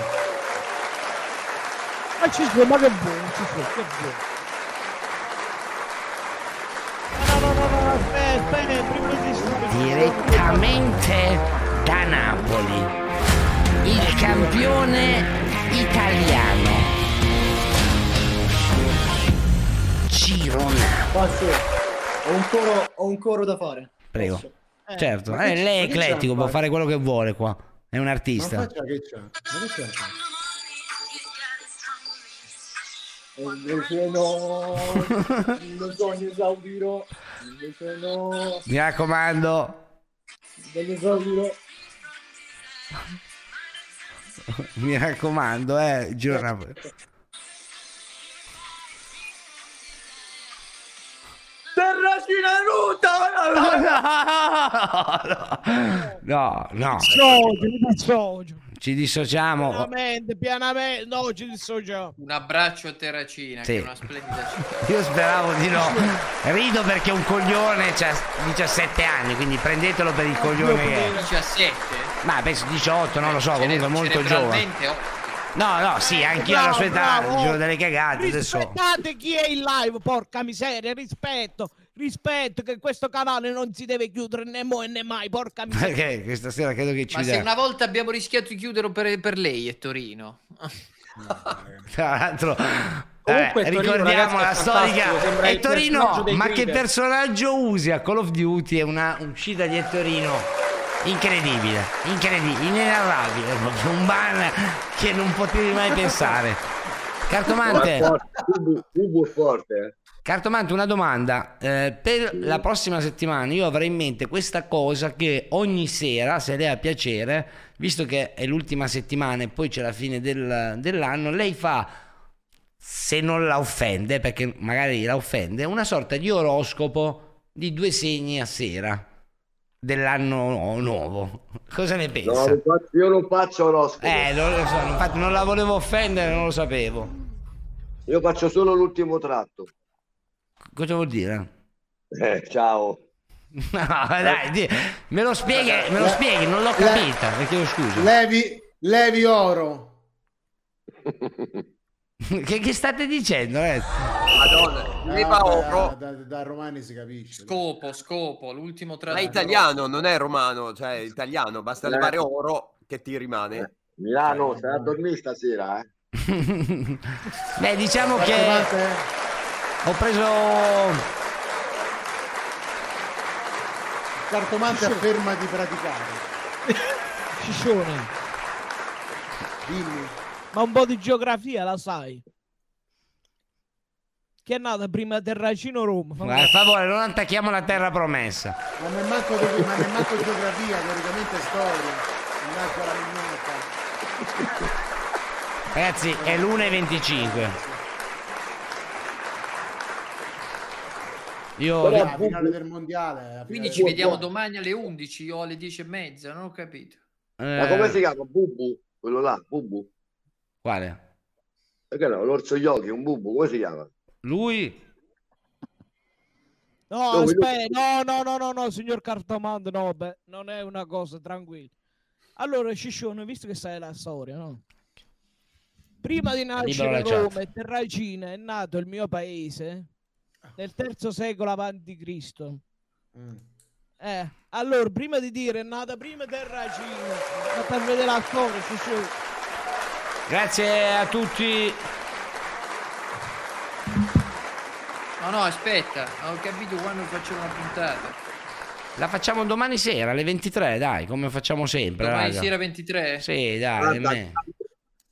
Speaker 25: Ma ci sono, ma che buono, ci sono, che buono.
Speaker 2: Direttamente da Napoli, il campione italiano. Girona.
Speaker 40: Ho un coro, ho un coro da fare.
Speaker 2: Prego.
Speaker 40: Eh,
Speaker 2: certo,
Speaker 40: ma
Speaker 2: eh, lei è
Speaker 40: ma
Speaker 2: eclettico, può
Speaker 40: fare?
Speaker 2: quello che vuole qua. È un
Speaker 12: Ma
Speaker 2: artista.
Speaker 12: faccia che c'ha? Ma che c'ha?
Speaker 40: E invece no, non sogno esaudirò, invece no,
Speaker 2: Mi raccomando,
Speaker 40: non esaudirò.
Speaker 2: mi raccomando, eh, giorna.
Speaker 40: Terracina nuda!
Speaker 2: No, no,
Speaker 25: Dissocio, mi dissocio.
Speaker 2: Ci dissociamo.
Speaker 25: Pianamente, pianamente. No, ci dissociamo.
Speaker 3: Un abbraccio a Terracina,
Speaker 2: Sì.
Speaker 3: che è una splendida città.
Speaker 2: Io speravo di no. Rido perché un coglione ha 17 anni, quindi prendetelo per il coglione che è.
Speaker 3: 17?
Speaker 2: Ma penso 18, non lo so,
Speaker 3: Cere-
Speaker 2: comunque molto giovane. No, no, sì, anch'io alla sua età
Speaker 25: Bravo,
Speaker 2: dicevo delle cagate, adesso.
Speaker 25: Rispettate chi è in live, porca miseria, rispetto, rispetto che questo canale non si deve chiudere né mo né mai, porca miseria.
Speaker 2: Perché questa sera credo che ci
Speaker 3: Ma se
Speaker 2: vediamo.
Speaker 3: una volta abbiamo rischiato di chiuderlo per, per lei e Torino.
Speaker 2: Tra l'altro,
Speaker 3: Comunque,
Speaker 2: eh,
Speaker 3: Torino,
Speaker 2: ricordiamo
Speaker 3: ragazzi,
Speaker 2: la storica. E Torino, ma che
Speaker 3: Creeper.
Speaker 2: personaggio usi a Call of Duty? È una uscita di Torino incredibile, incredibile, inenarrabile. Un ban che non potevi mai pensare. Cartomante.
Speaker 30: Cubo forte, eh.
Speaker 2: Cartomante, una domanda. Eh, per la prossima settimana io avrei in mente questa cosa che ogni sera, se lei ha piacere, visto che è l'ultima settimana e poi c'è la fine del- dell'anno, lei fa, se non la offende, perché magari la offende, una sorta di oroscopo di due segni a sera dell'anno nuovo. Cosa ne
Speaker 30: No,
Speaker 2: pensa?
Speaker 30: non faccio- io non faccio oroscopo.
Speaker 2: Eh, non lo so, infatti non la volevo offendere, non lo sapevo.
Speaker 30: Io faccio solo l'ultimo tratto.
Speaker 2: Cosa vuol dire?
Speaker 30: Eh, ciao.
Speaker 2: No, dai, di- me lo spieghi, me lo
Speaker 12: Le-
Speaker 2: spieghi, non l'ho
Speaker 12: le-
Speaker 2: capita, perché io scuso.
Speaker 12: Levi, levi oro.
Speaker 2: Che, che state dicendo? Eh?
Speaker 28: Madonna, leva
Speaker 12: Ah,
Speaker 28: oro.
Speaker 12: Da, da, da romani si capisce.
Speaker 3: Scopo, scopo, l'ultimo
Speaker 28: Ma è italiano, non è romano, cioè è italiano, basta
Speaker 30: Eh.
Speaker 28: levare oro che ti rimane.
Speaker 30: Milano, stai a dormire stasera, eh?
Speaker 2: Beh, diciamo che ho preso
Speaker 12: Cartomante afferma di praticare.
Speaker 25: Ciccione,
Speaker 12: Dimmi.
Speaker 25: ma un po' di geografia la sai? Che è nata prima Terracino Roma?
Speaker 2: Per favore, non attacchiamo la terra promessa.
Speaker 12: Ma non è manco, ma non è manco geografia, teoricamente è storia.
Speaker 2: Ragazzi, è l'1.25. Io
Speaker 12: è la finale del mondiale.
Speaker 3: Quindi ci vediamo domani alle 11 o alle 10 e mezza, non ho capito.
Speaker 30: Ma come si chiama? Bubu? Quello là, Bubu?
Speaker 2: Quale?
Speaker 30: Perché no? L'orso Yogi, un Bubu, come si chiama?
Speaker 2: Lui?
Speaker 25: No,
Speaker 30: No,
Speaker 25: aspetta, no, no, no, no, no, signor Cartomante, no, beh, non è una cosa, tranquillo. Allora, Ciccione, visto che sai la storia, no? Prima di nascere. Roma e Terracina è nato il mio paese nel terzo secolo avanti Cristo.
Speaker 12: Mm.
Speaker 25: Eh, allora, prima di dire è nata prima Terracina, fate a vedere la storia, Ciccione.
Speaker 2: Grazie a tutti.
Speaker 3: No, no, aspetta, ho capito quando facciamo una puntata.
Speaker 2: La facciamo domani sera alle 23, dai, come facciamo sempre.
Speaker 3: Domani
Speaker 2: raga.
Speaker 3: sera 23?
Speaker 2: Sì, dai,
Speaker 30: Guarda.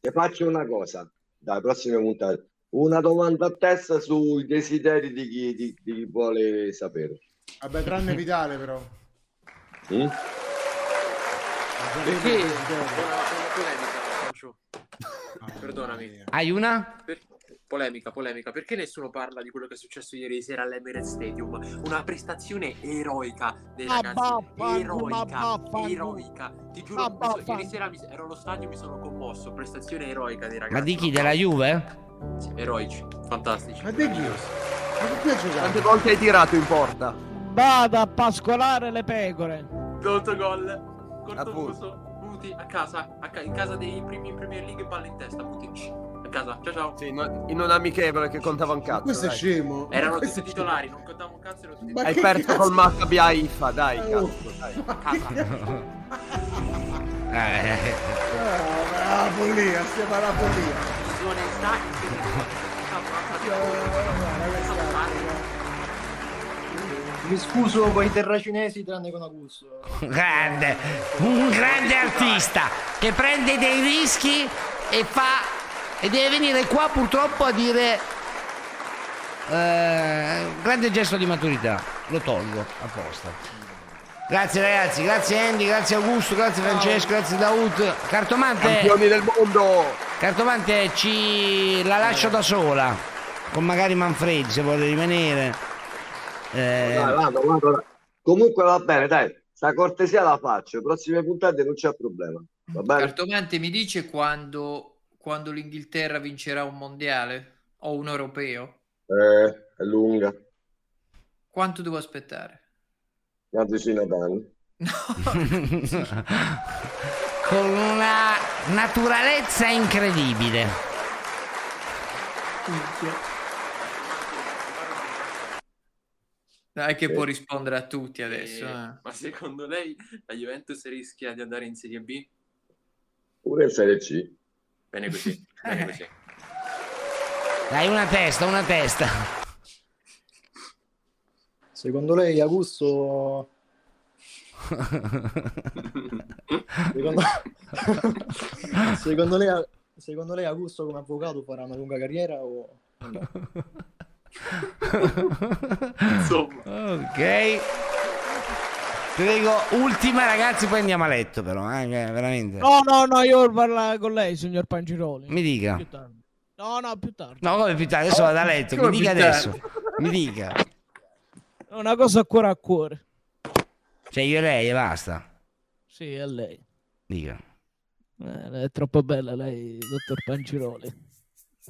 Speaker 30: Ti faccio una cosa, dai, prossime puntate. Una domanda a testa sui desideri di chi, di, di chi vuole sapere.
Speaker 12: Vabbè, tranne Vitale però.
Speaker 30: Mm?
Speaker 23: Perché? Francio. Perdonami.
Speaker 2: Hai una?
Speaker 23: Per- Polemica, polemica. Perché nessuno parla di quello che è successo ieri sera all'Emirates Stadium? Una prestazione eroica dei ragazzi. Eroica, eroica. Ti giuro, ieri sera mi- ero allo stadio mi sono commosso. Prestazione eroica dei ragazzi.
Speaker 2: Ma di chi? Della Juve?
Speaker 23: Sì, eroici, fantastici.
Speaker 12: Ma di chi? Ma che qui ha giocato?
Speaker 28: Quante volte hai tirato in porta?
Speaker 25: Vado a pascolare le pecore.
Speaker 23: Autogol. Corto
Speaker 28: Appunto.
Speaker 23: muso. Buti a casa, a ca- in casa dei primi in Premier League palla in testa. Buti. A casa. Ciao ciao.
Speaker 28: Sì, in in un amichevole che contava un cazzo.
Speaker 12: Questo è
Speaker 28: dai.
Speaker 12: scemo.
Speaker 23: Erano
Speaker 12: Questo
Speaker 23: tutti
Speaker 12: è
Speaker 23: titolari, non contavo un cazzo, erano tutti
Speaker 12: Ma
Speaker 28: Hai perso
Speaker 12: cazzo?
Speaker 28: col Maccabi Haifa, dai,
Speaker 12: Oh.
Speaker 28: cazzo, dai.
Speaker 23: a casa.
Speaker 2: Eh,
Speaker 12: Ah, la follia, stiamo alla follia.
Speaker 23: Un'altra
Speaker 40: Mi scuso con i terracinesi tranne con Augusto.
Speaker 2: Grande, un grande artista che prende dei rischi e fa e deve venire qua purtroppo a dire eh, grande gesto di maturità. Lo tolgo apposta. Grazie ragazzi, grazie Andy, grazie Augusto, grazie Francesco, grazie Daud. Cartomante.
Speaker 28: Campioni del mondo.
Speaker 2: Cartomante ci la lascio da sola. Con magari Manfredi se vuole rimanere. Eh,
Speaker 30: Dai, vado, vado, dai. Comunque va bene, dai. Sta cortesia la faccio. Prossime puntate non c'è problema. Va bene?
Speaker 3: Cartomante mi dice quando, quando l'Inghilterra vincerà un mondiale o un europeo?
Speaker 30: Eh, è lunga.
Speaker 3: Quanto devo aspettare?
Speaker 30: La decina d'anni.
Speaker 2: con una naturalezza incredibile.
Speaker 3: Dai che può rispondere a tutti adesso.
Speaker 23: Eh,
Speaker 3: eh.
Speaker 23: Ma secondo lei la Juventus rischia di andare in Serie B?
Speaker 30: Pure in Serie C.
Speaker 23: Bene così, bene così.
Speaker 2: Dai, una testa, una testa.
Speaker 40: Secondo lei Augusto... secondo... secondo lei... Secondo lei Augusto come avvocato farà una lunga carriera o...
Speaker 2: Ok. Prego, ultima ragazzi, poi andiamo a letto però, eh, che veramente.
Speaker 25: No, no, no, io voglio parlare con lei, signor Pangiroli.
Speaker 2: Mi dica.
Speaker 25: Più tardi. No, no, più tardi.
Speaker 2: No, come più tardi, adesso vado a letto, mi dica adesso. Mi dica.
Speaker 25: Una cosa a cuore a cuore.
Speaker 2: Cioè io e lei e basta.
Speaker 25: Sì, è lei.
Speaker 2: Dica.
Speaker 25: Eh, è troppo bella lei, dottor Panciroli.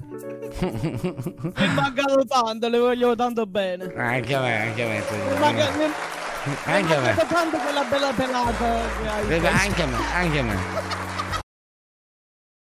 Speaker 25: Mi è mancato tanto, le voglio tanto bene.
Speaker 2: Anche a me, anche a me.
Speaker 25: Mi manca- mi- mi è
Speaker 2: Anche a me.
Speaker 25: tanto quella bella pelata.
Speaker 2: Anche a me, anche a me.